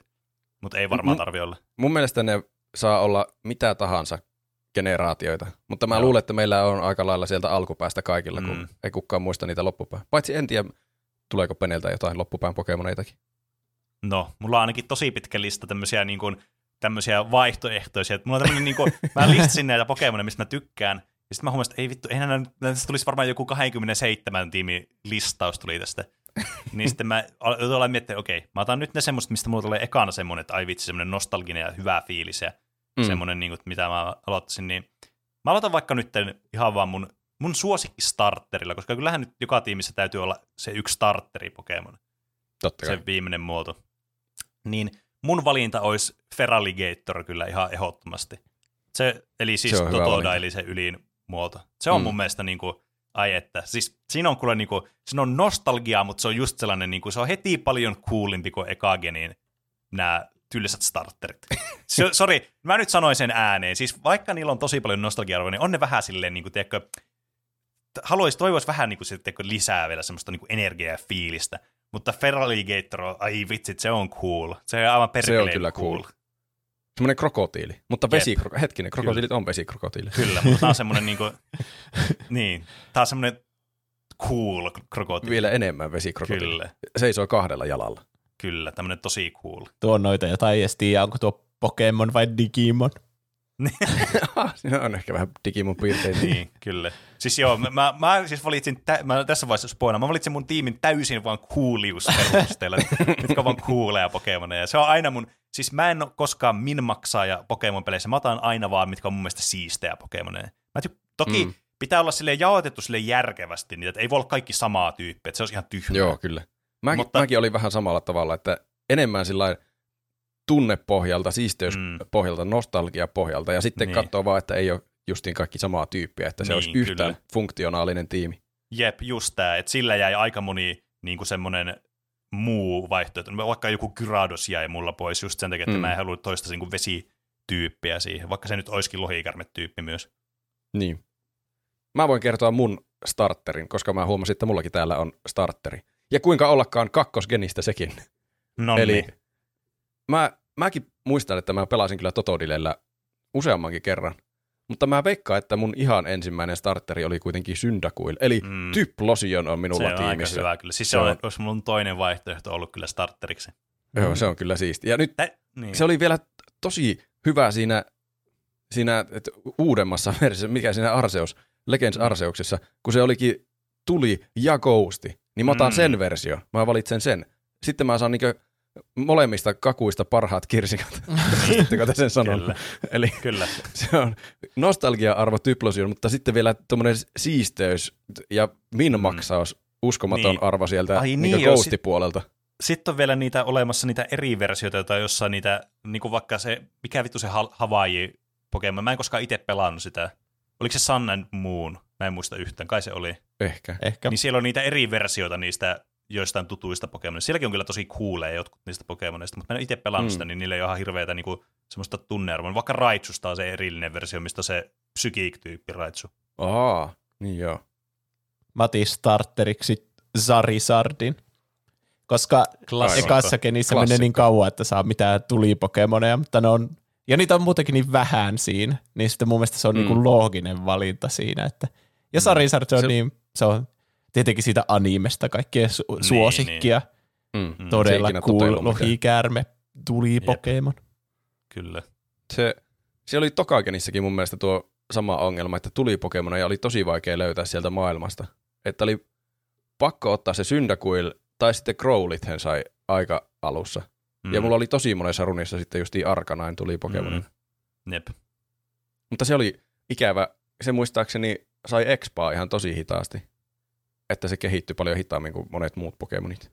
Mutta ei varmaan tarvi olla. Mun mielestä ne saa olla mitä tahansa generaatioita, mutta mä Joo. luulen, että meillä on aika lailla sieltä alkupäästä kaikilla, kun Mm. ei kukaan muista niitä loppupään. Paitsi en tiedä, tuleeko Peneltä jotain loppupään Pokemoneitakin. No, mulla on ainakin tosi pitkä lista tämmöisiä, niin kuin, tämmöisiä vaihtoehtoisia. Että mulla on tämmöinen, niin kuin, mä listasin näitä Pokemonia, mistä mä tykkään. Ja sitten mä huomasin, että ei vittu, eihän tästä tulisi varmaan joku 27 tiimi listaus tuli tästä. niin sitten mä al- joutuin olla miettiä, okei, mä otan nyt ne semmoista, mistä mulla tulee ekana semmoinen, että ai vitsi, semmoinen nostalginen ja hyvä fiilis ja mm. semmoinen, niin kuin, mitä mä aloittaisin. Niin mä aloitan vaikka nyt ihan vaan mun, mun suosikkistarterilla, koska kyllähän nyt joka tiimissä täytyy olla se yksi starteri Pokemon Totta kai. se viimeinen muoto. Niin mun valinta olisi Feraligator kyllä ihan ehdottomasti. Se, eli siis Se Totoda, eli se ylin muoto. Se on Mm. mun mielestä niin kuin, ai että, siis siinä on kyllä niin kuin, siinä on nostalgiaa, mutta se on just sellainen, niin kuin, se on heti paljon coolimpi kuin Ekagenin nämä tylsät starterit. Se- Sori, mä nyt sanoin sen ääneen. Siis vaikka niillä on tosi paljon nostalgia niin on ne vähän silleen, niin kuin, tiedätkö, haluaisi, toivoisi vähän niin kuin, se, tiedätkö, lisää vielä semmoista niin kuin energiaa ja fiilistä. Mutta Feraligator, on- ai vitsit, se on cool. Se on aivan perkeleen kyllä cool. Semmoinen krokotiili. Mutta vesikrokotiili. Hetkinen, krokotiilit on vesikrokotiili. Kyllä, mutta tämä on semmoinen niin kuin, niin, tämä on semmoinen cool krokotiili. Vielä enemmän vesikrokotiili. Kyllä, Seisoo kahdella jalalla. Kyllä, tämmöinen tosi cool. Tuo on noita jotain, ei edes tiedä, onko tuo Pokemon vai Digimon. Siinä on ehkä vähän Digimon piirteitä. niin, kyllä. Siis joo, mä, mä, mä siis valitsin, tä, mä tässä vaiheessa spoilaan, mä valitsin mun tiimin täysin vaan cooliusperusteella, mitkä on vaan cooleja Pokemoneja. Se on aina mun, siis mä en ole koskaan min-maksaaja Pokemon-peleissä, mä otan aina vaan, mitkä on mun mielestä siistejä Pokemoneja. Mä ty- toki Mm. pitää olla sille jaotettu sille järkevästi, niin että ei voi olla kaikki samaa tyyppiä, että se olisi ihan tyhmää. Joo, kyllä. Mäkin, Mutta- mäkin olin vähän samalla tavalla, että enemmän sillä tunnepohjalta, siisteyspohjalta, mm. nostalgiapohjalta, ja sitten Niin. katsoo vaan, että ei ole justiin kaikki samaa tyyppiä, että se Niin, olisi yhtään kyllä. funktionaalinen tiimi. Jep, just tää, että sillä jäi aika moni niin kuin semmoinen muu vaihtoehto. Vaikka joku Gyarados jäi mulla pois just sen takia, että mm. Mä en halua toista niin vesityyppiä siihen, vaikka se nyt olisikin lohikärmetyyppi myös. Niin. Mä voin kertoa mun starterin, koska mä huomasin, että mullakin täällä on starteri. Ja kuinka ollakaan kakkosgenistä sekin. No Eli niin. mä, mäkin muistan, että mä pelasin kyllä Totodilellä useammankin kerran. Mutta mä veikkaan, että mun ihan ensimmäinen starteri oli kuitenkin Syndakuil. Eli Mm. mm. Typlosion on se minulla on aika tiimissä. hyvä kyllä. Siis se, Se on, on- olisi mun toinen vaihtoehto ollut kyllä starteriksi. Joo, se on kyllä siisti. Ja nyt Tä, niin. se oli vielä tosi hyvä siinä siinä että uudemmassa versiossa, mikä siinä Arceus, Legends Arceuksessa, kun se olikin tuli ja ghosti, niin mä otan Mm. sen versio. Mä valitsen sen. Sitten mä saan niinkö molemmista kakuista parhaat kirsikat. Tiedättekö te sen sanon? Kyllä. Eli Kyllä. se on nostalgia-arvo typlosion, mutta sitten vielä tuommoinen siisteys ja minmaksaus, uskomaton Niin. arvo sieltä Ai niin, joo, ghostipuolelta. Sitten on vielä niitä olemassa niitä eri versioita, joita jossain niitä, niin kuin vaikka se, mikä vittu se Ha- Hawaii Pokemon, mä en koskaan itse pelannut sitä. Oliko se Sun and Moon? Mä en muista yhtään, kai se oli. Ehkä. Ehkä. Niin siellä on niitä eri versioita niistä joistain tutuista Pokemonista. Sielläkin on kyllä tosi cooleja jotkut niistä Pokemonista, mutta mä en itse pelannut Mm. sitä, niin niillä ei ole ihan hirveätä niinku, semmoista tunnearvoa. Vaikka Raitsusta on se erillinen versio, mistä on se Psychic-tyyppi Raitsu. Aa, niin joo. Mä otin starteriksi Zarizardin. Koska Klassikko. ekassa kenissä menee Klassikko. niin kauan, että saa mitään tulipokemoneja, mutta ne on, ja niitä on muutenkin niin vähän siinä, niin sitten mun mielestä se on Mm. niinku looginen valinta siinä. Että, ja Charizard se on, Se- niin, se on tietenkin siitä animesta kaikkien su- Niin, suosikkia. Mm. Mm. Mm. Todella cool lohikäärme tuli Jep. Pokemon. Kyllä. Se, se oli Tokagenissakin mun mielestä tuo sama ongelma, että tuli Pokemoneja oli tosi vaikea löytää sieltä maailmasta. Että oli pakko ottaa se Syndaquil tai sitten Growlithen sai aika alussa. Mm. Ja mulla oli tosi monessa runissa sitten justiin Arcanine tuli Pokemonin. Mm. Mm. Jep. Mutta se oli ikävä. Se muistaakseni sai expaa ihan tosi hitaasti. Että se kehittyi paljon hitaammin kuin monet muut Pokemonit.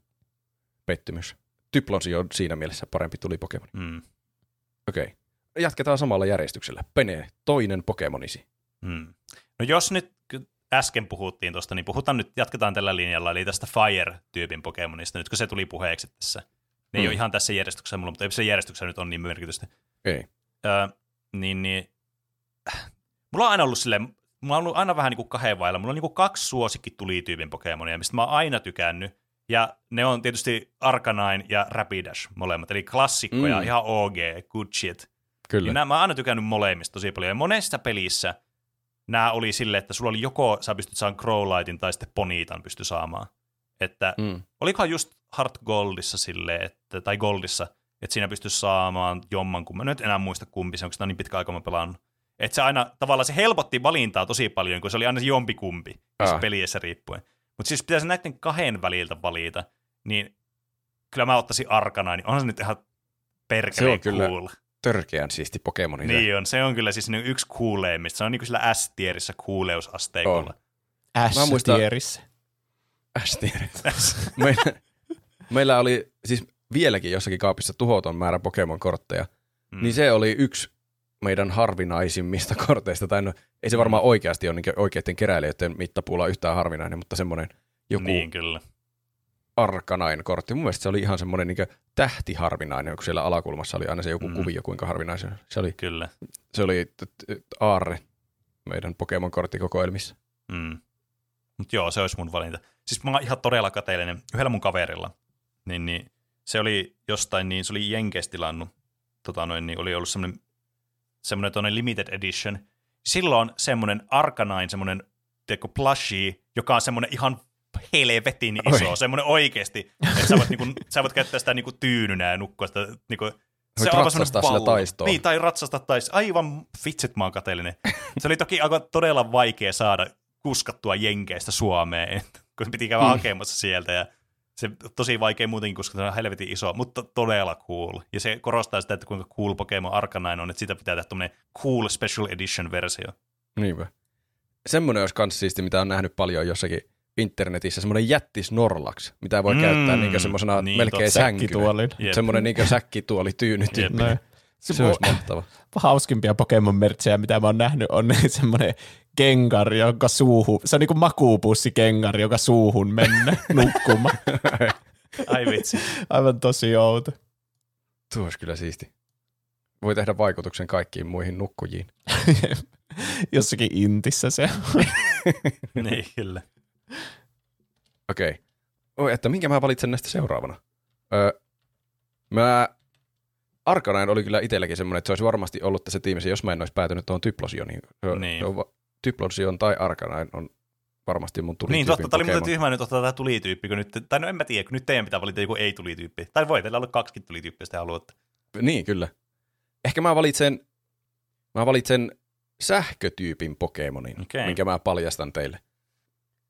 Pettymys. Typlonsi on siinä mielessä parempi tuli Pokemoni. Mm. Okei. Okay. Jatketaan samalla järjestyksellä. Pene, toinen Pokemonisi. Mm. No jos nyt äsken puhuttiin tuosta, niin puhutaan nyt, jatketaan tällä linjalla, eli tästä Fire-tyypin Pokemonista, nyt kun se tuli puheeksi tässä. Ne ei Mm. ole ihan tässä järjestyksessä mulla, mutta ei se järjestyksessä nyt on niin merkitystä. Ei. Öö, niin, niin, mulla on aina ollut silleen, mulla on ollut aina vähän niin kuin kahden vailla. Mulla on niin kuin kaksi suosikki tulityypin Pokemonia, mistä mä oon aina tykännyt. Ja ne on tietysti Arcanine ja Rapidash molemmat, eli klassikkoja, Mm. ihan OG, good shit. Kyllä. Niin nämä, mä oon aina tykännyt molemmista tosi paljon. Ja monessa pelissä nämä oli silleen, että sulla oli joko sä pystyt saamaan Growlightin tai sitten Ponitan pysty saamaan. Että Mm. olikohan just Heart Goldissa silleen, että, tai Goldissa, että siinä pystyy saamaan jomman kumman. Mä nyt enää muista kumpi se on, koska sitä on niin pitkä aika mä pelannut. Että se aina, tavallaan se helpotti valintaa tosi paljon, kun se oli aina se jompikumpi, Ah. peliessä riippuen. Mutta siis pitäisi näiden kahden väliltä valita, niin kyllä mä ottaisin Arkana, niin onhan se nyt ihan perkeleen Se on kyllä cool. Törkeän siisti Pokemoni. se. Niin on, se on kyllä siis niin yksi kuuleimmista. Se on niin kuin sillä S-tierissä kuuleusasteikolla. S-tierissä. S-tieri. meillä, meillä oli siis vieläkin jossakin kaapissa tuhoton määrä Pokemon-kortteja. Mm. Niin se oli yksi meidän harvinaisimmista korteista. Tai no, ei se varmaan oikeasti ole niin oikeiden keräilijöiden mittapuulla yhtään harvinainen, mutta semmoinen joku Niin kyllä. Arkanain-kortti. Mun mielestä se oli ihan semmoinen niin tähtiharvinainen, kun siellä alakulmassa oli aina se joku Mm. mm. kuvio, kuinka harvinaisen se oli. Kyllä. Se oli aarre meidän Pokemon-korttikokoelmissa. Mm. Mut joo, se olisi mun valinta. Siis mä oon ihan todella kateellinen. Yhdellä mun kaverilla, niin, niin se oli jostain, niin se oli Jenkeistä tilannut, tota noin, niin oli ollut semmoinen, semmoinen toinen limited edition. Silloin semmoinen Arcanine, semmoinen tiedätkö, plushie, joka on semmoinen ihan helvetin iso, Oi. semmoinen oikeasti, että sä voit, niinku, sä voit käyttää sitä niinku tyynynä ja nukkua sitä niinku, Voit aivan ratsastaa semmoinen sillä. Niin, tai ratsastaa tais. Aivan vitsit mä oon kateellinen. Se oli toki aika todella vaikea saada kuskattua Jenkeistä Suomeen, kun piti käydä Mm. hakemassa sieltä. Ja se tosi vaikea muutenkin, koska se on helvetin iso, mutta todella cool. Ja se korostaa sitä, että kuinka cool Pokemon Arcanine on, että siitä pitää tehdä tämmöinen cool special edition versio. Niinpä. Semmoinen olisi kans siisti, mitä on nähnyt paljon jossakin internetissä, semmoinen jätti Snorlax, mitä voi Mm, käyttää niin semmoisena niin, melkein sänkynä. Semmoinen niin säkkituoli tyyny Jep. tyyppinen. No, Se, se, olisi mahtava. hauskimpia Pokemon-mertsejä, mitä mä oon nähnyt, on semmoinen Gengar, jonka suuhun, se on niinku makuupussi Gengar, joka suuhun mennä nukkumaan. Ai vitsi. Aivan tosi outo. Tuo olisi kyllä siisti. Voi tehdä vaikutuksen kaikkiin muihin nukkujiin. Jossakin intissä se on. niin, kyllä. Okei. Okay. Oi, että minkä mä valitsen näistä seuraavana? Öö, mä... Arcanine oli kyllä itselläkin semmoinen, että se olisi varmasti ollut tässä tiimissä, jos mä en olisi päätynyt tuohon Typlosioniin. Se, on- Niin. va- Typlosion tai Arcanine on varmasti mun tuli Niin, totta, tämä oli muuten tyhmä nyt ottaa tämä tulityyppi, kun nyt, tai no en mä tiedä, kun nyt teidän pitää valita joku ei-tulityyppi. Tai voi teillä olla kaksikin tulityyppiä, jos te haluatte. Niin, kyllä. Ehkä mä valitsen Mä valitsen sähkötyypin Pokemonin, Okei. minkä mä paljastan teille.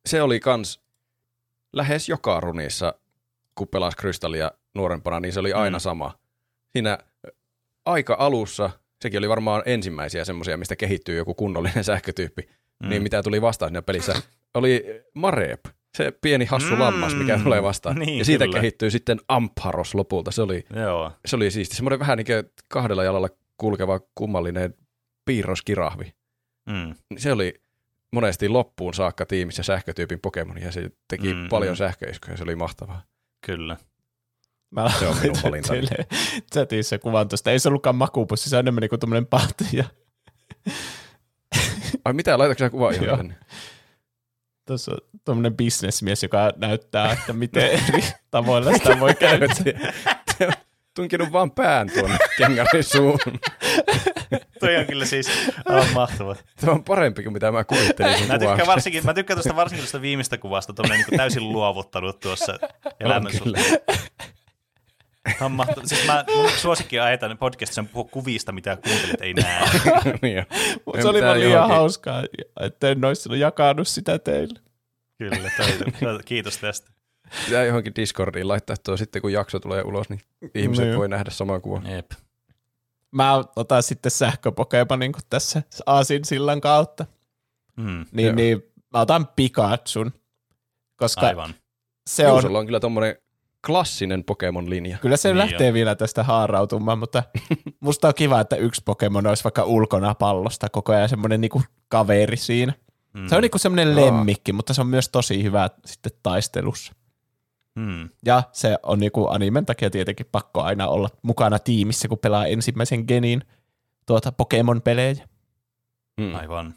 Se oli kans lähes joka runissa, kun pelasi Krystallia nuorempana, niin se oli aina Mm. sama. Siinä aika alussa, sekin oli varmaan ensimmäisiä semmoisia, mistä kehittyy joku kunnollinen sähkötyyppi, mm. niin mitä tuli vastaan siinä pelissä, oli Marep, se pieni hassu Mm. lammas, mikä tulee vastaan. Niin, ja siitä kyllä. kehittyy sitten Ampharos lopulta. Se oli, Joo. se oli siisti. Semmoinen vähän niin kuin kahdella jalalla kulkeva kummallinen piirroskirahvi. Mm. Se oli monesti loppuun saakka tiimissä sähkötyypin Pokemon ja se teki mm, paljon mm. sähköiskuja. Se oli mahtavaa. Kyllä. Mä Se on minun valintani. Chatissa kuvan tuosta. Ei se ollutkaan makupussi, se on enemmän niinku tommonen patja. Ai mitä, laitatko sä kuvaa ihan tänne? Tuossa on tommonen bisnesmies, joka näyttää, että miten eri tavoilla sitä voi käyttää. Se on tunkenut vaan pään tuonne kengärin suuhun. Toi on kyllä siis aivan mahtava. Se on parempi kuin mitä mä kuvittelin sun Mä tykkään, varsinkin, mä tykkään tuosta varsinkin tuosta viimeistä kuvasta, tuommoinen niin täysin luovuttanut tuossa elämän On kyllä. suhteen. Tämä on mahtavaa. Siis mä, mun suosikki aihe tänne podcastissa on puhua kuvista, mitä kuuntelit ei näe. niin se oli vaan liian johonkin- hauskaa, että en olisi jakanut sitä teille. Kyllä, toi, kiitos tästä. Pitää johonkin Discordiin laittaa tuo sitten, kun jakso tulee ulos, niin ihmiset Niin. voi nähdä saman kuvan. Jep. Mä otan sitten sähköpokemonin kun tässä Aasin sillan kautta. Mm, Niin, Joo. niin mä otan Pikachun, koska aivan. se on, sulla on kyllä tommonen klassinen Pokemon-linja. kyllä se Niin lähtee vielä tästä haarautumaan, mutta musta on kiva, että yksi Pokemon olisi vaikka ulkona pallosta koko ajan semmoinen niinku kaveri siinä. Mm, Se on niinku semmoinen lemmikki, mutta se on myös tosi hyvä sitten taistelussa. mm, Ja se on niinku animen takia tietenkin pakko aina olla mukana tiimissä, kun pelaa ensimmäisen genin tuota Pokemon-pelejä. Mm. aivan.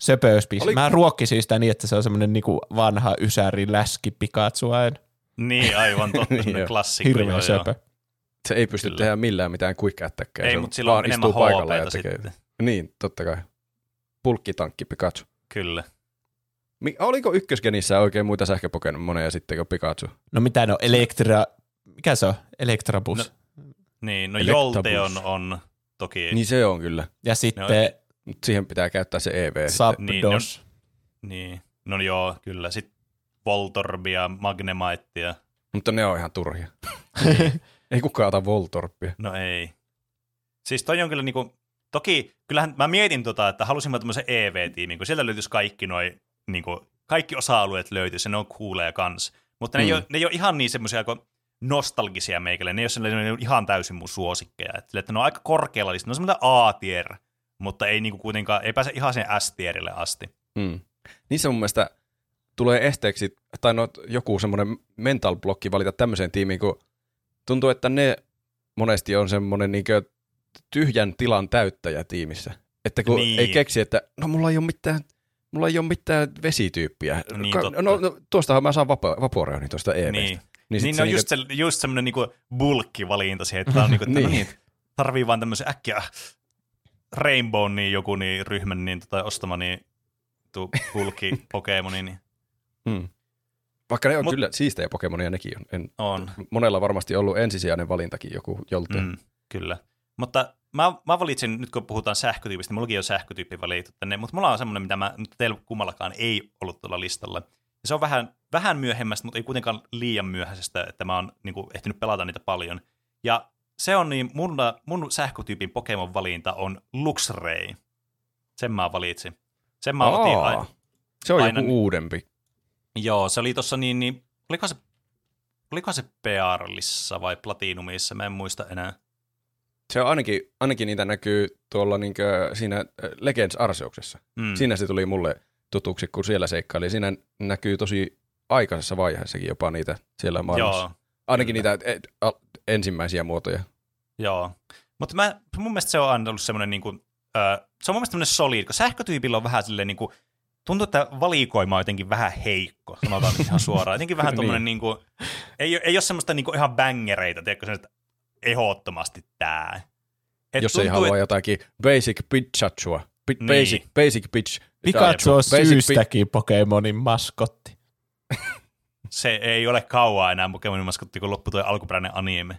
Söpöyspis. Oli- Mä ruokkisin sitä niin, että se on semmoinen niinku vanha ysäri läski Pikachu aina. Niin, aivan totta. Niin joo. klassikko. Hirveä joo, söpö. Se ei pysty Kyllä. tehdä millään mitään quick attackia. Ei, mutta sillä on enemmän istuu paikalla ja tekee. sitten. Niin, totta kai. Pulkkitankki Pikachu. Kyllä. Mi- oliko ykkösgenissä oikein muita sähköpokemoneja sitten kuin Pikachu? No mitä no, Elektra, mikä se on? Elektrabus. No, Niin, no Electabuzz. Jolteon on toki. Niin se on kyllä. ja sitten Mut siihen pitää käyttää se EV. sitten. Niin, Zapdos. Niin, no joo, kyllä. Sitten Voltorbia, Magnemaitia. Mutta ne on ihan turhia. ei kukaan ota Voltorpia. No ei. Siis toi on kyllä niinku, toki, kyllähän mä mietin tota, että halusin mä tämmöisen EV-tiimin, kun sieltä löytyisi kaikki noi, niinku, kaikki osa-alueet löytyisi, ja ne on cooleja kans. Mutta ne, Mm. ei, ole, ne ei ole ihan niin semmoisia kuin nostalgisia meikälle, ne ei ole sellaisia ne ihan täysin mun suosikkeja. Et, sille, että ne on aika korkealla listalla, ne on semmoinen A-tier, mutta ei niinku kuitenkaan, ei pääse ihan sen S-tierille asti. Mm. Niissä mun mielestä tulee esteeksi, tai no, joku semmoinen mental blokki valita tämmöiseen tiimiin, kun tuntuu, että ne monesti on semmoinen niinkö tyhjän tilan täyttäjä tiimissä. Että kun Niin. niin. ei keksi, että no mulla ei ole mitään, mulla ei ole mitään vesityyppiä. Niin, Ka- totta. no, no, tuostahan mä saan vapo- Vaporeoni tuosta EVstä. Niin, Niin, niin, niin se niinkö- just, se, just semmoinen niinku bulkkivalinta siihen, että on niinku, että niin. no Niin. niin, tarvii vaan tämmöisen äkkiä Rainbow niin joku niin ryhmän niin tota, ostama niin tu bulkki Pokemoni niin Mm. Vaikka ne on Mut- kyllä siistejä Pokemonia nekin on. En, on. monella varmasti ollut ensisijainen valintakin joku joltain. Mm. Mm, kyllä. Mutta mä, mä valitsin, nyt kun puhutaan sähkötyypistä, mullakin on sähkötyyppi valittu tänne, mutta mulla on semmoinen, mitä mä, nyt teillä kummallakaan ei ollut tuolla listalla. Ja se on vähän, vähän myöhemmästä, mutta ei kuitenkaan liian myöhäisestä, että mä oon niin kuin, ehtinyt pelata niitä paljon. Ja se on niin, mun, mun sähkötyypin Pokemon valinta on Luxray. Sen mä valitsin. Sen mä otin Aa, aina. se on aina- joku uudempi. Joo, se oli tossa niin, niin oliko se, oliko se Pearlissa vai Platinumissa, mä en muista enää. Se on ainakin, ainakin niitä näkyy tuolla niinkö siinä äh, Legends Arseuksessa. Mm. Siinä se tuli mulle tutuksi, kun siellä seikkaili. Siinä näkyy tosi aikaisessa vaiheessakin jopa niitä siellä maailmassa. Joo, ainakin kyllä. niitä ensimmäisiä muotoja. Joo. Mutta mä, mun mielestä se on aina ollut semmoinen, niin kuin, äh, se on mun mielestä semmoinen solid, kun sähkötyypillä on vähän silleen, niin kuin, tuntuu, että valikoima on jotenkin vähän heikko, sanotaan nyt ihan suoraan. Jotenkin vähän Niin. tommoinen, niin kuin, ei, ei ole semmoista niin kuin ihan bangereita, tiedätkö, että ehdottomasti tää. Et Jos ei tuntuu, halua jotakin basic pitchachua. Pi- Niin. basic, basic pitch. Pikachu on Basic syystäkin Pokemonin maskotti. se ei ole kauaa enää Pokemonin maskotti, kun loppui tuo alkuperäinen anime.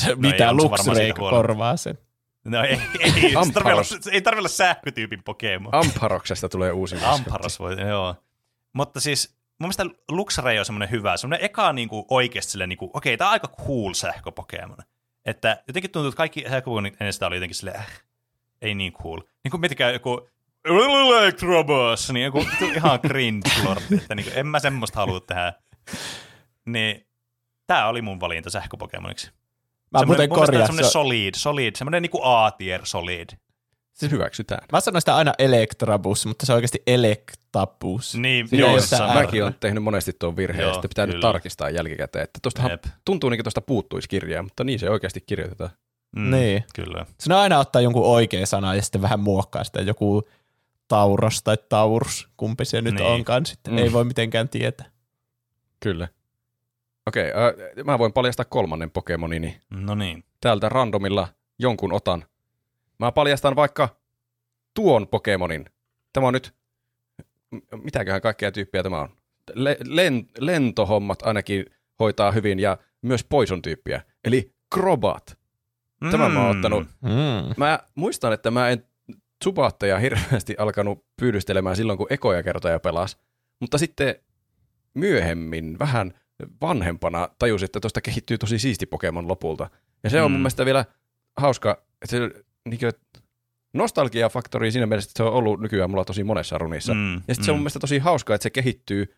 Se, No ei, mitä Luxray korvaa sen. No ei, ei, tarvitse olla, ei tarvitse olla sähkötyypin Pokemon. Amparoksesta tulee uusi maskotti. Amparos voi, joo. Mutta siis mun mielestä Luxray on semmoinen hyvä, semmoinen eka niinku oikeasti silleen, niinku, okei, tää on aika cool sähköpokemon. Että jotenkin tuntuu, että kaikki sähköpokemonit ennen sitä oli jotenkin silleen, äh, ei niin cool. Niin kuin miettikää joku Electrobus, niin joku ihan cringe-lordi, että niin kuin, en mä semmoista halua tehdä. Niin tää oli mun valinta sähköpokemoniksi. Mä Semmoinen- muuten korjaan. Semmoinen se- solid, solid, semmoinen niinku A-tier solid. Se hyväksytään. Mä sanon sitä aina Electrabus, mutta se on oikeasti Electabus. Niin, Siinä Joo, sitä määrin. mäkin olen tehnyt monesti tuon virheen, Joo, ja sitten pitää kyllä. nyt tarkistaa jälkikäteen, että tostahan Jep. tuntuu niin kuin tuosta puuttuisi kirjaa, mutta niin se oikeasti kirjoitetaan. Mm, Niin. Kyllä. Sinä aina ottaa jonkun oikea sana ja sitten vähän muokkaa sitä joku Tauros tai Taurus, kumpi se nyt Niin. onkaan sitten. Mm. Ei voi mitenkään tietää. Kyllä. Okei, äh, mä voin paljastaa kolmannen Pokemonini. No niin. Täältä randomilla jonkun otan. Mä paljastan vaikka tuon Pokemonin. Tämä on nyt, mitäköhän kaikkea tyyppiä tämä on? Le- len- lentohommat ainakin hoitaa hyvin ja myös poison tyyppiä. Eli Crobat. Tämän mä oon ottanut. Mm. Mä muistan, että mä en Zubatteja hirveästi alkanut pyydystelemään silloin, kun ekoja kertoja pelas. Mutta sitten myöhemmin, vähän vanhempana, tajusin, että tuosta kehittyy tosi siisti Pokemon lopulta. Ja se on Mm. mun mielestä vielä hauska, että se niin nostalgiafaktori siinä mielessä, että se on ollut nykyään mulla tosi monessa runissa. Mm, Ja sitten se on mun mielestä tosi hauskaa, että se kehittyy,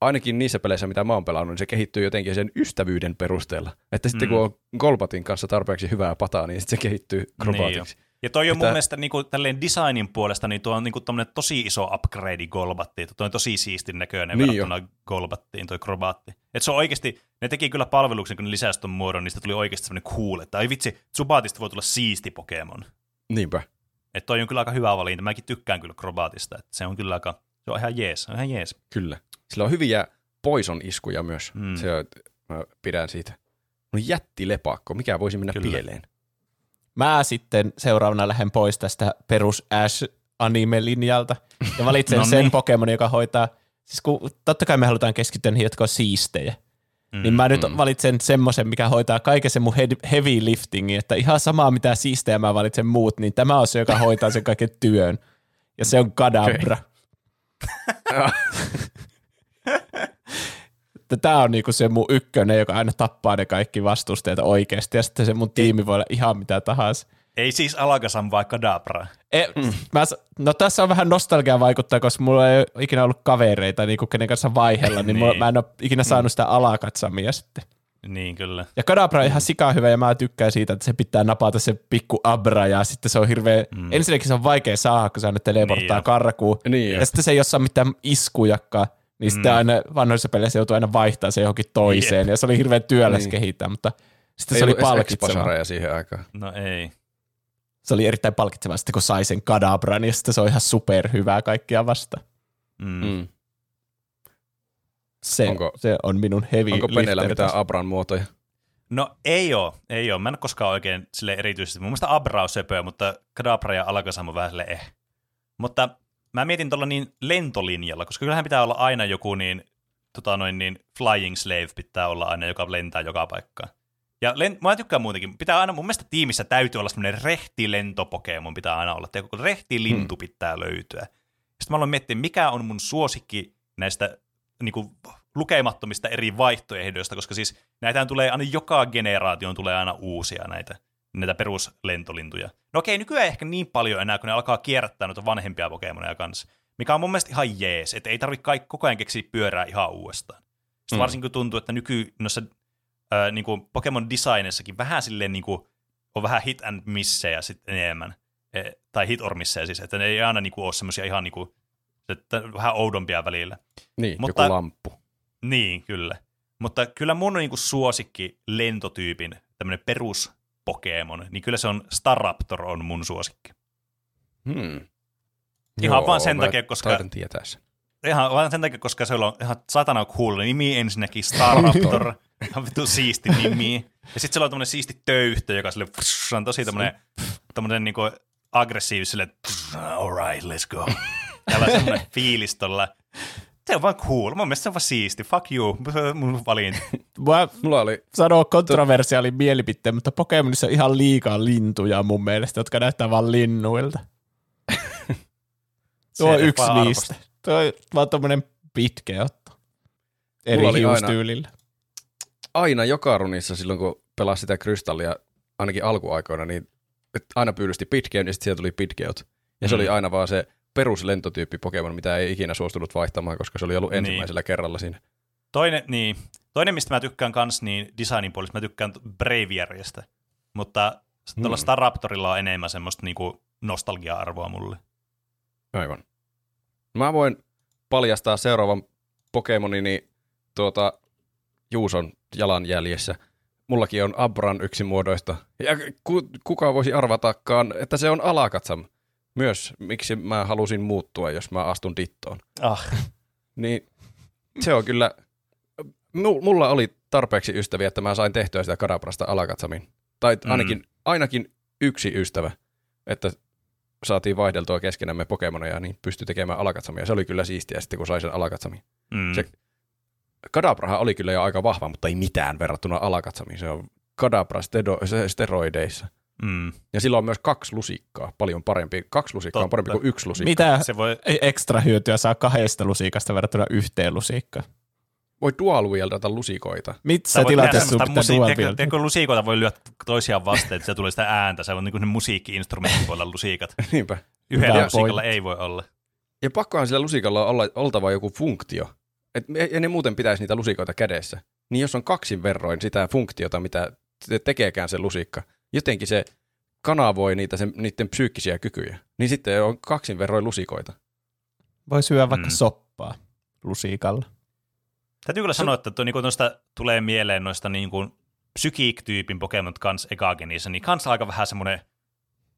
ainakin niissä peleissä, mitä mä oon pelannut, niin se kehittyy jotenkin sen ystävyyden perusteella. Että sitten Mm. kun on Golbatin kanssa tarpeeksi hyvää pataa, niin sitten se kehittyy Crobatiksi. Ja toi on mun mielestä niinku, tälleen designin puolesta, niin tuo on niinku tommonen tosi iso upgrade Golbattiin. Tuo on tosi siistin näköinen Niin niin verrattuna Golbattiin, toi Crobaatti. Et se on oikeasti, ne teki kyllä palveluksen, kun ne lisäsi ton muodon, niin siitä tuli oikeasti semmoinen cool, että ai vitsi, Zubatista voi tulla siisti Pokemon. Niinpä. Että toi on kyllä aika hyvä valinta. Mäkin tykkään kyllä Crobatista, että se on kyllä aika, se on ihan jees, on ihan jees. Kyllä. Sillä on hyviä poison iskuja myös. Mm. Se mä pidän siitä. No jättilepakko, mikä voisi mennä. Kyllä. pieleen? Mä sitten seuraavana lähden pois tästä perus Ash anime-linjalta ja valitsen No sen niin. Pokemonin, joka hoitaa, siis kun totta kai me halutaan keskittyä niihin, jotka on siistejä, Mm. niin mä nyt Mm. valitsen semmoisen, mikä hoitaa kaiken sen mun he- heavy liftingin, että ihan samaa mitä siistejä mä valitsen muut, niin tämä on se, joka hoitaa sen kaiken työn. Ja se on Kadabra. Että Tämä on niinku se mun ykkönen, joka aina tappaa ne kaikki vastustajat oikeasti, ja sitten se mun tiimi voi olla ihan mitä tahansa. Ei siis Alakasam vai Kadabra. E, mä, s- no tässä on vähän nostalgia vaikuttaa, koska mulla ei ole ikinä ollut kavereita, niin kuin kenen kanssa vaihella, niin, mulla, Niin. mä en ole ikinä saanut sitä alakatsamia sitten. Niin kyllä. Ja Kadabra on ihan sika hyvä ja mä tykkään siitä, että se pitää napata se pikku abra ja sitten se on hirveä, mm. ensinnäkin se on vaikea saada, kun se aina teleporttaa Niin jo. karkuun. Niin ja sitten se ei ole mitään iskujakaan, niin sitten Mm. aina vanhoissa peleissä joutuu aina vaihtaa se johonkin toiseen ja se oli hirveän työläs Niin. kehittää, mutta sitten Ei se oli palkitsevaa. Siihen aikaan. No ei. Se oli erittäin palkitsevaa sitten, kun sai sen Kadabran ja sitten se on ihan superhyvää kaikkia vastaan. Mm. Mm. Se, Onko- se on minun heavy Onko Penellä mitään. Abran muotoja? No ei oo, ei oo. Mä en ole koskaan oikein sille erityisesti. Mun mielestä Abra on söpöä, mutta Kadabra ja Alakasam on vähän sille eh. Mutta mä mietin tuolla niin lentolinjalla, koska kyllähän pitää olla aina joku niin, tota noin niin, flying slave pitää olla aina, joka lentää joka paikkaan. Ja len, mä tykkään muutenkin. Pitää aina, mun mielestä tiimissä täytyy olla semmoinen rehti lentopokemon pitää aina olla. Tiedätkö, kun rehti lintu pitää löytyä. Sitten mä aloin miettiä, mikä on mun suosikki näistä niin kuin, lukemattomista eri vaihtoehdoista, koska siis näitähän tulee aina joka generaation tulee aina uusia näitä, näitä peruslentolintuja. No okei, nykyään ehkä niin paljon enää, kun ne alkaa kierrättää noita vanhempia Pokemoneja kanssa, mikä on mun mielestä ihan jees, että ei tarvitse koko ajan keksiä pyörää ihan uudestaan. Sitten Mm. varsinkin kun tuntuu, että nyky noissa ää, niin kuin Pokemon designissakin vähän silleen niin kuin, on vähän hit and missejä sitten enemmän, e, tai hit or missejä siis, että ne ei aina niin kuin, ole semmoisia ihan niin kuin, että vähän oudompia välillä. Niin, Mutta- joku lamppu. Niin, kyllä. Mutta kyllä mun niinku suosikki lentotyypin, tämmöinen perus Pokemon, niin kyllä se on Staraptor on mun suosikki. Hmm. Ihan vaan sen takia, koska- tietää sen. Ihan vaan sen takia, koska se on ihan satana cool nimi ensinnäkin, Staraptor. ihan vittu siisti nimi. Ja sitten se on tämmöinen siisti töyhtö, joka sille pss, on tosi tämmöinen, tämmöinen niinku aggressiivis sille, all right, let's go. Täällä on semmoinen fiilis tuolla. Se on vaan cool. Mun mielestä se on vaan siisti. Fuck you. Mun valinta. Mä Mulla oli, sanoo kontroversiaalin mielipiteen, mutta Pokemonissa on ihan liikaa lintuja mun mielestä, jotka näyttää vaan linnuilta. Tuo on yksi niistä. Tuo on vaan tommonen pitkä otto. Eri oli aina- hiustyylillä. aina joka runissa silloin, kun pelasi sitä kristallia, ainakin alkuaikoina, niin aina pyydysti Pidgeon ja sitten sieltä tuli Pidgeot. Ja se Mm. oli aina vaan se peruslentotyyppi Pokemon, mitä ei ikinä suostunut vaihtamaan, koska se oli ollut Niin. ensimmäisellä kerralla siinä. Toinen, niin, toinen, mistä mä tykkään kans, niin designin puolesta mä tykkään Braviarista. Mutta tuolla Mm. Staraptorilla on enemmän semmoista niinku nostalgia-arvoa mulle. Aivan. Mä voin paljastaa seuraavan Pokemonini tuota Juuson jalanjäljessä. Mullakin on Abran yksi muodoista. Ja ku, kuka voisi arvatakaan, että se on Alakatsam. Myös miksi mä halusin muuttua, jos mä astun dittoon. Ah. Niin se on kyllä, mu- mulla oli tarpeeksi ystäviä, että mä sain tehtyä sitä Kadabrasta Alakatsamin. Tai Mm. ainakin, ainakin yksi ystävä, että saatiin vaihdeltua keskenämme Pokemoneja, niin pystyi tekemään Alakatsamia. Se oli kyllä siistiä sitten, kun sai sen Alakatsamin. Mm. Se- Kadabrahan oli kyllä jo aika vahva, mutta ei mitään verrattuna Alakatsamiin. Se on Kadabra stedo- steroideissa. Mm. Ja sillä on myös kaksi lusikkaa, paljon parempi. Kaksi lusikkaa on Totta. parempi kuin yksi lusikka. Mitä Se voi, ei ekstra hyötyä saa kahdesta lusikasta verrattuna yhteen lusikkaan? Voi dual wieldata lusikoita. Missä Sä tehdä tilanteessa sun pitää dual tiedätkö- lusikoita voi lyödä toisiaan vastaan, että se tulee sitä ääntä. Se on niin kuin ne musiikki-instrumentti voi olla lusikat. Niinpä. Yhdellä Hyvä lusikalla point. ei voi olla. Ja pakkohan sillä lusikalla olla oltava joku funktio. Et, ja ne muuten pitäisi niitä lusikoita kädessä. Niin jos on kaksin verroin sitä funktiota, mitä te- tekeekään se lusikka, jotenkin se kanavoi niitä sen, niiden psyykkisiä kykyjä. Niin sitten on kaksin verroin lusikoita. Voi syödä vaikka Mm. soppaa lusikalla. Täytyy kyllä sanoa, että tuo, niin noista tulee mieleen noista niin kuin psykiik-tyypin Pokemon kans ekageniissa, niin kans aika vähän semmoinen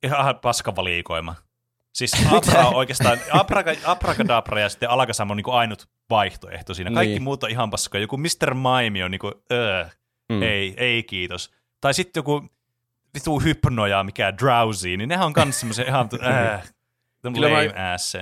ihan paskavalikoima. Siis Abra on oikeastaan, Abra, Abracadabra ja sitten Alakazam on niin kuin ainut vaihtoehto siinä. Kaikki Niin. muut on ihan paskoja. Joku Mr. Mime on niin kuin, öö, Mm. ei, ei kiitos. Tai sitten joku vitu hypnoja, mikä drowsy, niin nehän on kans semmoisia ihan äh, Kyllä mä- lame ass.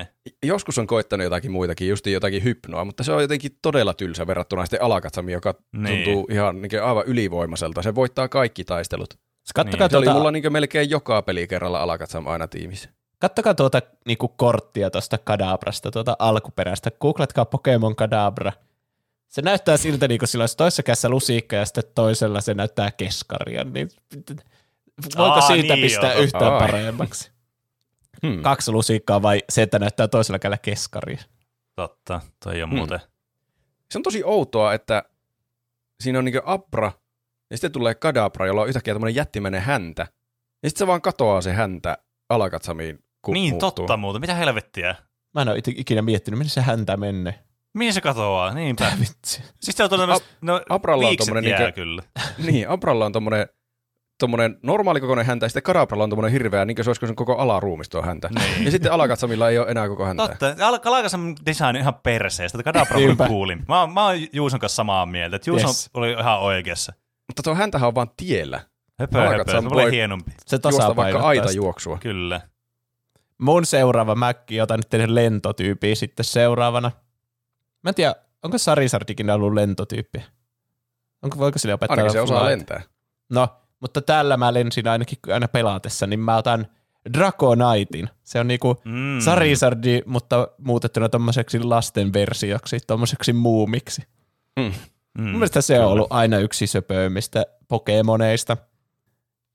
Joskus on koittanut jotakin muitakin, just jotakin hypnoa, mutta se on jotenkin todella tylsä verrattuna sitten Alakatsamiin, joka Niin. tuntuu ihan niin aivan ylivoimaiselta. Se voittaa kaikki taistelut. Kattokaa, Niin. Se oli tuota, mulla niin melkein joka peli kerralla Alakatsam aina tiimissä. kattokaa tuota niinku korttia tuosta Kadabrasta, tuota alkuperäistä. Googlatkaa Pokemon Kadabra. Se näyttää siltä, niin kuin sillä olisi toisessa kädessä lusikka ja sitten toisella se näyttää keskaria. Niin voiko Aa, siitä niin pistää joo, yhtään Ai. paremmaksi? Hmm. Kaksi lusikkaa vai se, että näyttää toisella kädellä keskaria? Totta, toi on Hmm. muuten. Se on tosi outoa, että siinä on niinku Abra, ja sitten tulee Kadabra, jolla on yhtäkkiä tämmöinen jättimäinen häntä. Ja sitten se vaan katoaa se häntä Alakatsamiin, kun Niin, muuttuu. totta muuten. Mitä helvettiä? Mä en ole ikinä miettinyt, mihin se häntä menee. Mihin se katoaa? Niinpä. Vitsi. Siis se on tuolla Ab- no, Abralla on tommonen jää niinkö- kyllä. Niin, Abralla on tommonen, tommonen normaalikokoinen häntä, ja sitten Kadabralla on tommonen hirveä, niin kuin se olisiko sen koko alaruumisto häntä. Niin. Ja sitten Alakatsamilla ei ole enää koko häntä. Totta, Al- Kalakasan design on ihan perseestä. Tätä Kadabra on coolin. Mä, oon- mä oon Juuson kanssa samaa mieltä, että Juuson Yes. oli ihan oikeassa. Mutta tuo häntähän on vaan tiellä. Höpö, höpö, se voi- hienompi. Se Juosta vaikka aita juoksua. Kyllä. Mun seuraava mäkki, otan nyt lentotyyppiä sitten seuraavana. Mä en tiedä, onko Sarisardikin ollut lentotyyppi? Onko, voiko sille opettaa Ainakin se osaa lentää. No, mutta tällä mä lensin ainakin aina pelaatessa, niin mä otan Draconaitin. Se on niinku Mm. Sarisardi, mutta muutettuna tommoseksi lasten versioksi, tommoseksi muumiksi. Mm. Mm. Mun mielestä se on ollut aina yksi söpöimmistä Pokemoneista.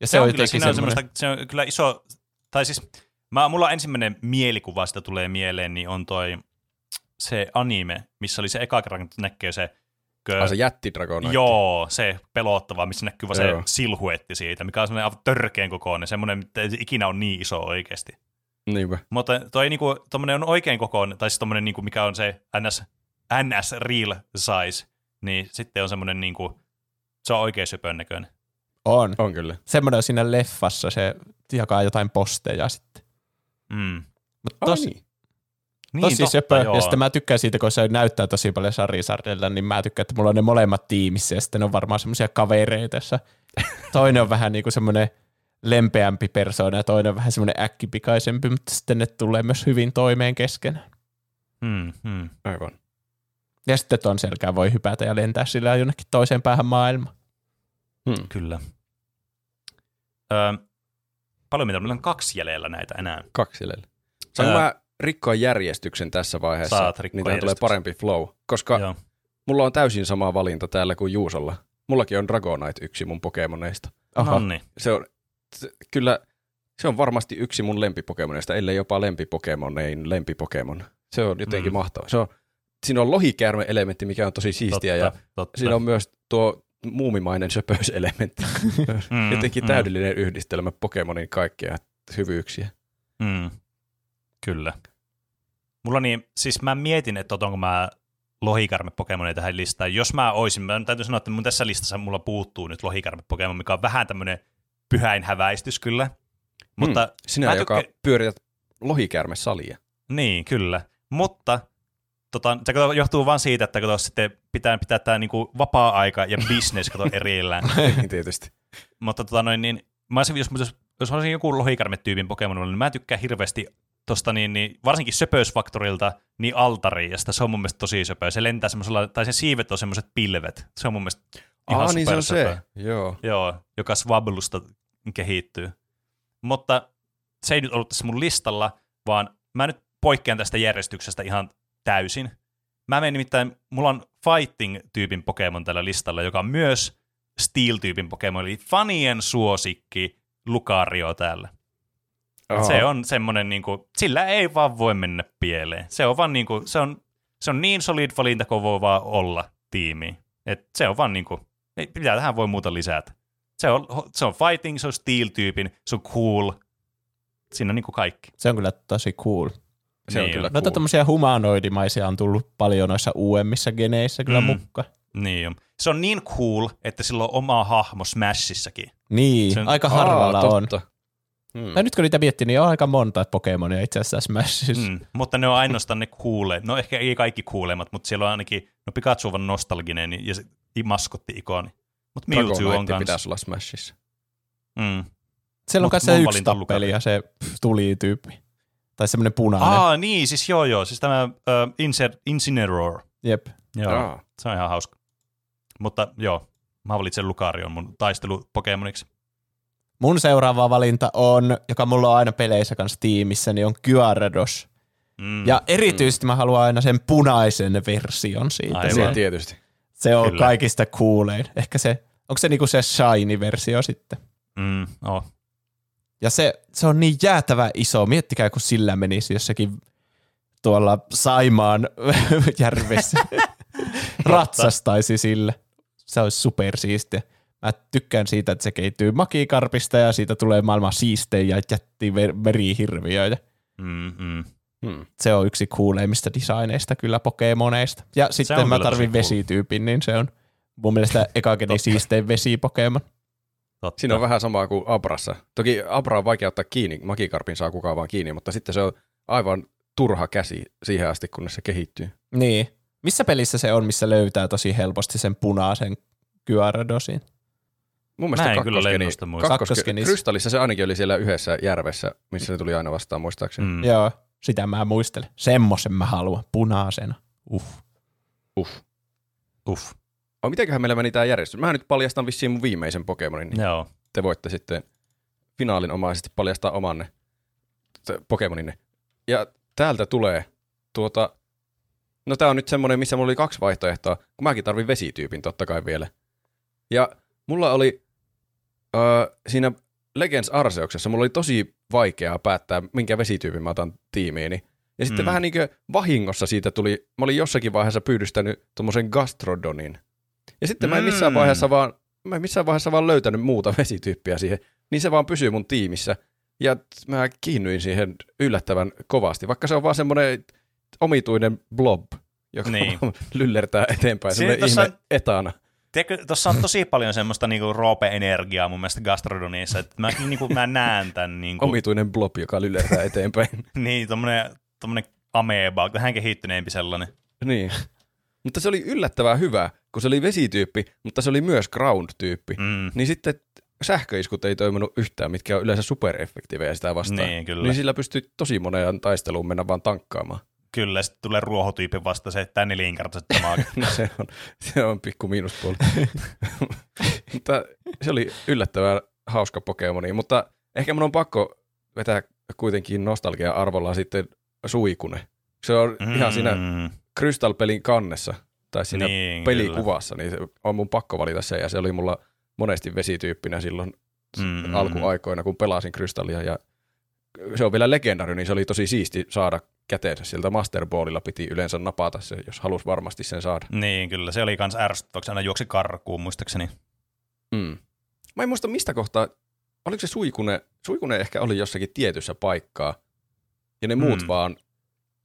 Ja se, se on, on kyllä, siinä on semmoista, se on kyllä iso, tai siis mä, mulla ensimmäinen mielikuva sitä tulee mieleen, niin on toi se anime, missä oli se eka kerran, kun näkee se, kö, Ah, se jätti Dragonite. Joo, se pelottava, missä näkyy vaan se silhuetti siitä, mikä on semmoinen aivan törkeän kokoinen, semmoinen, se ikinä on niin iso oikeasti. Niinpä. Mutta toi niinku, tommonen on oikein kokoinen, tai siis tommonen niinku, mikä on se NS, NS real size, niin sitten on semmoinen niinku, se on oikein söpön näköinen. on. On kyllä. Semmoinen on siinä leffassa, se jakaa jotain posteja sitten. Mm. Mutta Ai tosi, niin. Niin, tosi totta, söpö. joo. Ja sitten mä tykkään siitä, kun se näyttää tosi paljon Sarisardella, niin mä tykkään, että mulla on ne molemmat tiimissä ja sitten ne on varmaan semmoisia kavereita, jossa toinen on vähän niin kuin semmoinen lempeämpi persoona ja toinen on vähän semmoinen äkkipikaisempi, mutta sitten ne tulee myös hyvin toimeen keskenään. Mm, mm. Aivan. Ja sitten ton selkään voi hypätä ja lentää sillä jonnekin toiseen päähän maailmaan. Hmm. Kyllä. Öö, paljon mitä? Meillä on kaksi jäljellä näitä enää. Kaksi jäljellä. Saanko Ää. mä rikkoa järjestyksen tässä vaiheessa? Saat niin tähän tulee parempi flow. Koska Joo. mulla on täysin sama valinta täällä kuin Juusolla. Mullakin on Dragonite yksi mun Pokemoneista. Oho. No niin. Se on, se, kyllä, se on varmasti yksi mun lempipokemoneista, ellei jopa lempipokemonein lempipokemon. Se on jotenkin Mm. mm. mahtava. Se on, siinä on lohikäärme-elementti, mikä on tosi siistiä, Totta, ja totta. siinä on myös tuo muumimainen söpöyselementti. Mm, jotenkin mm, täydellinen yhdistelmä Pokemonin kaikkia hyvyyksiä. Mm. Kyllä. Mulla niin, siis mä mietin, että otanko mä lohikarme Pokemonia tähän listaan. Jos mä oisin, mä täytyy sanoa, että mun tässä listassa mulla puuttuu nyt lohikarme Pokemon, mikä on vähän tämmönen pyhäin häväistys kyllä. Mutta Hmm. Sinä, mä joka tykkä- pyörität lohikäärme-salia. Niin, kyllä. Mutta tota, se kato, johtuu vaan siitä, että kato, sitten pitää pitää tämä niinku vapaa-aika ja business kato erillään. Niin Tietysti. Mutta tota noin, niin, mä olisin, jos, jos, jos olisin joku lohikarme-tyypin Pokemon, niin mä tykkään hirveästi tosta niin, niin varsinkin söpöysfaktorilta niin altariin, ja sitä se on mun mielestä tosi söpöä. Se lentää semmoisella, tai se siivet on semmoiset pilvet. Se on mun mielestä ihan Ah, niin se on se. Joo. Joo, joka Swablusta kehittyy. Mutta se ei nyt ollut tässä mun listalla, vaan mä nyt poikkean tästä järjestyksestä ihan täysin. Mä menen nimittäin, mulla on Fighting-tyypin Pokemon tällä listalla, joka on myös Steel-tyypin Pokemon, eli fanien suosikki Lucario täällä. Se on semmoinen, niin kuin, sillä ei vaan voi mennä pieleen. Se on vaan niin kuin, se on, se on niin solid valinta kuin voi vaan olla tiimi. Et se on vaan niin kuin, ei, mitä tähän voi muuta lisätä. Se on, se on fighting, se on steel-tyypin, se on cool. Siinä on niin kuin kaikki. Se on kyllä tosi cool. Se on Niin kyllä Noita cool. tämmöisiä humanoidimaisia on tullut paljon noissa uudemmissa geneissä kyllä Mm. mukaan. Niin on. Se on niin cool, että sillä on oma hahmo Smashissakin. Niin, Se on- aika harvalla Aa, on. totta. Hmm. Tai nyt kun niitä miettii, niin on aika monta Pokemonia itse asiassa Smashissa. Mm. Mm. Mutta ne on ainoastaan ne kuulee. No ehkä ei kaikki kuulemat, mutta siellä on ainakin, no Pikachu on nostalginen niin- ja se maskotti-ikoni. Mutta Mewtwo on kanssa. pitäisi olla Smashissa. Mm. Siellä on kai se yksi tappeli ja se tuli tyyppi. Tai semmoinen punainen. Aa, niin, siis joo joo, siis tämä uh, Inser- Incineroar. Jep. Joo, Aa. se on ihan hauska. Mutta joo, mä valitsen Lucarion mun taistelu Pokemoniksi. Mun seuraava valinta on, joka mulla on aina peleissä kanssa tiimissä, niin on Gyarados. Mm. Ja erityisesti mä haluan aina sen punaisen version siitä. Aivan. Se, tietysti. se on Kyllä. kaikista kuulein. Ehkä se, onko se niinku se shiny-versio sitten? Mm, oh. Ja se, se on niin jäätävä iso. Miettikää, kun sillä menisi jossakin tuolla Saimaan järvessä. Ratsastaisi sillä. Se olisi supersiistiä. Mä tykkään siitä, että se kehittyy makikarpista ja siitä tulee maailman siistein ja jätti merihirviöitä. mm, mm. Hmm. Se on yksi kuuleimmista designeista kyllä Pokemoneista. Ja sitten on mä tarvin cool. vesityypin, niin se on mun mielestä ekakeni siistein vesipokemon. Totta. Siinä on vähän samaa kuin Abrassa. Toki Abra on vaikea ottaa kiinni, Magikarpin saa kukaan vaan kiinni, mutta sitten se on aivan turha käsi siihen asti, kunnes se kehittyy. Niin. Missä pelissä se on, missä löytää tosi helposti sen punaisen Gyaradosin? Mun mielestä Mä en kyllä kakkoskeni- lennosta muista. kakkoske- Kakkoskenissä. Krystallissa se ainakin oli siellä yhdessä järvessä, missä se tuli aina vastaan muistaakseni. Mm. Joo, sitä mä muistelen. Semmoisen mä haluan, punaisena. Uh. Uff. Uff. Oh, mitenköhän meillä meni tää järjestys? Mä nyt paljastan vissiin mun viimeisen Pokemonin, niin Joo. te voitte sitten finaalinomaisesti paljastaa omanne Pokemoninne. Ja täältä tulee tuota, no tää on nyt semmonen, missä mulla oli kaksi vaihtoehtoa, kun mäkin tarvin vesityypin totta kai vielä. Ja mulla oli öö, siinä Legends Arceoksessa, mulla oli tosi vaikeaa päättää, minkä vesityypin mä otan tiimiini. Ja sitten Mm. mm. vähän niin kuin vahingossa siitä tuli, mä olin jossakin vaiheessa pyydystänyt tuommoisen Gastrodonin. Ja sitten mä en missään Mm. vaiheessa vaan, mä en missään vaiheessa vaan löytänyt muuta vesityyppiä siihen, niin se vaan pysyy mun tiimissä. Ja mä kiinnyin siihen yllättävän kovasti, vaikka se on vaan semmoinen omituinen blob, joka Niin. lyllertää eteenpäin, semmoinen ihme etana. Tiedätkö, tuossa on tosi paljon semmoista niinku roope-energiaa mun mielestä Gastrodonissa, että mä, niinku, mä näen tämän niinku, Omituinen blob, joka lyllertää eteenpäin. niin, tommonen, tommonen ameba, vähän kehittyneempi sellainen. niin. Mutta se oli yllättävän hyvä, kun se oli vesityyppi, mutta se oli myös ground-tyyppi. Mm. Niin sitten sähköiskut ei toiminut yhtään, mitkä on yleensä supereffektiivejä sitä vastaan. Niin, kyllä. Niin sillä pystyi tosi moneen taisteluun mennä vaan tankkaamaan. Kyllä, sitten tulee ruohotyyppi vasta se, että nelinkertaiset damage. No se on, se on pikku miinuspuoli. mutta se oli yllättävän hauska Pokemoni, mutta ehkä mun on pakko vetää kuitenkin nostalgia-arvolla sitten Suikune. Se on mm. ihan siinä Crystal-pelin kannessa tai siinä niin, pelikuvassa, kyllä. niin se on mun pakko valita se, ja se oli mulla monesti vesityyppinä silloin mm, alkuaikoina, kun pelasin Crystallia, ja se on vielä legendari, niin se oli tosi siisti saada käteensä sieltä Master Ballilla piti yleensä napata se, jos halusi varmasti sen saada. Niin, kyllä. Se oli kans ärsyttäväksi. Aina juoksi karkuun, muistaakseni. Mm. Mä en muista mistä kohtaa, oliko se suikune, suikune ehkä oli jossakin tietyssä paikkaa, ja ne muut mm. vaan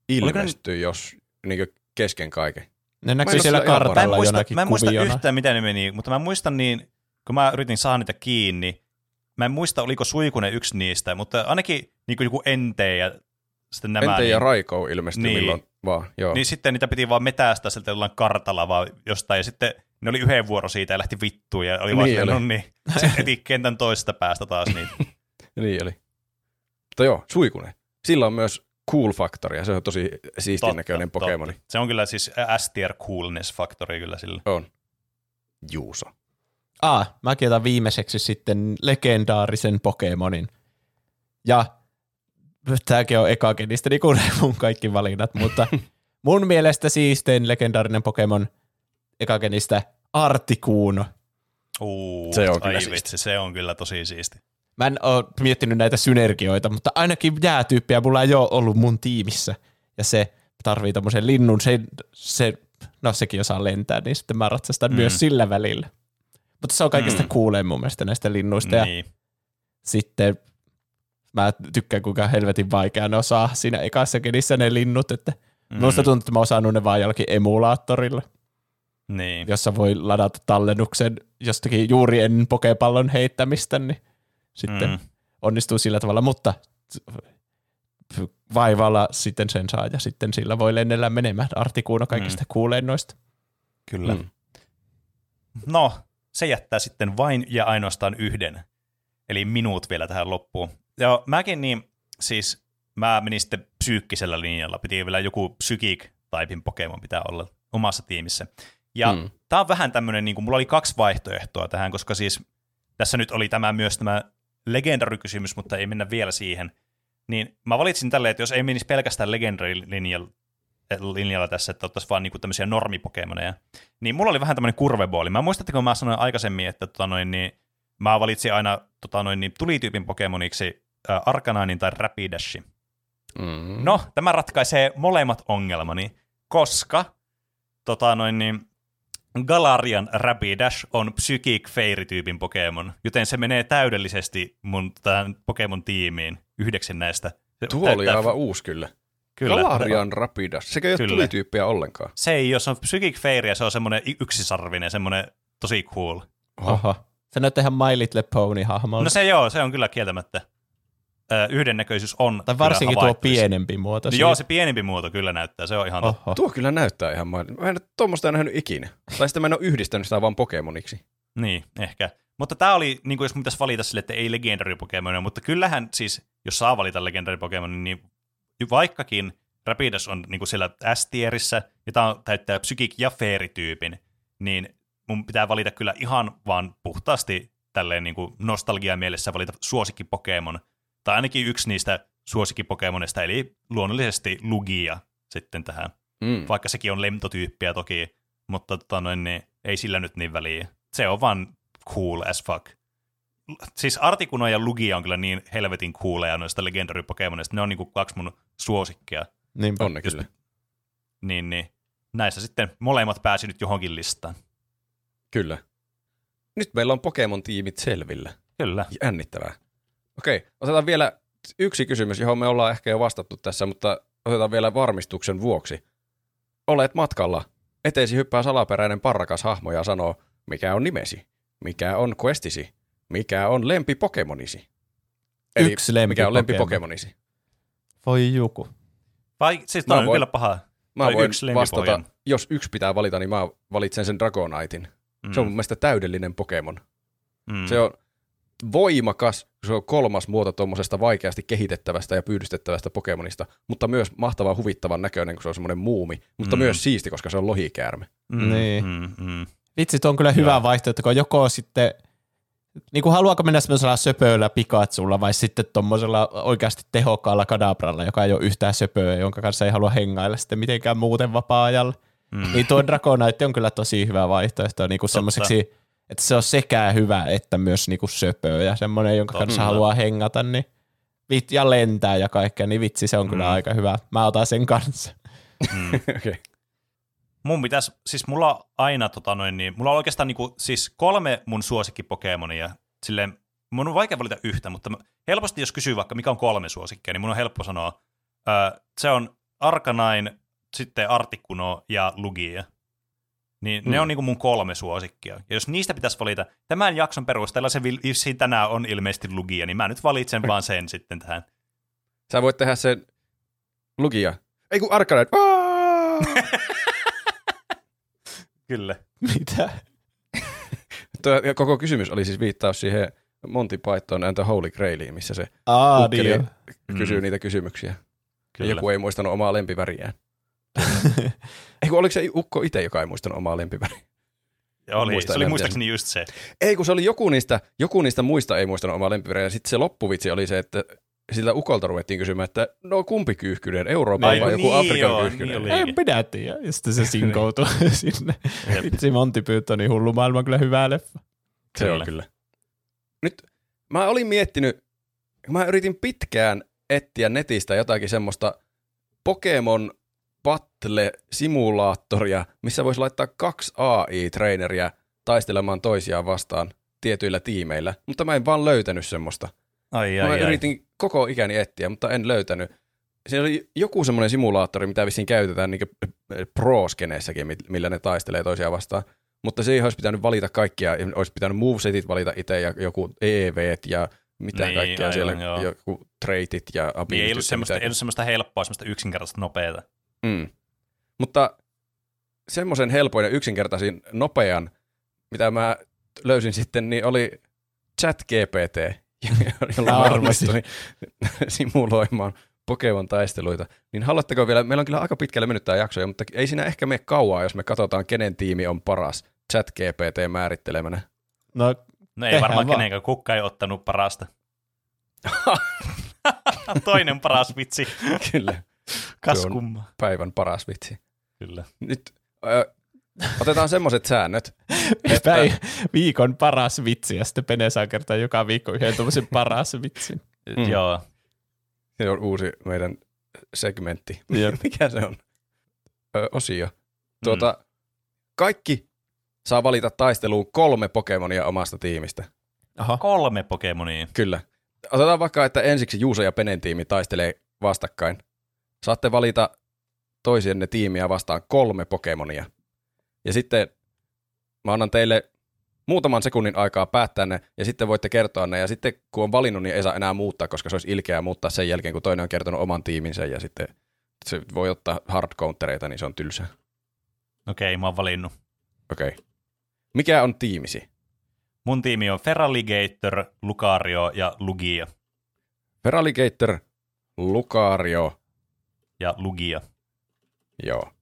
ilmestyi, ne... jos niin kesken kaiken. Ne näkyy siellä kartalla mä jonakin Mä en muista kuviona. yhtään, miten ne meni, mutta mä muistan niin, kun mä yritin saada niitä kiinni, mä en muista, oliko Suikune yksi niistä, mutta ainakin niin joku Ente ja sitten nämä. Niin, ja Raiko ilmestyi niin, milloin vaan, joo. Niin sitten niitä piti vaan metästää sieltä jollain kartalla vaan jostain, ja sitten ne oli yhden vuoro siitä ja lähti vittuun, ja oli niin vaan oli. niin. Sitten heti kentän toisesta päästä taas niitä. niin oli. Mutta joo, Suikune. Sillä on myös cool factor, ja se on tosi siistin totta, näköinen Pokemoni. Se on kyllä siis S-tier coolness factori kyllä sillä. On. Juuso. Ah, mäkin otan viimeiseksi sitten legendaarisen Pokemonin. Ja tämäkin on ekagenistä, niin kuin mun kaikki valinnat, mutta mun mielestä siistein legendaarinen Pokemon ekagenistä Artikuuno. Uu, se on kyllä ai vitsi, se on kyllä tosi siisti. Mä en ole miettinyt näitä synergioita, mutta ainakin jäätyyppiä mulla ei ole ollut mun tiimissä. Ja se tarvii tämmöisen linnun, se, se, no sekin osaa lentää, niin sitten mä ratsastan mm. myös sillä välillä. Mutta se on kaikista mm. kuuleen mun mielestä näistä linnuista. Niin. Ja sitten mä tykkään kuinka helvetin vaikea ne osaa siinä ekassa kenissä ne linnut, että mm. minusta tuntuu, että mä osannut ne vaan jollakin emulaattorilla. Niin. Jossa voi ladata tallennuksen jostakin juuri ennen pokepallon heittämistä, niin sitten mm. onnistuu sillä tavalla, mutta vaivalla sitten sen saa ja sitten sillä voi lennellä menemään. Artikuuna kaikista mm. kuulee noista. Kyllä. Mm. No, se jättää sitten vain ja ainoastaan yhden, eli minuut vielä tähän loppuun. Joo, mäkin niin, siis mä menin sitten psyykkisellä linjalla, piti vielä joku psykik-taipin Pokemon pitää olla omassa tiimissä. Ja mm. tää on vähän tämmönen, niin kuin, mulla oli kaksi vaihtoehtoa tähän, koska siis tässä nyt oli tämä myös tämä legendarykysymys, mutta ei mennä vielä siihen. Niin mä valitsin tälleen, että jos ei menisi pelkästään legendary-linjalla, linjalla tässä, että ottaisiin vaan niinku tämmöisiä normipokemoneja. Niin mulla oli vähän tämmöinen kurvebooli. Mä muistan, että kun mä sanoin aikaisemmin, että tota noin, niin mä valitsin aina tota noin, niin tulityypin pokemoniksi äh, tai Rapidashi. Mm-hmm. No, tämä ratkaisee molemmat ongelmani, koska tota noin, niin, Galarian Rapidash on Psychic Fairy-tyypin Pokemon, joten se menee täydellisesti mun tähän Pokemon-tiimiin yhdeksi näistä. Tuo oli aivan uusi kyllä. Kyllä. Galarian Rapidash. Sekä ei ole tulityyppiä ollenkaan. Se ei, jos on Psychic Fairy ja se on semmoinen yksisarvinen, semmoinen tosi cool. Oho. Se näyttää ihan My Little Pony-hahmolta. No se joo, se on kyllä kieltämättä. yhdennäköisyys on Tai varsinkin tuo pienempi muoto. No joo, se pienempi muoto kyllä näyttää, se on ihan Oho. totta. Tuo kyllä näyttää ihan Mä en tuommoista nähnyt ikinä. Tai sitten mä en ole yhdistänyt sitä vaan Pokemoniksi. Niin, ehkä. Mutta tämä oli, niin kuin jos pitäisi valita sille, että ei legendary Pokemon, mutta kyllähän siis, jos saa valita legendary Pokemon, niin vaikkakin Rapidas on niin kuin siellä S-tierissä, ja tämä täyttää Psychic ja Fairy-tyypin, niin mun pitää valita kyllä ihan vaan puhtaasti tälleen niin kuin nostalgia mielessä valita suosikki Pokemon, tai ainakin yksi niistä suosikki Pokemonista, eli luonnollisesti Lugia sitten tähän. Mm. Vaikka sekin on lemtotyyppiä toki, mutta tota noin, niin ei sillä nyt niin väliä. Se on vaan cool as fuck. Siis Articuno ja Lugia on kyllä niin helvetin cooleja noista legendary Pokemonista. Ne on niinku kaksi mun suosikkia. Niin on ne kyllä. Niin, niin. Näissä sitten molemmat pääsi nyt johonkin listaan. Kyllä. Nyt meillä on Pokemon-tiimit selvillä. Kyllä. Jännittävää. Okei, otetaan vielä yksi kysymys, johon me ollaan ehkä jo vastattu tässä, mutta otetaan vielä varmistuksen vuoksi. Olet matkalla. Eteesi hyppää salaperäinen parrakas hahmo ja sanoo, mikä on nimesi, mikä on questisi, mikä on lempi Pokemonisi. Eli Yksi lempi mikä on lempi Pokemonisi. Voi joku. Vai siis toi on voin, kyllä paha. Mä voin yksi vastata, jos yksi pitää valita, niin mä valitsen sen Dragonitein. Mm. Se on mun mielestä täydellinen Pokemon. Mm. Se on voimakas, se on kolmas muoto tuommoisesta vaikeasti kehitettävästä ja pyydystettävästä Pokemonista, mutta myös mahtavan huvittavan näköinen, kun se on semmoinen muumi, mutta Mm. myös siisti, koska se on lohikäärme. Mm, Niin. Mm, mm. Vitsi, tuo on kyllä hyvä Joo. vaihtoehto, kun joko sitten, niin kuin haluaako mennä semmoisella söpöillä Pikachulla vai sitten tuommoisella oikeasti tehokkaalla Kadabralla, joka ei ole yhtään söpöä, jonka kanssa ei halua hengailla sitten mitenkään muuten vapaa-ajalla. Mm. Niin tuo Dragonite on kyllä tosi hyvä vaihtoehto niin kuin semmoiseksi, että se on sekä hyvä että myös niin kuin söpöä ja semmoinen, jonka Totta. kanssa haluaa hengata, niin vit, ja lentää ja kaikkea, niin vitsi, se on kyllä Mm. aika hyvä. Mä otan sen kanssa. Mm. Okei. Okay. Mun pitäisi, siis mulla on aina tota noin, niin, mulla on oikeastaan niinku, siis kolme mun suosikkipokemonia. Silleen, mun on vaikea valita yhtä, mutta helposti jos kysyy vaikka mikä on kolme suosikkia, niin mun on helppo sanoa, ö, se on Arcanine, sitten Articuno ja Lugia. Niin mm. ne Mm. on niinku mun kolme suosikkia. Ja jos niistä pitäisi valita, tämän jakson perusteella se vissiin tänään on ilmeisesti Lugia, niin mä nyt valitsen vaan sen sitten tähän. Sä voit tehdä sen lukia. Ei kun Arcanine. Aa! Kyllä. Mitä? Tuo koko kysymys oli siis viittaus siihen Monty Python and the Holy Grailiin, missä se Aa, ukkeli niin kysyy Mm. niitä kysymyksiä. Ja Kyllä. joku ei muistanut omaa lempiväriään. Ei kun oliko se ukko itse, joka ei muistanut omaa lempiväriä? Ja oli, muista se oli muistaakseni just se. Ei kun se oli joku niistä, joku niistä muista ei muistanut omaa lempiväriä. Ja sitten se loppuvitsi oli se, että siltä ukolta ruvettiin kysymään, että no kumpi kyyhkynen, Euroopan Niin, vai joku niin Afrikan joo, kyyhkynen? niin. En minä tiedä. Ja sitten se sinkoutui sinne. Vitsi, Monty Pythonin hullu maailma on kyllä hyvä leffa. Se on Kyllä. kyllä. Nyt mä olin miettinyt, mä yritin pitkään etsiä netistä jotakin semmoista Pokemon Battle-simulaattoria, missä voisi laittaa kaksi AI-traineria taistelemaan toisiaan vastaan tietyillä tiimeillä, mutta mä en vaan löytänyt semmoista. Ai, Mä ai, ai. yritin koko ikäni etsiä, mutta en löytänyt. Siinä oli joku semmoinen simulaattori, mitä vissiin käytetään niin pro-skeneissäkin, mi- millä ne taistelee toisiaan vastaan. Mutta siihen olisi pitänyt valita kaikkia, olisi pitänyt movesetit valita itse ja joku EVt ja mitä Niin, kaikkea aivan, siellä, joo. joku traitit ja Niin ei abilityt ollut, semmoista, ei ollut semmoista helppoa, semmoista yksinkertaista nopeata. Mm. Mutta semmoisen helpoin ja yksinkertaisin nopean, mitä mä löysin sitten, niin oli chat GPT, jolla mä simuloimaan Pokemon taisteluita. Niin haluatteko vielä, meillä on kyllä aika pitkälle mennyt tämä jakso, mutta ei siinä ehkä mene kauaa, jos me katsotaan, kenen tiimi on paras chat GPT määrittelemänä. No, No ei varmaan vaan. kenenkään, kukka ei ottanut parasta. Toinen paras vitsi. kyllä, Kas kumma. päivän paras vitsi. Kyllä. Nyt ö, otetaan semmoiset säännöt, Että- päin viikon paras vitsi ja sitten Pene saa kertoa joka viikko yhden tuommoisen paras vitsin. Mm. Joo. se on uusi meidän segmentti. Jep. Mikä se on? Ö, osio. Tuota, mm. Kaikki saa valita taisteluun kolme Pokemonia omasta tiimistä. Aha. Kolme Pokemonia. Kyllä. Otetaan vaikka, että ensiksi Juuso ja Penen tiimi taistelee vastakkain. Saatte valita toisienne tiimiä vastaan kolme Pokemonia. Ja sitten mä annan teille muutaman sekunnin aikaa päättää ne, ja sitten voitte kertoa ne, ja sitten kun on valinnut, niin ei saa enää muuttaa, koska se olisi ilkeää muuttaa sen jälkeen, kun toinen on kertonut oman tiiminsä, ja sitten se voi ottaa hard countereita, niin se on tylsää. Okei, mä oon valinnut. Okei. Okay. Mikä on tiimisi? Mun tiimi on Feraligator, Lucario ja Lugia. Feraligator, Lucario, Ja Lugia. joo.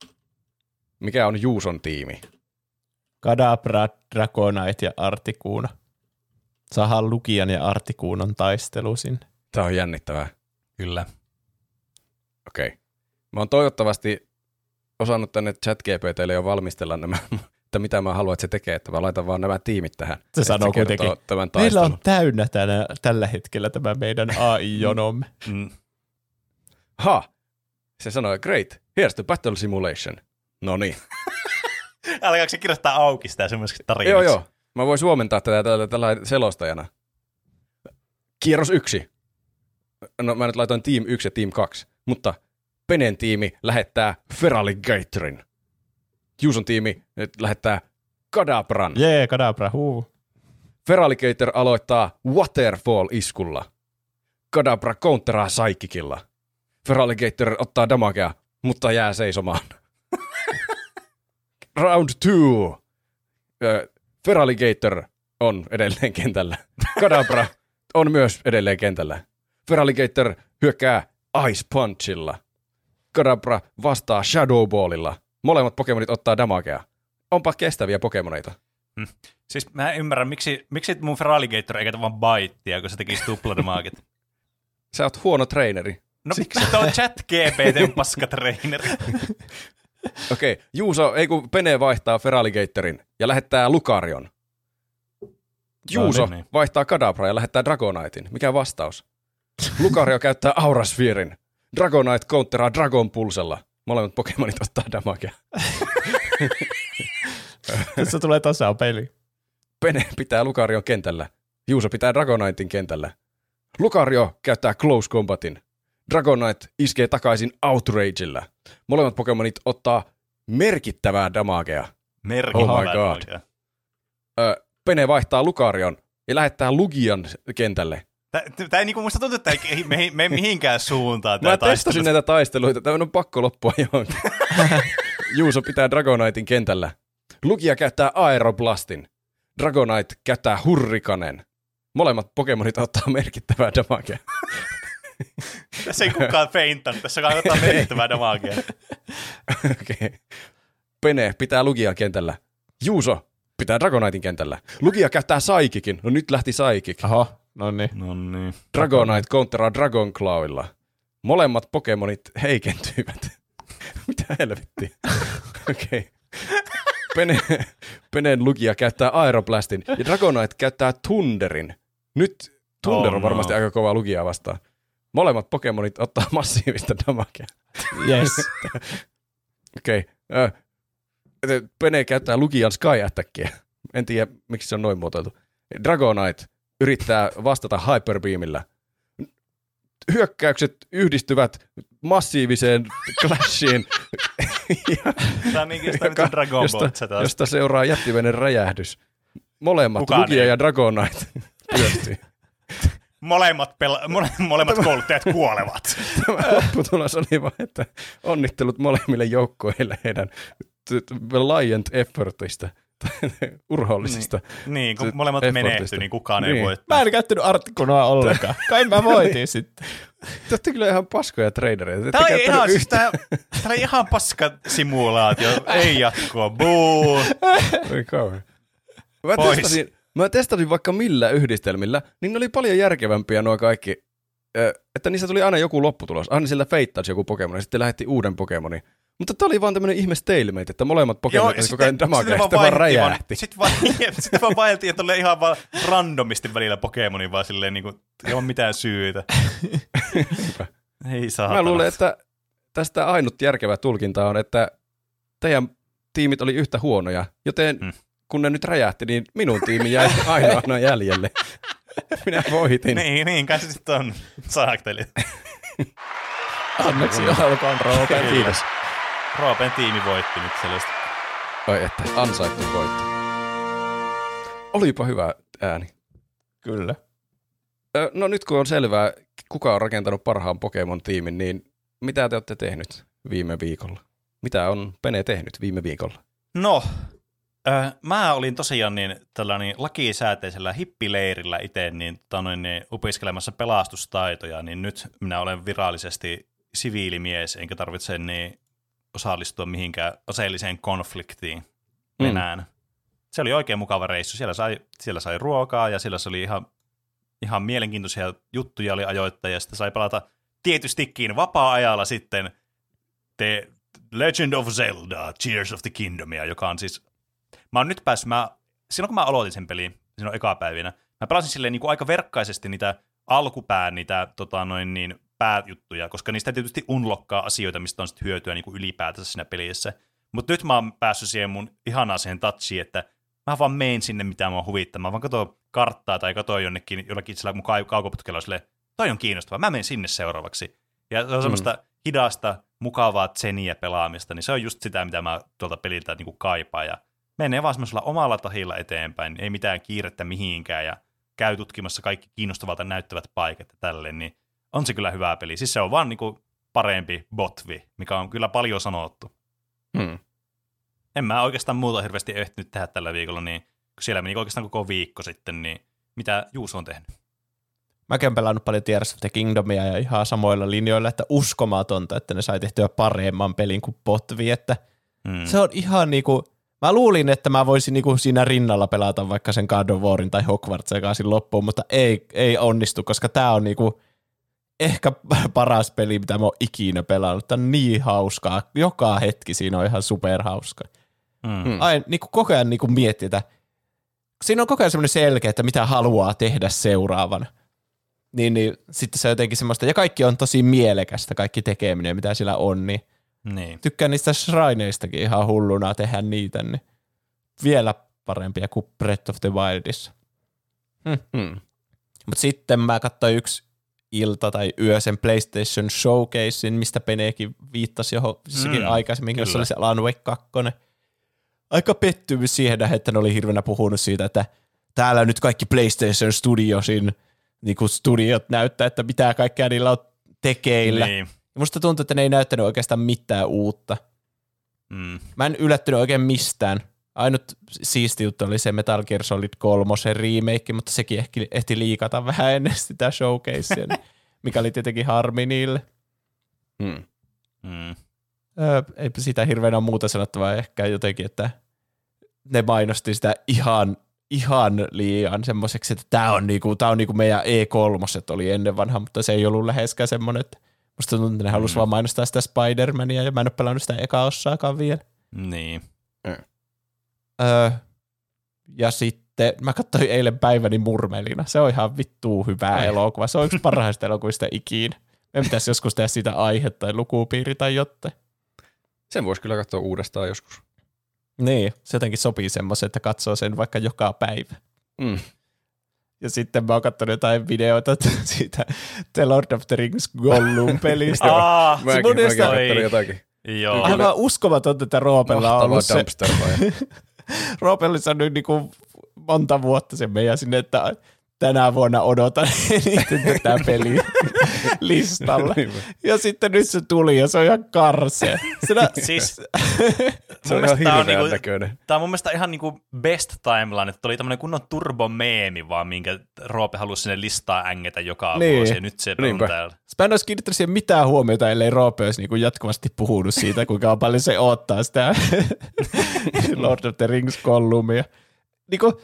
Mikä on Juuson tiimi? Kadabra, Dragonite ja Artikuuna. Saadaan Lukian ja Artikuunan taistelu sinne. Tämä on jännittävää. Kyllä. Okei. Okay. Mä oon toivottavasti osannut tänne ChatGPTlle jo valmistella nämä, että mitä mä haluan, että se tekee, että mä laitan vaan nämä tiimit tähän. Se sanoo kertoo kuitenkin, Tämän Meillä on täynnä tänä, tällä hetkellä tämä meidän AI-jonomme. Mm. Ha! Se sanoi, great, here's the battle simulation. No niin. Alkaako se kirjoittaa auki sitä semmoiseksi tarinaksi? joo, joo. Mä voin suomentaa tätä tällä, tällä selostajana. Kierros yksi. No mä nyt laitoin Team 1 ja Team 2, mutta Penen tiimi lähettää Feraligatrin. Juuson tiimi nyt lähettää Kadabran. Jee, Kadabra, huu. Feraligator aloittaa Waterfall-iskulla. Kadabra counteraa Psychicilla. Feraligator ottaa damagea, mutta jää seisomaan. Round two. Feraligator on edelleen kentällä. Kadabra on myös edelleen kentällä. Feraligator hyökkää Ice Punchilla. Kadabra vastaa Shadow Ballilla. Molemmat Pokemonit ottaa damagea. Onpa kestäviä Pokemoneita. Siis mä en ymmärrä, miksi, miksi mun Feraligator ei käytä vaan baittia, kun se tekisi tupladamaagit. Sä oot huono treeneri. No miksi tuo on chat GPT paska treeneri? Okei, okay. Juuso, ei kun Pene vaihtaa Feraligattorin ja lähettää Lukarion. Juuso niin, niin. vaihtaa Kadabra ja lähettää Dragonitein. Mikä vastaus? Lucario käyttää Auraspherein. Dragonite counteraa Dragon Pulsella. Molemmat Pokemonit ottaa damagea. Tässä tulee tasapeli. Pene pitää Lukarion kentällä. Juuso pitää Dragonitein kentällä. Lucario käyttää Close Combatin. Dragonite iskee takaisin Outragella. Molemmat Pokemonit ottaa merkittävää damagea. Merkittävää Oh my god. damagea. Ö, Pene vaihtaa Lukarion ja lähettää Lugian kentälle. Tää ei niinku musta tuntuu, että ei mene, mene mihinkään suuntaan. Mä taistelu. testasin näitä taisteluita. Tämä on pakko loppua johonkin. Juuso pitää Dragonitein kentällä. Lugia käyttää Aeroblastin. Dragonite käyttää Hurrikanen. Molemmat Pokemonit ottaa merkittävää damagea. Tässä ei kukaan feintannut, tässä kannattaa merkittävää damagea. Okei. Okay. Pene pitää Lugian kentällä. Juuso pitää Dragonitein kentällä. Lugia käyttää Saikikin. No nyt lähti Saikik. Oho, no niin. No niin. Dragonite counteraa Dragon Clawilla. Molemmat Pokemonit heikentyivät. Mitä helvettiä? Okei. Okay. Pene, Penen Lugia käyttää Aeroblastin ja Dragonite käyttää Thunderin. Nyt Thunder Oh on varmasti no. aika kova Lugia vastaan. Molemmat Pokemonit ottaa massiivista damagea. Yes. Okei. Okay. Pene käyttää Lugian Sky Attackia. En tiedä, miksi se on noin muotoiltu. Dragonite yrittää vastata Hyperbeamillä. Hyökkäykset yhdistyvät massiiviseen clashiin, Tää on mitä Dragon josta, josta seuraa jättimäinen räjähdys. Molemmat, Kukaan Lugia ei. ja Dragonite, pyörtyy. Molemmat, pela- mole- molemmat kouluttajat kuolevat. Tämä lopputulos oli vain, että onnittelut molemmille joukkoille heidän t- t- valiant effortista, urhollisista. Niin, kun Se- molemmat menehtyy, niin kukaan ei Niin. voi. Mä en käyttänyt artikunoa ollenkaan. Kai mä voitin sitten. Te olette kyllä ihan paskoja tradereita. Tämä on käyttänyt ihan, siis tää, tää oli ihan paska simulaatio. Ei jatkoa. Buu. Oi kauhean. Mä Pois. testasin, mä testasin vaikka millä yhdistelmillä, niin ne oli paljon järkevämpiä nuo kaikki. Ö, Että niissä tuli aina joku lopputulos. Aina sillä feittasi joku Pokemon ja sitten lähetti uuden Pokemonin. Mutta tää oli vaan tämmönen ihme stalemate, että molemmat Pokemonit oli koko ajan damagea ja sitten vaan räjähti. Sitten vaan, sitten vaan vaeltiin, että oli ihan vaan randomisti välillä Pokemonin, vaan silleen niin kuin, ilman mitään syytä. Ei saa. Mä luulen, että tästä ainut järkevä tulkinta on, että teidän tiimit oli yhtä huonoja, joten Hmm. Kun ne nyt räjähti, niin minun tiimi jäi ainoana jäljelle. Minä voitin. Niin, niin kai se sitten on. Saakteli. Onneksi olkoon Roope. Kiitos. Roopen tiimi voitti nyt selvästi. Oi että, ansaittu voitto. Olipa hyvä ääni. Kyllä. No nyt kun on selvää, kuka on rakentanut parhaan Pokemon-tiimin, niin mitä te olette tehnyt viime viikolla? Mitä on Pene tehnyt viime viikolla? No, äh, mä olin tosiaan niin, tällainen lakisääteisellä hippileirillä itse niin, tota noin, niin, opiskelemassa pelastustaitoja, niin nyt minä olen virallisesti siviilimies, enkä tarvitse niin, osallistua mihinkään aseelliseen konfliktiin. Mm. Se oli oikein mukava reissu. Siellä sai, siellä sai ruokaa ja siellä se oli ihan, ihan mielenkiintoisia juttuja oli ajoittain ja sitten sai palata tietystikin vapaa-ajalla sitten The Legend of Zelda, Tears of the Kingdomia, joka on siis... Mä oon nyt päässyt, mä, silloin kun mä aloitin sen pelin, silloin eka päivinä, mä pelasin silleen niin kuin aika verkkaisesti niitä alkupään, niitä tota noin niin, pääjuttuja, koska niistä tietysti unlokkaa asioita, mistä on sitten hyötyä niin kuin ylipäätänsä siinä pelissä. Mutta nyt mä oon päässyt siihen mun ihanaan siihen touchiin, että mä vaan meen sinne, mitä mua huvittaa. Mä vaan katson karttaa tai katson jonnekin, jollakin sillä mun kau- kaukoputkella silleen, toi on kiinnostavaa, mä menen sinne seuraavaksi. Ja se on semmoista hidasta, mukavaa tseniä pelaamista, niin se on just sitä, mitä mä tuolta peliltä niin kuin kaipaan. Ja menee vaan semmoisella omalla tahilla eteenpäin, ei mitään kiirettä mihinkään, ja käy tutkimassa kaikki kiinnostavalta näyttävät paikat ja tälleen, niin on se kyllä hyvä peli. Siis se on vaan niin kuin parempi botvi, mikä on kyllä paljon sanottu. Hmm. En mä oikeastaan muuta hirveästi ehtinyt tehdä tällä viikolla, niin kun siellä meni oikeastaan koko viikko sitten, niin mitä Juuso on tehnyt? Mäkin olen pelannut paljon Tears of the Kingdomia ja ihan samoilla linjoilla, että uskomatonta, että ne sai tehtyä paremman pelin kuin Potvi, että mm. se on ihan niinku, mä luulin, että mä voisin niinku siinä rinnalla pelata vaikka sen God of Warin tai Hogwarts sekaisin loppuun, mutta ei, ei onnistu, koska tää on niinku ehkä paras peli, mitä mä oon ikinä pelannut. Tämä on niin hauskaa. Joka hetki siinä on ihan superhauska. Mm. Aina niin kuin koko ajan niin kuin miettii, että siinä on koko ajan semmoinen selkeä, että mitä haluaa tehdä seuraavan. Niin, niin sitten se on jotenkin semmoista, ja kaikki on tosi mielekästä, kaikki tekeminen, mitä sillä on, niin, niin. tykkään niistä shrineistakin ihan hulluna tehdä niitä, niin vielä parempia kuin Breath of the Wildissa. Hmm. Hmm. Mutta sitten mä katsoin yksi ilta tai yö sen PlayStation Showcasein, mistä Peneekin viittasi johon mm, aikaisemmin, jossa oli se Alan Wake 2. Aika pettymys siihen, että ne oli hirveänä puhunut siitä, että täällä nyt kaikki PlayStation Studiosin niin kuin studiot näyttää, että mitä kaikkea niillä on tekeillä. Niin. Ja musta tuntuu, että ne ei näyttänyt oikeastaan mitään uutta. Mm. Mä en yllättynyt oikein mistään. Ainut siisti juttu oli se Metal Gear Solid 3 remake, mutta sekin ehti, ehti liikata vähän ennen sitä showcasea, mikä oli tietenkin harmi niille. Mm. Mm. Öö, ei sitä hirveänä muuta sanottavaa ehkä jotenkin, että ne mainosti sitä ihan, ihan liian semmoiseksi, että tämä on, niinku, tää on niinku meidän E3 oli ennen vanha, mutta se ei ollut läheskään semmoinen, että musta tuntuu, että ne halusi mm. vaan mainostaa sitä Spider-Mania ja mä en ole pelannut sitä eka osaakaan vielä. Niin. Mm. Öö, ja sitten mä katsoin eilen päiväni Murmelina. Se on ihan vittuu hyvä Ai. elokuva. Se on yksi parhaista elokuvista ikinä. Me pitäisi joskus tehdä sitä aihetta tai lukupiiri tai jotain. Sen voisi kyllä katsoa uudestaan joskus. Niin, se jotenkin sopii semmoisen, että katsoo sen vaikka joka päivä. Mm. Ja sitten mä oon katsonut jotain videoita siitä The Lord of the Rings Gollum-pelistä. Aa, mäkin, mäkin katsonut jotakin. Joo. Aivan uskomatonta, että Roopella on ollut se. Roopellissa on nyt niin kuin monta vuotta sen meidän sinne, että tänä vuonna odotan eniten tätä peliä listalla. Ja sitten nyt se tuli ja se on ihan karse. Sinä... siis, se on ihan hirveän niinku, näköinen. Tämä on mun mielestä ihan niinku best timeline, että oli tämmöinen kunnon turbomeemi vaan, minkä Roope halusi sinne listaa ängetä joka niin. vuosi, ja nyt se Niinpä. on täällä. Mä en olisi kiinnittänyt siihen mitään huomiota, ellei Roope olisi niinku jatkuvasti puhunut siitä, kuinka paljon se odottaa sitä Lord of the Rings Gollumia. Niinku,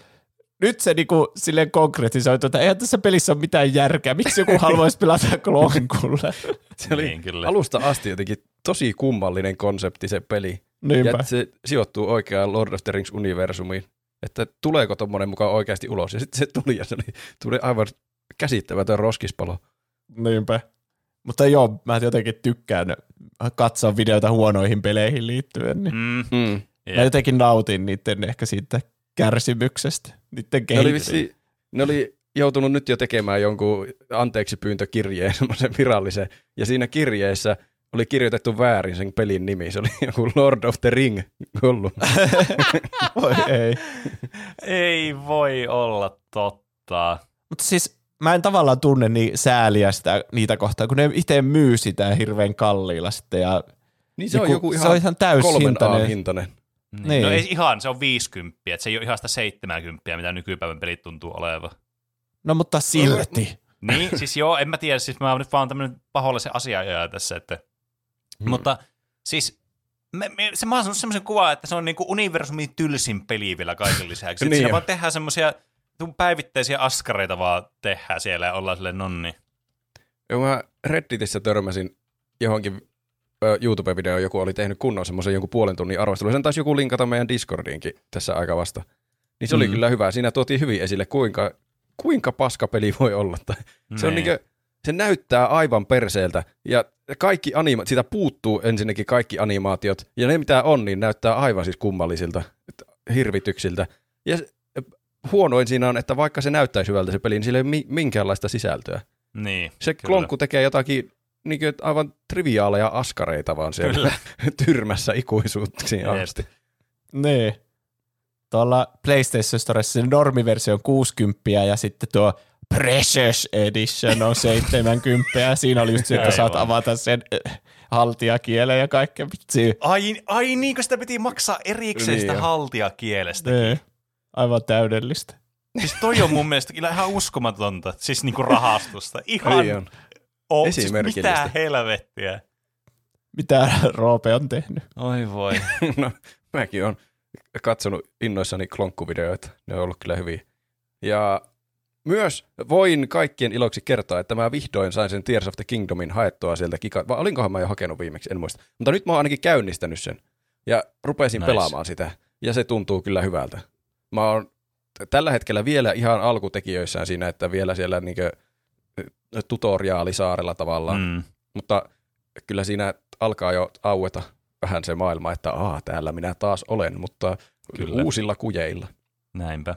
nyt se niinku silleen konkretisoitu, että eihän tässä pelissä ole mitään järkeä. Miksi joku haluaisi pelata klonkulle? se oli niin, kyllä. alusta asti jotenkin tosi kummallinen konsepti se peli. Niinpä. Ja se sijoittuu oikeaan Lord of the Rings-universumiin. Että tuleeko tuommoinen mukaan oikeasti ulos. Ja sitten se tuli ja se oli, tuli aivan käsittämätön roskispalo. Niinpä. Mutta joo, mä jotenkin tykkään katsoa videoita huonoihin peleihin liittyen. Niin mm. Mm. Mä jotenkin nautin niiden ehkä siitä kärsimyksestä, niiden ne oli, vissi, ne oli joutunut nyt jo tekemään jonkun anteeksi pyyntökirjeen, semmoisen virallisen, ja siinä kirjeessä oli kirjoitettu väärin sen pelin nimi. Se oli joku Lord of the Ring Gollum. voi ei. ei voi olla totta. Mutta siis mä en tavallaan tunne niin sääliä sitä, niitä kohtaa, kun ne itse myy sitä hirveän kalliilla sitten. Ja niin se on joku ihan, se on ihan täyshintainen. hintainen. Niin. niin. No ei ihan, se on 50, että se ei ole ihan sitä 70, mitä nykypäivän pelit tuntuu olevan. No mutta silti. niin, siis joo, en mä tiedä, siis mä oon nyt vaan tämmöinen pahoillisen asia tässä, että, hmm. mutta siis me, me, se mä oon semmoisen kuvan, että se on niinku universumin tylsin peli vielä kaiken lisäksi. niin siinä vaan tehdään semmoisia päivittäisiä askareita vaan tehdään siellä ja ollaan silleen nonni. Joo, mä Redditissä törmäsin johonkin YouTube-video joku oli tehnyt kunnon semmoisen jonkun puolen tunnin arvostelun. Sen taisi joku linkata meidän Discordiinkin tässä aika vasta. Niin se mm. oli kyllä hyvä. Siinä tuotiin hyvin esille, kuinka, kuinka paska peli voi olla. se, on niin kuin, se näyttää aivan perseeltä ja kaikki anima- siitä puuttuu ensinnäkin kaikki animaatiot ja ne mitä on, niin näyttää aivan siis kummallisilta, hirvityksiltä. Ja huonoin siinä on, että vaikka se näyttäisi hyvältä se peli, niin sillä ei ole minkäänlaista sisältöä. Niin, se kyllä. klonkku tekee jotakin niin kuin, aivan triviaaleja askareita vaan siellä Kyllä. tyrmässä ikuisuuksiin asti. Niin. Tuolla PlayStation Storessa se normiversio on 60 ja sitten tuo Precious Edition on 70 ja siinä oli just se, että saat avata sen äh, haltiakielen ja kaikkea vitsi. Ai, ai niin, kun sitä piti maksaa erikseen niin sitä haltiakielestä. Niin. Aivan täydellistä. Siis toi on mun mielestä kyllä ihan uskomatonta, siis niinku rahastusta. Ihan Ei on. o, siis mitä helvettiä. Mitä Roope on tehnyt? Oi voi. no, mäkin olen katsonut innoissani klonkkuvideoita. Ne on ollut kyllä hyviä. Ja myös voin kaikkien iloksi kertoa, että mä vihdoin sain sen Tears of the Kingdomin haettua sieltä kika... Vai olinkohan mä jo hakenut viimeksi, en muista. Mutta nyt mä oon ainakin käynnistänyt sen. Ja rupesin Nice. pelaamaan sitä. Ja se tuntuu kyllä hyvältä. Mä oon tällä hetkellä vielä ihan alkutekijöissään siinä, että vielä siellä niinkö tutoriaalisaarella tavallaan. Mm. Mutta kyllä siinä alkaa jo aueta vähän se maailma, että aa, täällä minä taas olen, mutta Kyllä. uusilla kujeilla. Näinpä.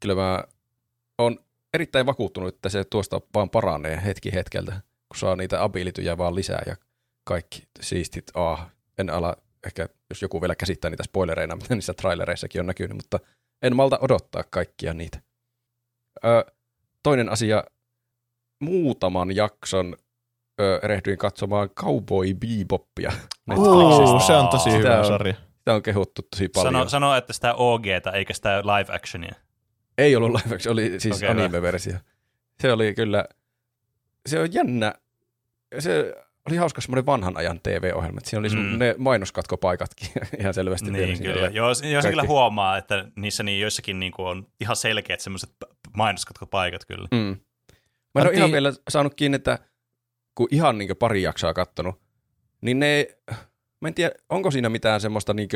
Kyllä mä oon erittäin vakuuttunut, että se tuosta vaan paranee hetki hetkeltä, kun saa niitä abilityjä vaan lisää ja kaikki siistit. Ah, en ala, ehkä jos joku vielä käsittää niitä spoilereina, mitä niissä trailereissakin on näkynyt, mutta en malta odottaa kaikkia niitä. Ö, toinen asia, muutaman jakson ö, erehdyin katsomaan Cowboy Bebopia Netflixistä. Oo, se on tosi Sitä hyvä on- sarja. Sitä on kehuttu tosi paljon. Sano, sano, että sitä OGtä eikä sitä live actionia. Ei ollut live action, oli siis okay, anime-versio. Se oli kyllä, se on jännä, se oli hauska semmoinen vanhan ajan TV-ohjelma, että siinä oli Mm. ne mainoskatkopaikatkin ihan selvästi. vielä Niin, siinä. kyllä. Joo, se kyllä huomaa, että niissä niin joissakin niin kuin on ihan selkeät semmoiset mainoskatkopaikat kyllä. Mm. Mä en ole ihan vielä saanut kiinni, että kun ihan niin pari jaksoa kattonut, niin ne, mä en tiedä, onko siinä mitään semmoista niin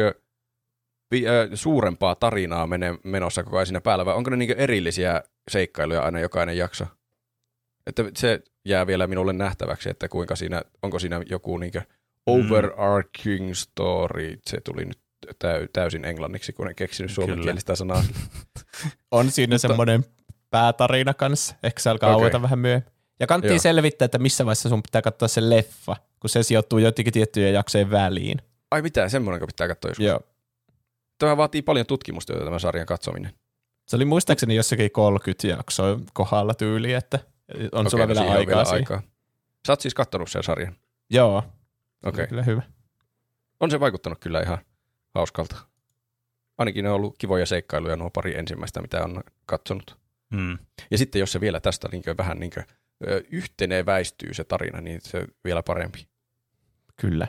suurempaa tarinaa mene, menossa koko ajan siinä päällä, vai onko ne niin erillisiä seikkailuja aina jokainen jakso? Että se jää vielä minulle nähtäväksi, että kuinka siinä, onko siinä joku niin overarching story, se tuli nyt täy, täysin englanniksi, kun en keksinyt suomenkielistä sanaa. On siinä semmoinen päätarina kanssa. Ehkä se alkaa Okei. aueta vähän myöhemmin. Ja kannattaa Joo. selvittää, että missä vaiheessa sun pitää katsoa se leffa, kun se sijoittuu jotenkin tiettyjen jaksojen väliin. Ai mitä, semmoinen pitää katsoa joskus. Joo. Tämä vaatii paljon tutkimustyötä tämä sarjan katsominen. Se oli muistaakseni jossakin 30 jaksoa kohdalla tyyli, että on Okei, sulla no vielä aikaa siihen. aikaa. Sä oot siis kattonut sen sarjan. Joo, Okei. okay. kyllä hyvä. On se vaikuttanut kyllä ihan hauskalta. Ainakin ne on ollut kivoja seikkailuja nuo pari ensimmäistä, mitä on katsonut. Mm. Ja sitten jos se vielä tästä niin vähän niin yhteneväistyy se tarina, niin se vielä parempi. Kyllä.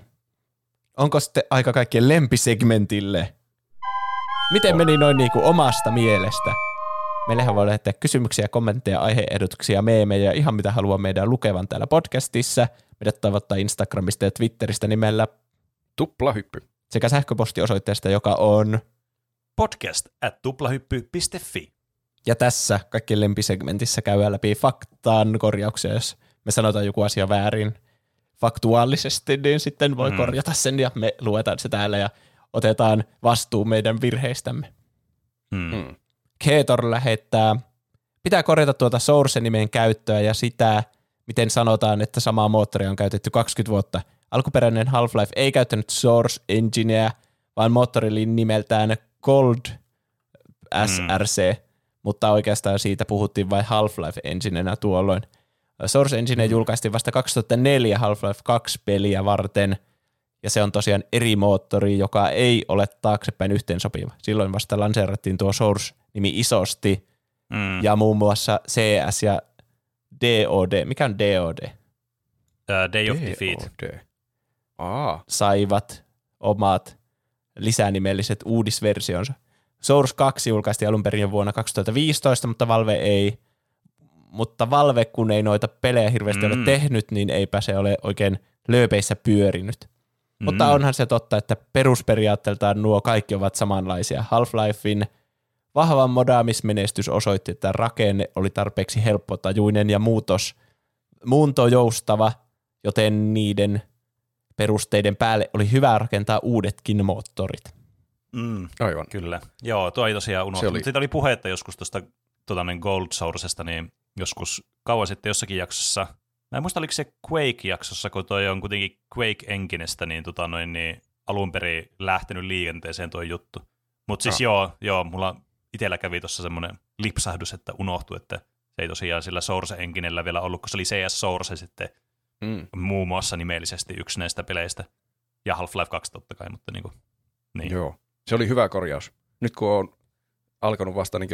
Onko sitten aika kaikkien lempisegmentille? Miten meni noin niinku omasta mielestä? Meillähän voi lähettää kysymyksiä, kommentteja, aiheehdotuksia, meemejä, ihan mitä haluaa meidän lukevan täällä podcastissa. Meidät tavoittaa Instagramista ja Twitteristä nimellä Tuplahyppy. sekä sähköpostiosoitteesta, joka on Podcast at tuplahyppy.fi. Ja tässä kaikkien lempisegmentissä käydään läpi faktaan korjauksia, jos me sanotaan joku asia väärin faktuaalisesti, niin sitten voi Mm. mm. korjata sen ja me luetaan se täällä ja otetaan vastuu meidän virheistämme. Mm. Mm. Keetor lähettää, pitää korjata tuota Source-nimen käyttöä ja sitä, miten sanotaan, että samaa moottoria on käytetty 20 vuotta. Alkuperäinen Half-Life ei käyttänyt Source Engineä, vaan moottori oli nimeltään Cold SRC, mm. Mutta oikeastaan siitä puhuttiin vain Half-Life Enginenä tuolloin. Source Engine mm. julkaistiin vasta 2004 Half-Life 2 peliä varten, ja se on tosiaan eri moottori, joka ei ole taaksepäin yhteensopiva. Silloin vasta lanseerattiin tuo Source-nimi isosti, Mm. ja muun muassa CS ja DOD, mikä on DOD, Uh, Day of Defeat. Aa, saivat omat lisänimelliset uudisversionsa. Source 2 julkaistiin alun perin jo vuonna 2015, mutta Valve ei, mutta Valve kun ei noita pelejä hirveästi mm. Ole tehnyt, niin eipä se ole oikein lööpeissä pyörinyt. Mm. Mutta onhan se totta, että perusperiaatteeltaan nuo kaikki ovat samanlaisia. Half-Lifein vahva modaamismenestys osoitti, että rakenne oli tarpeeksi helppotajuinen ja muutos, muunto joustava, joten niiden perusteiden päälle oli hyvä rakentaa uudetkin moottorit. Mm. aivan. Kyllä. Joo, tuo ei tosiaan unohtunut. oli-. Siitä oli puhetta joskus tuosta tota, niin Gold Sourcesta, niin joskus kauan sitten jossakin jaksossa. Mä en muista, oliko se Quake-jaksossa, kun toi on kuitenkin Quake Enginestä, niin, tota, noin, niin alun perin lähtenyt liikenteeseen tuo juttu. Mutta siis Ah. joo, joo, mulla itsellä kävi tuossa semmoinen lipsahdus, että unohtui, että se ei tosiaan sillä Source Enginellä vielä ollut, kun se oli CS Source sitten Mm. muun muassa nimellisesti yksi näistä peleistä. Ja Half-Life 2 totta kai, mutta niin kuin, niin. Joo, se oli hyvä korjaus. Nyt kun on alkanut vasta niin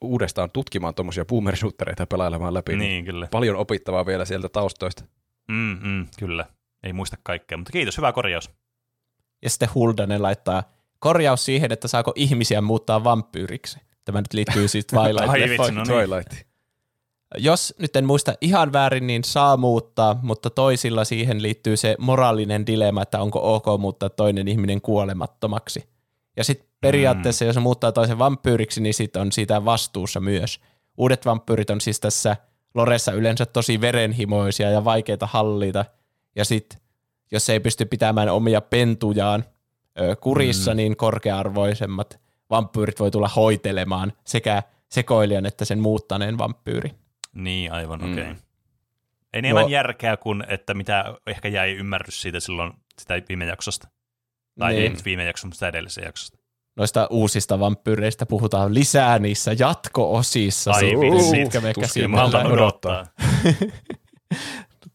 uudestaan tutkimaan tuommoisia boomerisuuttereita ja pelailemaan läpi. Niin, kyllä. Paljon opittavaa vielä sieltä taustoista. Mm, mm, kyllä. Ei muista kaikkea, mutta kiitos, hyvä korjaus. Ja sitten Huldanen laittaa korjaus siihen, että saako ihmisiä muuttaa vampyyriksi. Tämä nyt liittyy siis Ai vitsi, Twilight-leffoihin. no niin. Twilight. Jos nyt en muista ihan väärin, niin saa muuttaa, mutta toisilla siihen liittyy se moraalinen dilemma, että onko ok muuttaa toinen ihminen kuolemattomaksi. Ja sitten periaatteessa, jos muuttaa toisen vampyyriksi, niin sit on siitä vastuussa myös. Uudet vampyyrit on siis tässä Loressa yleensä tosi verenhimoisia ja vaikeita hallita. Ja sitten, jos ei pysty pitämään omia pentujaan ö, kurissa, mm. niin korkea-arvoisemmat vampyyrit voi tulla hoitelemaan sekä sekoilijan että sen muuttaneen vampyyri. Niin, aivan, Mm. okei. Okay. Enemmän Joo. järkeä kuin, että mitä ehkä jäi ymmärrys siitä silloin sitä viime jaksosta. Tai Niin. ei nyt viime jaksosta, mutta edellisen jaksosta. noista uusista vampyyreistä puhutaan lisää niissä jatko-osissa. Ai vitsi, mitkä me käsitellään. odottaa.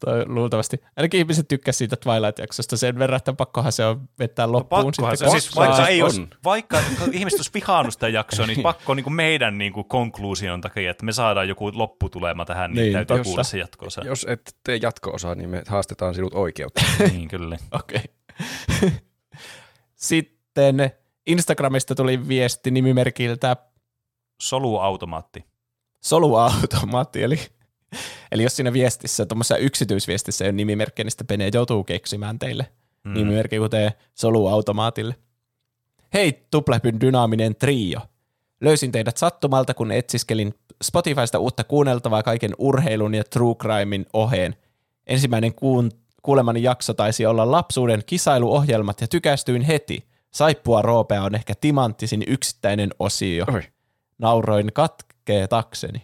Toi Luultavasti. Ainakin ihmiset tykkäsivät siitä Twilight-jaksosta sen verran, että pakkohan se on vetää loppuun. No Pakkohan se, sitten, kun siis saa- vaikka, ei olisi, vaikka ihmiset olisi vihannut sitä jaksoa, niin pakko niin kuin meidän niin kuin konkluusion takia, että me saadaan joku lopputulema tähän, niin, Niin, täytyy kuulla se jatko-osa. Jos et tee jatko-osaa, niin me haastetaan sinut oikeutta. niin, kyllä. Okei. Sitten Instagramista tuli viesti nimimerkiltä Soluautomaatti. soluautomaatti, eli, eli jos siinä viestissä, tuommoisessa yksityisviestissä ei ole nimimerkkiä, niin sitten Pene joutuu keksimään teille mm. nimimerkki, kuten soluautomaatille. Hei, tuplepyn dynaaminen trio. Löysin teidät sattumalta, kun etsiskelin Spotifysta uutta kuunneltavaa kaiken urheilun ja true crimein oheen. Ensimmäinen kuun, kuulemani jakso taisi olla lapsuuden kisailuohjelmat ja tykästyin heti. Saippua roopea on ehkä timanttisin yksittäinen osio. Oi, Nauroin katkeetakseni.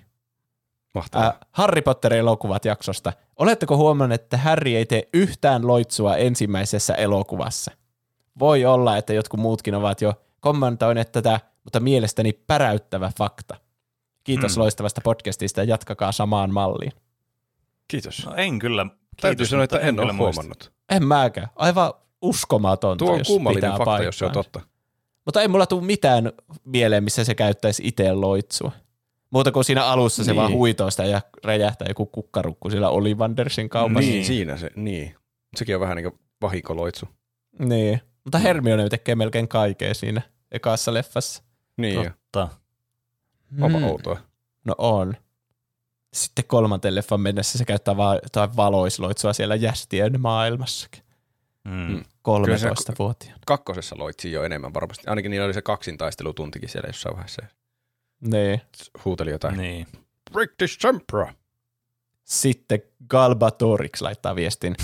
mahtavaa. Äh, Harry Potter-elokuvat jaksosta. Oletteko huomanneet, että Harry ei tee yhtään loitsua ensimmäisessä elokuvassa? Voi olla, että jotkut muutkin ovat jo kommentoineet tätä, mutta mielestäni päräyttävä fakta. Kiitos Hmm. loistavasta podcastista ja jatkakaa samaan malliin. Kiitos. No en kyllä. Täytyy Kiitos, sanoa, että mutta en ole huomannut. En mäkään. Aivan uskomatonta, Tuo on jos kummallinen pitää fakta, jos se on totta. Mutta ei mulla tule mitään mieleen, missä se käyttäisi itse loitsua. Muuta kuin siinä alussa se Niin. vaan huitoo sitä ja räjähtää joku kukkarukku sillä Ollivandersin kaupassa. Niin, Niin. siinä se, niin. Sekin on vähän niin kuin vahinkoloitsu. Niin, mutta Hermione tekee melkein kaikkea siinä ekassa leffassa. Niin. Totta. onpa Mm. outoa. No on. Sitten kolmanteen leffan mennessä se käyttää vaan jotain valoisloitsua siellä jästien maailmassakin. Mm. Mm. 13-vuotiaana. Kakkosessa loitsi jo enemmän varmasti. Ainakin niillä oli se kaksintaistelutuntikin siellä jossain vaiheessa. Niin. Huuteli jotain. Niin. British Emperor. Sitten Galbatorix laittaa viestin.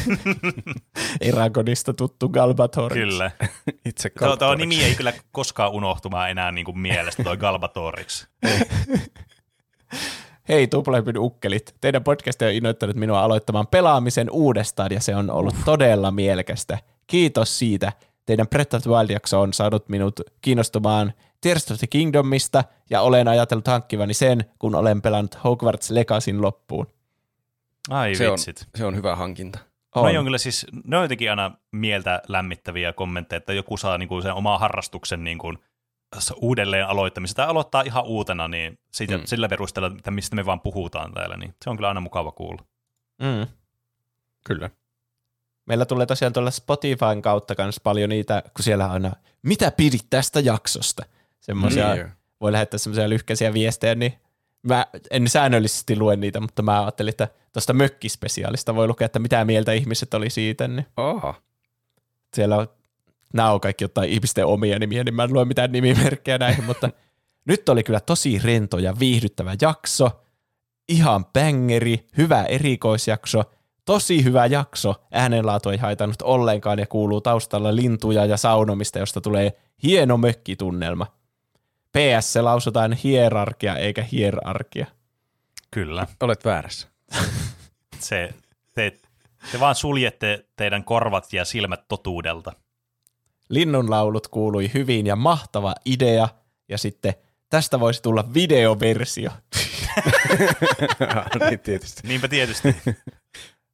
Eragonista tuttu Galbatorix. Kyllä. Itse Tuo, tuo Galbatorix. nimi ei kyllä koskaan unohtumaan enää niin kuin mielestä, toi Galbatorix. Hei Tuplahypyn ukkelit, teidän podcast on innoittanut minua aloittamaan pelaamisen uudestaan ja se on ollut todella mielekästä. Kiitos siitä. Teidän Breath of the Wild-jakso on saanut minut kiinnostumaan Tears of the Kingdomista ja olen ajatellut hankkivani sen, kun olen pelannut Hogwarts Legacyn loppuun. Ai se, on, vitsit. se on hyvä hankinta. On. No on kyllä siis, ne on jotenkin aina mieltä lämmittäviä kommentteja, että joku saa niinku sen omaa harrastuksen niinku uudelleen aloittamista tai aloittaa ihan uutena, niin siitä, mm. Mm. sillä perusteella, että mistä me vaan puhutaan täällä, niin se on kyllä aina mukava kuulla. Mm. Kyllä. Meillä tulee tosiaan tuolla Spotifyn kautta myös paljon niitä, kun siellä on aina, mitä pidit tästä jaksosta? Semmoisia, Niin. voi lähettää semmoisia lyhkäisiä viestejä, niin mä en säännöllisesti lue niitä, mutta mä ajattelin, että tuosta mökkispesiaalista voi lukea, että mitä mieltä ihmiset oli siitä, niin Aha. siellä on, nämä on kaikki jotain ihmisten omia nimiä, niin mä en lue mitään nimimerkkejä näihin, mutta nyt oli kyllä tosi rento ja viihdyttävä jakso, ihan bängeri, hyvä erikoisjakso, tosi hyvä jakso, äänenlaatu ei haitannut ollenkaan ja kuuluu taustalla lintuja ja saunomista, josta tulee hieno mökkitunnelma. PS se lausutaan hierarkia eikä hierarkia. Kyllä. Olet väärässä. Se, te, te vaan suljette teidän korvat ja silmät totuudelta. Linnunlaulut kuului hyvin ja mahtava idea, ja sitten tästä voisi tulla videoversio. niin tietysti. Niinpä tietysti.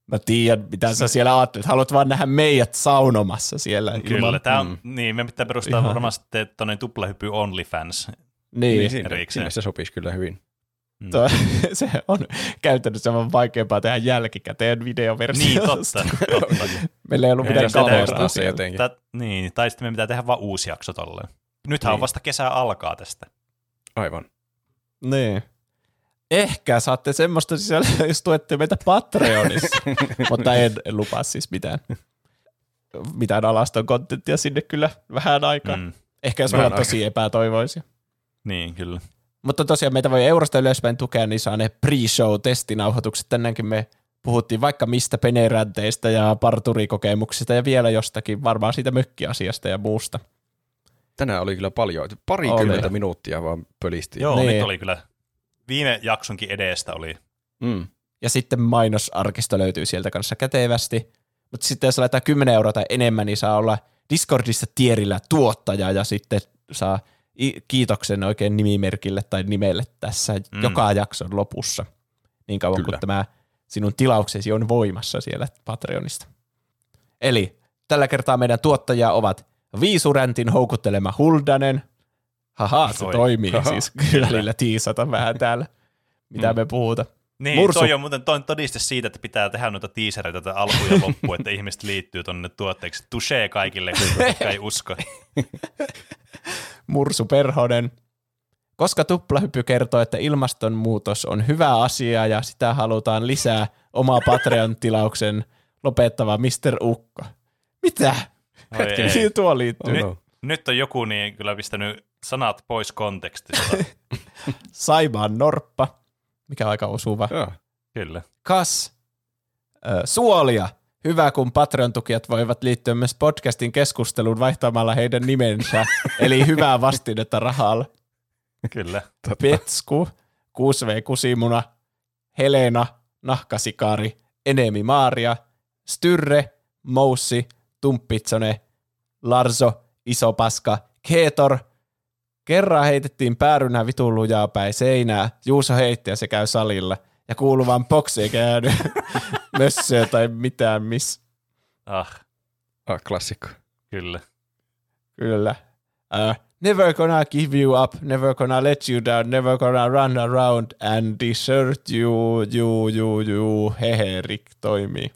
Mä tiedän, mitä sä siellä ajattelet. Haluat vaan nähdä meidät saunomassa siellä. Kyllä, ilman- tämä on, mm. niin, me pitää perustaa Ihan. varmasti tuonne tuplahyppy OnlyFans. Niin, Niin, sinne, erikseen. sinne se sopisi kyllä hyvin. Mm. Tuo, se on käytännössä vaan vaikeampaa tehdä jälkikäteen videoversiosta. Niin, totta. totta. Meillä ei ollut Ei, mitään se täytyy kameraa ostaa se jotenkin. Tät, niin, tai sitten me pitää tehdä vaan uusi jakso tolleen. Nythän on Niin. vasta kesä alkaa tästä. Aivan. Niin. Ehkä saatte semmoista sisältöä, jos tuette meitä Patreonissa. Mutta en, en lupaa siis mitään, mitään alaston kontenttia sinne kyllä vähän aikaa. Mm. Ehkä jos me ollaan tosi epätoivoisia. Niin, kyllä. Mutta tosiaan meitä voi eurosta ylöspäin tukea, niin saa ne pre-show-testinauhoitukset. Tänäänkin me puhuttiin vaikka mistä peneränteistä ja parturikokemuksista ja vielä jostakin, varmaan siitä mökkiasiasta ja muusta. Tänään oli kyllä paljon. Parikymmentä Oli. minuuttia vaan pölisti. Joo, Niin. nyt oli kyllä. Viime jaksonkin edestä oli. Mm. Ja sitten mainosarkisto löytyy sieltä kanssa kätevästi. Mutta sitten jos laitetaan 10 euroa tai enemmän, niin saa olla Discordissa tierillä tuottaja ja sitten saa kiitoksen oikein nimimerkille tai nimelle tässä mm. Joka jakson lopussa. Niin kauan Kyllä. kuin tämä sinun tilauksesi on voimassa siellä Patreonista. Eli tällä kertaa meidän tuottajia ovat Viisuräntin houkuttelema Huldanen. Haha, se Oi. toimii Haha. siis. Välillä tiisata vähän täällä, mitä Mm. me puhutaan. Niin, Mursu. Toi on muuten toi on todiste siitä, että pitää tehdä noita tiisereitä tätä alku ja loppu, että ihmiset liittyy tonne tuotteeksi. Touché kaikille, jotka ei usko. Mursu Perhonen. Koska tuplahyppy kertoo, että ilmastonmuutos on hyvä asia ja sitä halutaan lisää, oma Patreon-tilauksen lopettava Mr. Ukko. Mitä? Mihin tuo liittyy? Nyt, nyt on joku niin kyllä pistänyt sanat pois kontekstista. Saimaan Norppa, mikä on aika osuva. Joo. kyllä. Kas, ö, Suolia. Hyvä, kun Patreon-tukijat voivat liittyä myös podcastin keskusteluun vaihtamalla heidän nimensä, eli hyvää vastinetta rahalla. Kyllä. Petsku, 6V Kusimuna, Helena, Nahkasikari, Enemi Maaria, Styrre, Moussi, Tumppitsone, Larso, Iso Paska, Keetor, Kerran heitettiin päärynä vitun lujaa päin seinää, Juuso heitti ja se käy salilla. Ja kuuluvaan boksi ei käynyt mössöä tai mitään miss. Ah, Ah, klassikko. kyllä. Kyllä. Uh, never gonna give you up, never gonna let you down, never gonna run around and desert you, you, you, you, hehe, Rick toimii.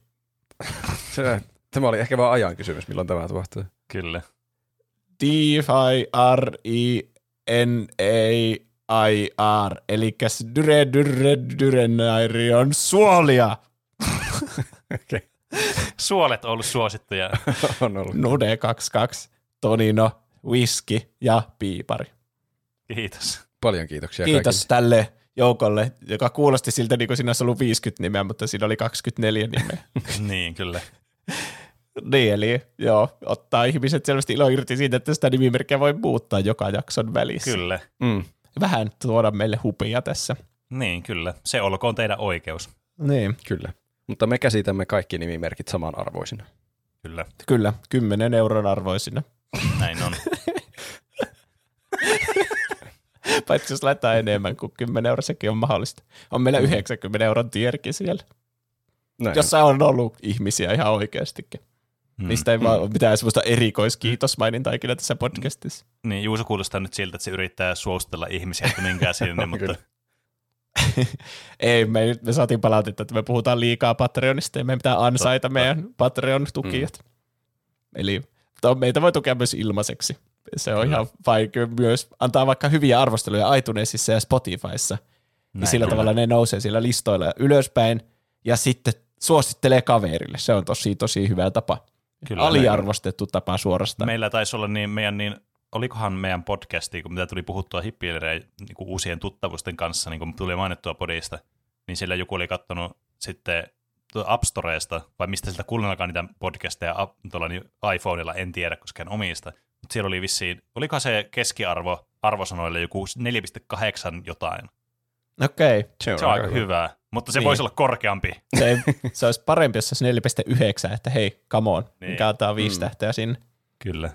Se, tämä oli ehkä vaan ajan kysymys, milloin tämä tapahtuu. Kyllä. D-I-R-I-N-A-I-R, eli dyre, dyre, dyrenairi on suolia. Okay. Suolet on ollut suosittuja. on ollut. Nude 22, Tonino, whisky ja piipari. Kiitos. Paljon kiitoksia Kiitos tälle joukolle, joka kuulosti siltä niin kuin siinä olisi ollut 50 nimeä, mutta siinä oli 24 nimeä. niin, kyllä. niin, eli joo, ottaa ihmiset selvästi ilo irti siitä, että sitä nimimerkkiä voi muuttaa joka jakson välissä. Kyllä. Mm. Vähän tuoda meille hupia tässä. Niin, kyllä. Se olkoon teidän oikeus. Niin, Kyllä. Mutta me käsitämme kaikki nimimerkit samanarvoisina. Kyllä. kyllä, 10 euron arvoisina. Näin on. Paitsi jos laittaa enemmän kuin 10 euroa, sekin on mahdollista. On meillä 90 euron tierki siellä, Näin. jossa on ollut ihmisiä ihan oikeastikin. Mm. Niistä ei vaan ole mitään semmoista erikoiskiitosmainintaa ikinä tässä podcastissa. Niin, Juuso kuulostaa nyt siltä, että se yrittää suostella ihmisiä, että menkää sinne, mutta. Ei, me, me saatiin palautetta, että me puhutaan liikaa Patreonista ja meidän pitää ansaita Totta. meidän Patreon-tukijat. Mm. Eli to, meitä voi tukea myös ilmaiseksi. Se on Kyllä. ihan vaikea myös antaa vaikka hyviä arvosteluja iTunesissa ja Spotifyssa. Näin sillä kyllä. tavalla ne nousee siellä listoilla ylöspäin ja sitten suosittelee kaverille. Se on tosi, tosi hyvä tapa. Kyllä, Aliarvostettu tapa suorastaan. Meillä taisi olla niin meidän niin, olikohan meidän podcasti, kun mitä tuli puhuttua hippiilereiden niin uusien tuttavusten kanssa, niin kun tuli mainittua podista, niin sillä joku oli katsonut sitten tuolta App Storeesta, vai mistä siltä kuullenakaan niitä podcasteja tuolla niin iPhoneilla, en tiedä, koska en omista. Mutta siellä oli vissiin, olikohan se keskiarvo arvosanoille joku 4,8 jotain. Okei. Okay. Se on, Se on aika hyvää, mutta se Niin. voisi olla korkeampi. Se, se olisi parempi, jos se olisi 4,9, että hei, come on, niin. Niin. mikä antaa viisi Mm. tähteä sinne. Kyllä.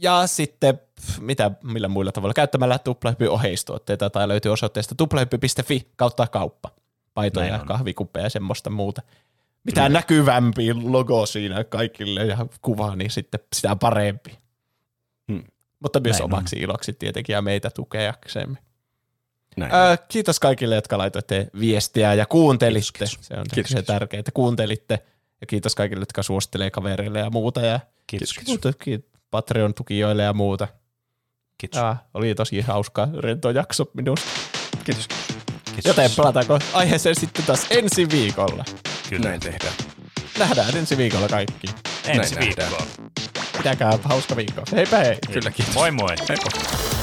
Ja sitten, mitä, millä muilla tavalla, käyttämällä tuplahyppy oheistuotteita tai löytyy osoitteesta tuplahyppy.fi kautta kauppa. Paitoja, on. kahvikuppeja ja semmoista muuta. Mitä näkyvämpi logo siinä kaikille ja kuva, niin sitten sitä parempi. Hmm. mutta myös Näin on. omaksi iloksi tietenkin ja meitä tukeaksemme. Näin. Ää, kiitos kaikille, jotka laitoitte viestiä ja kuuntelitte. Kiitos, Se on Kiitos, se kiitos. tärkeää, että kuuntelitte. Ja kiitos kaikille, jotka suosittelee kavereille ja muuta. Ja Kiitos, kiitos. muuta, ki- Patreon-tukijoille ja muuta. kiitos. Ja, oli tosi hauska, rento jakso minusta. Kiitos. kiitos. Joten palataanko aiheeseen sitten taas ensi viikolla. Kyllä. Näin tehdään. Nähdään ensi viikolla kaikki. Ensi Näin nähdään. viikkoon. Pitäkää hauska viikko. Heipä hei. Kyllä, kiitos. Moi moi. Heippa.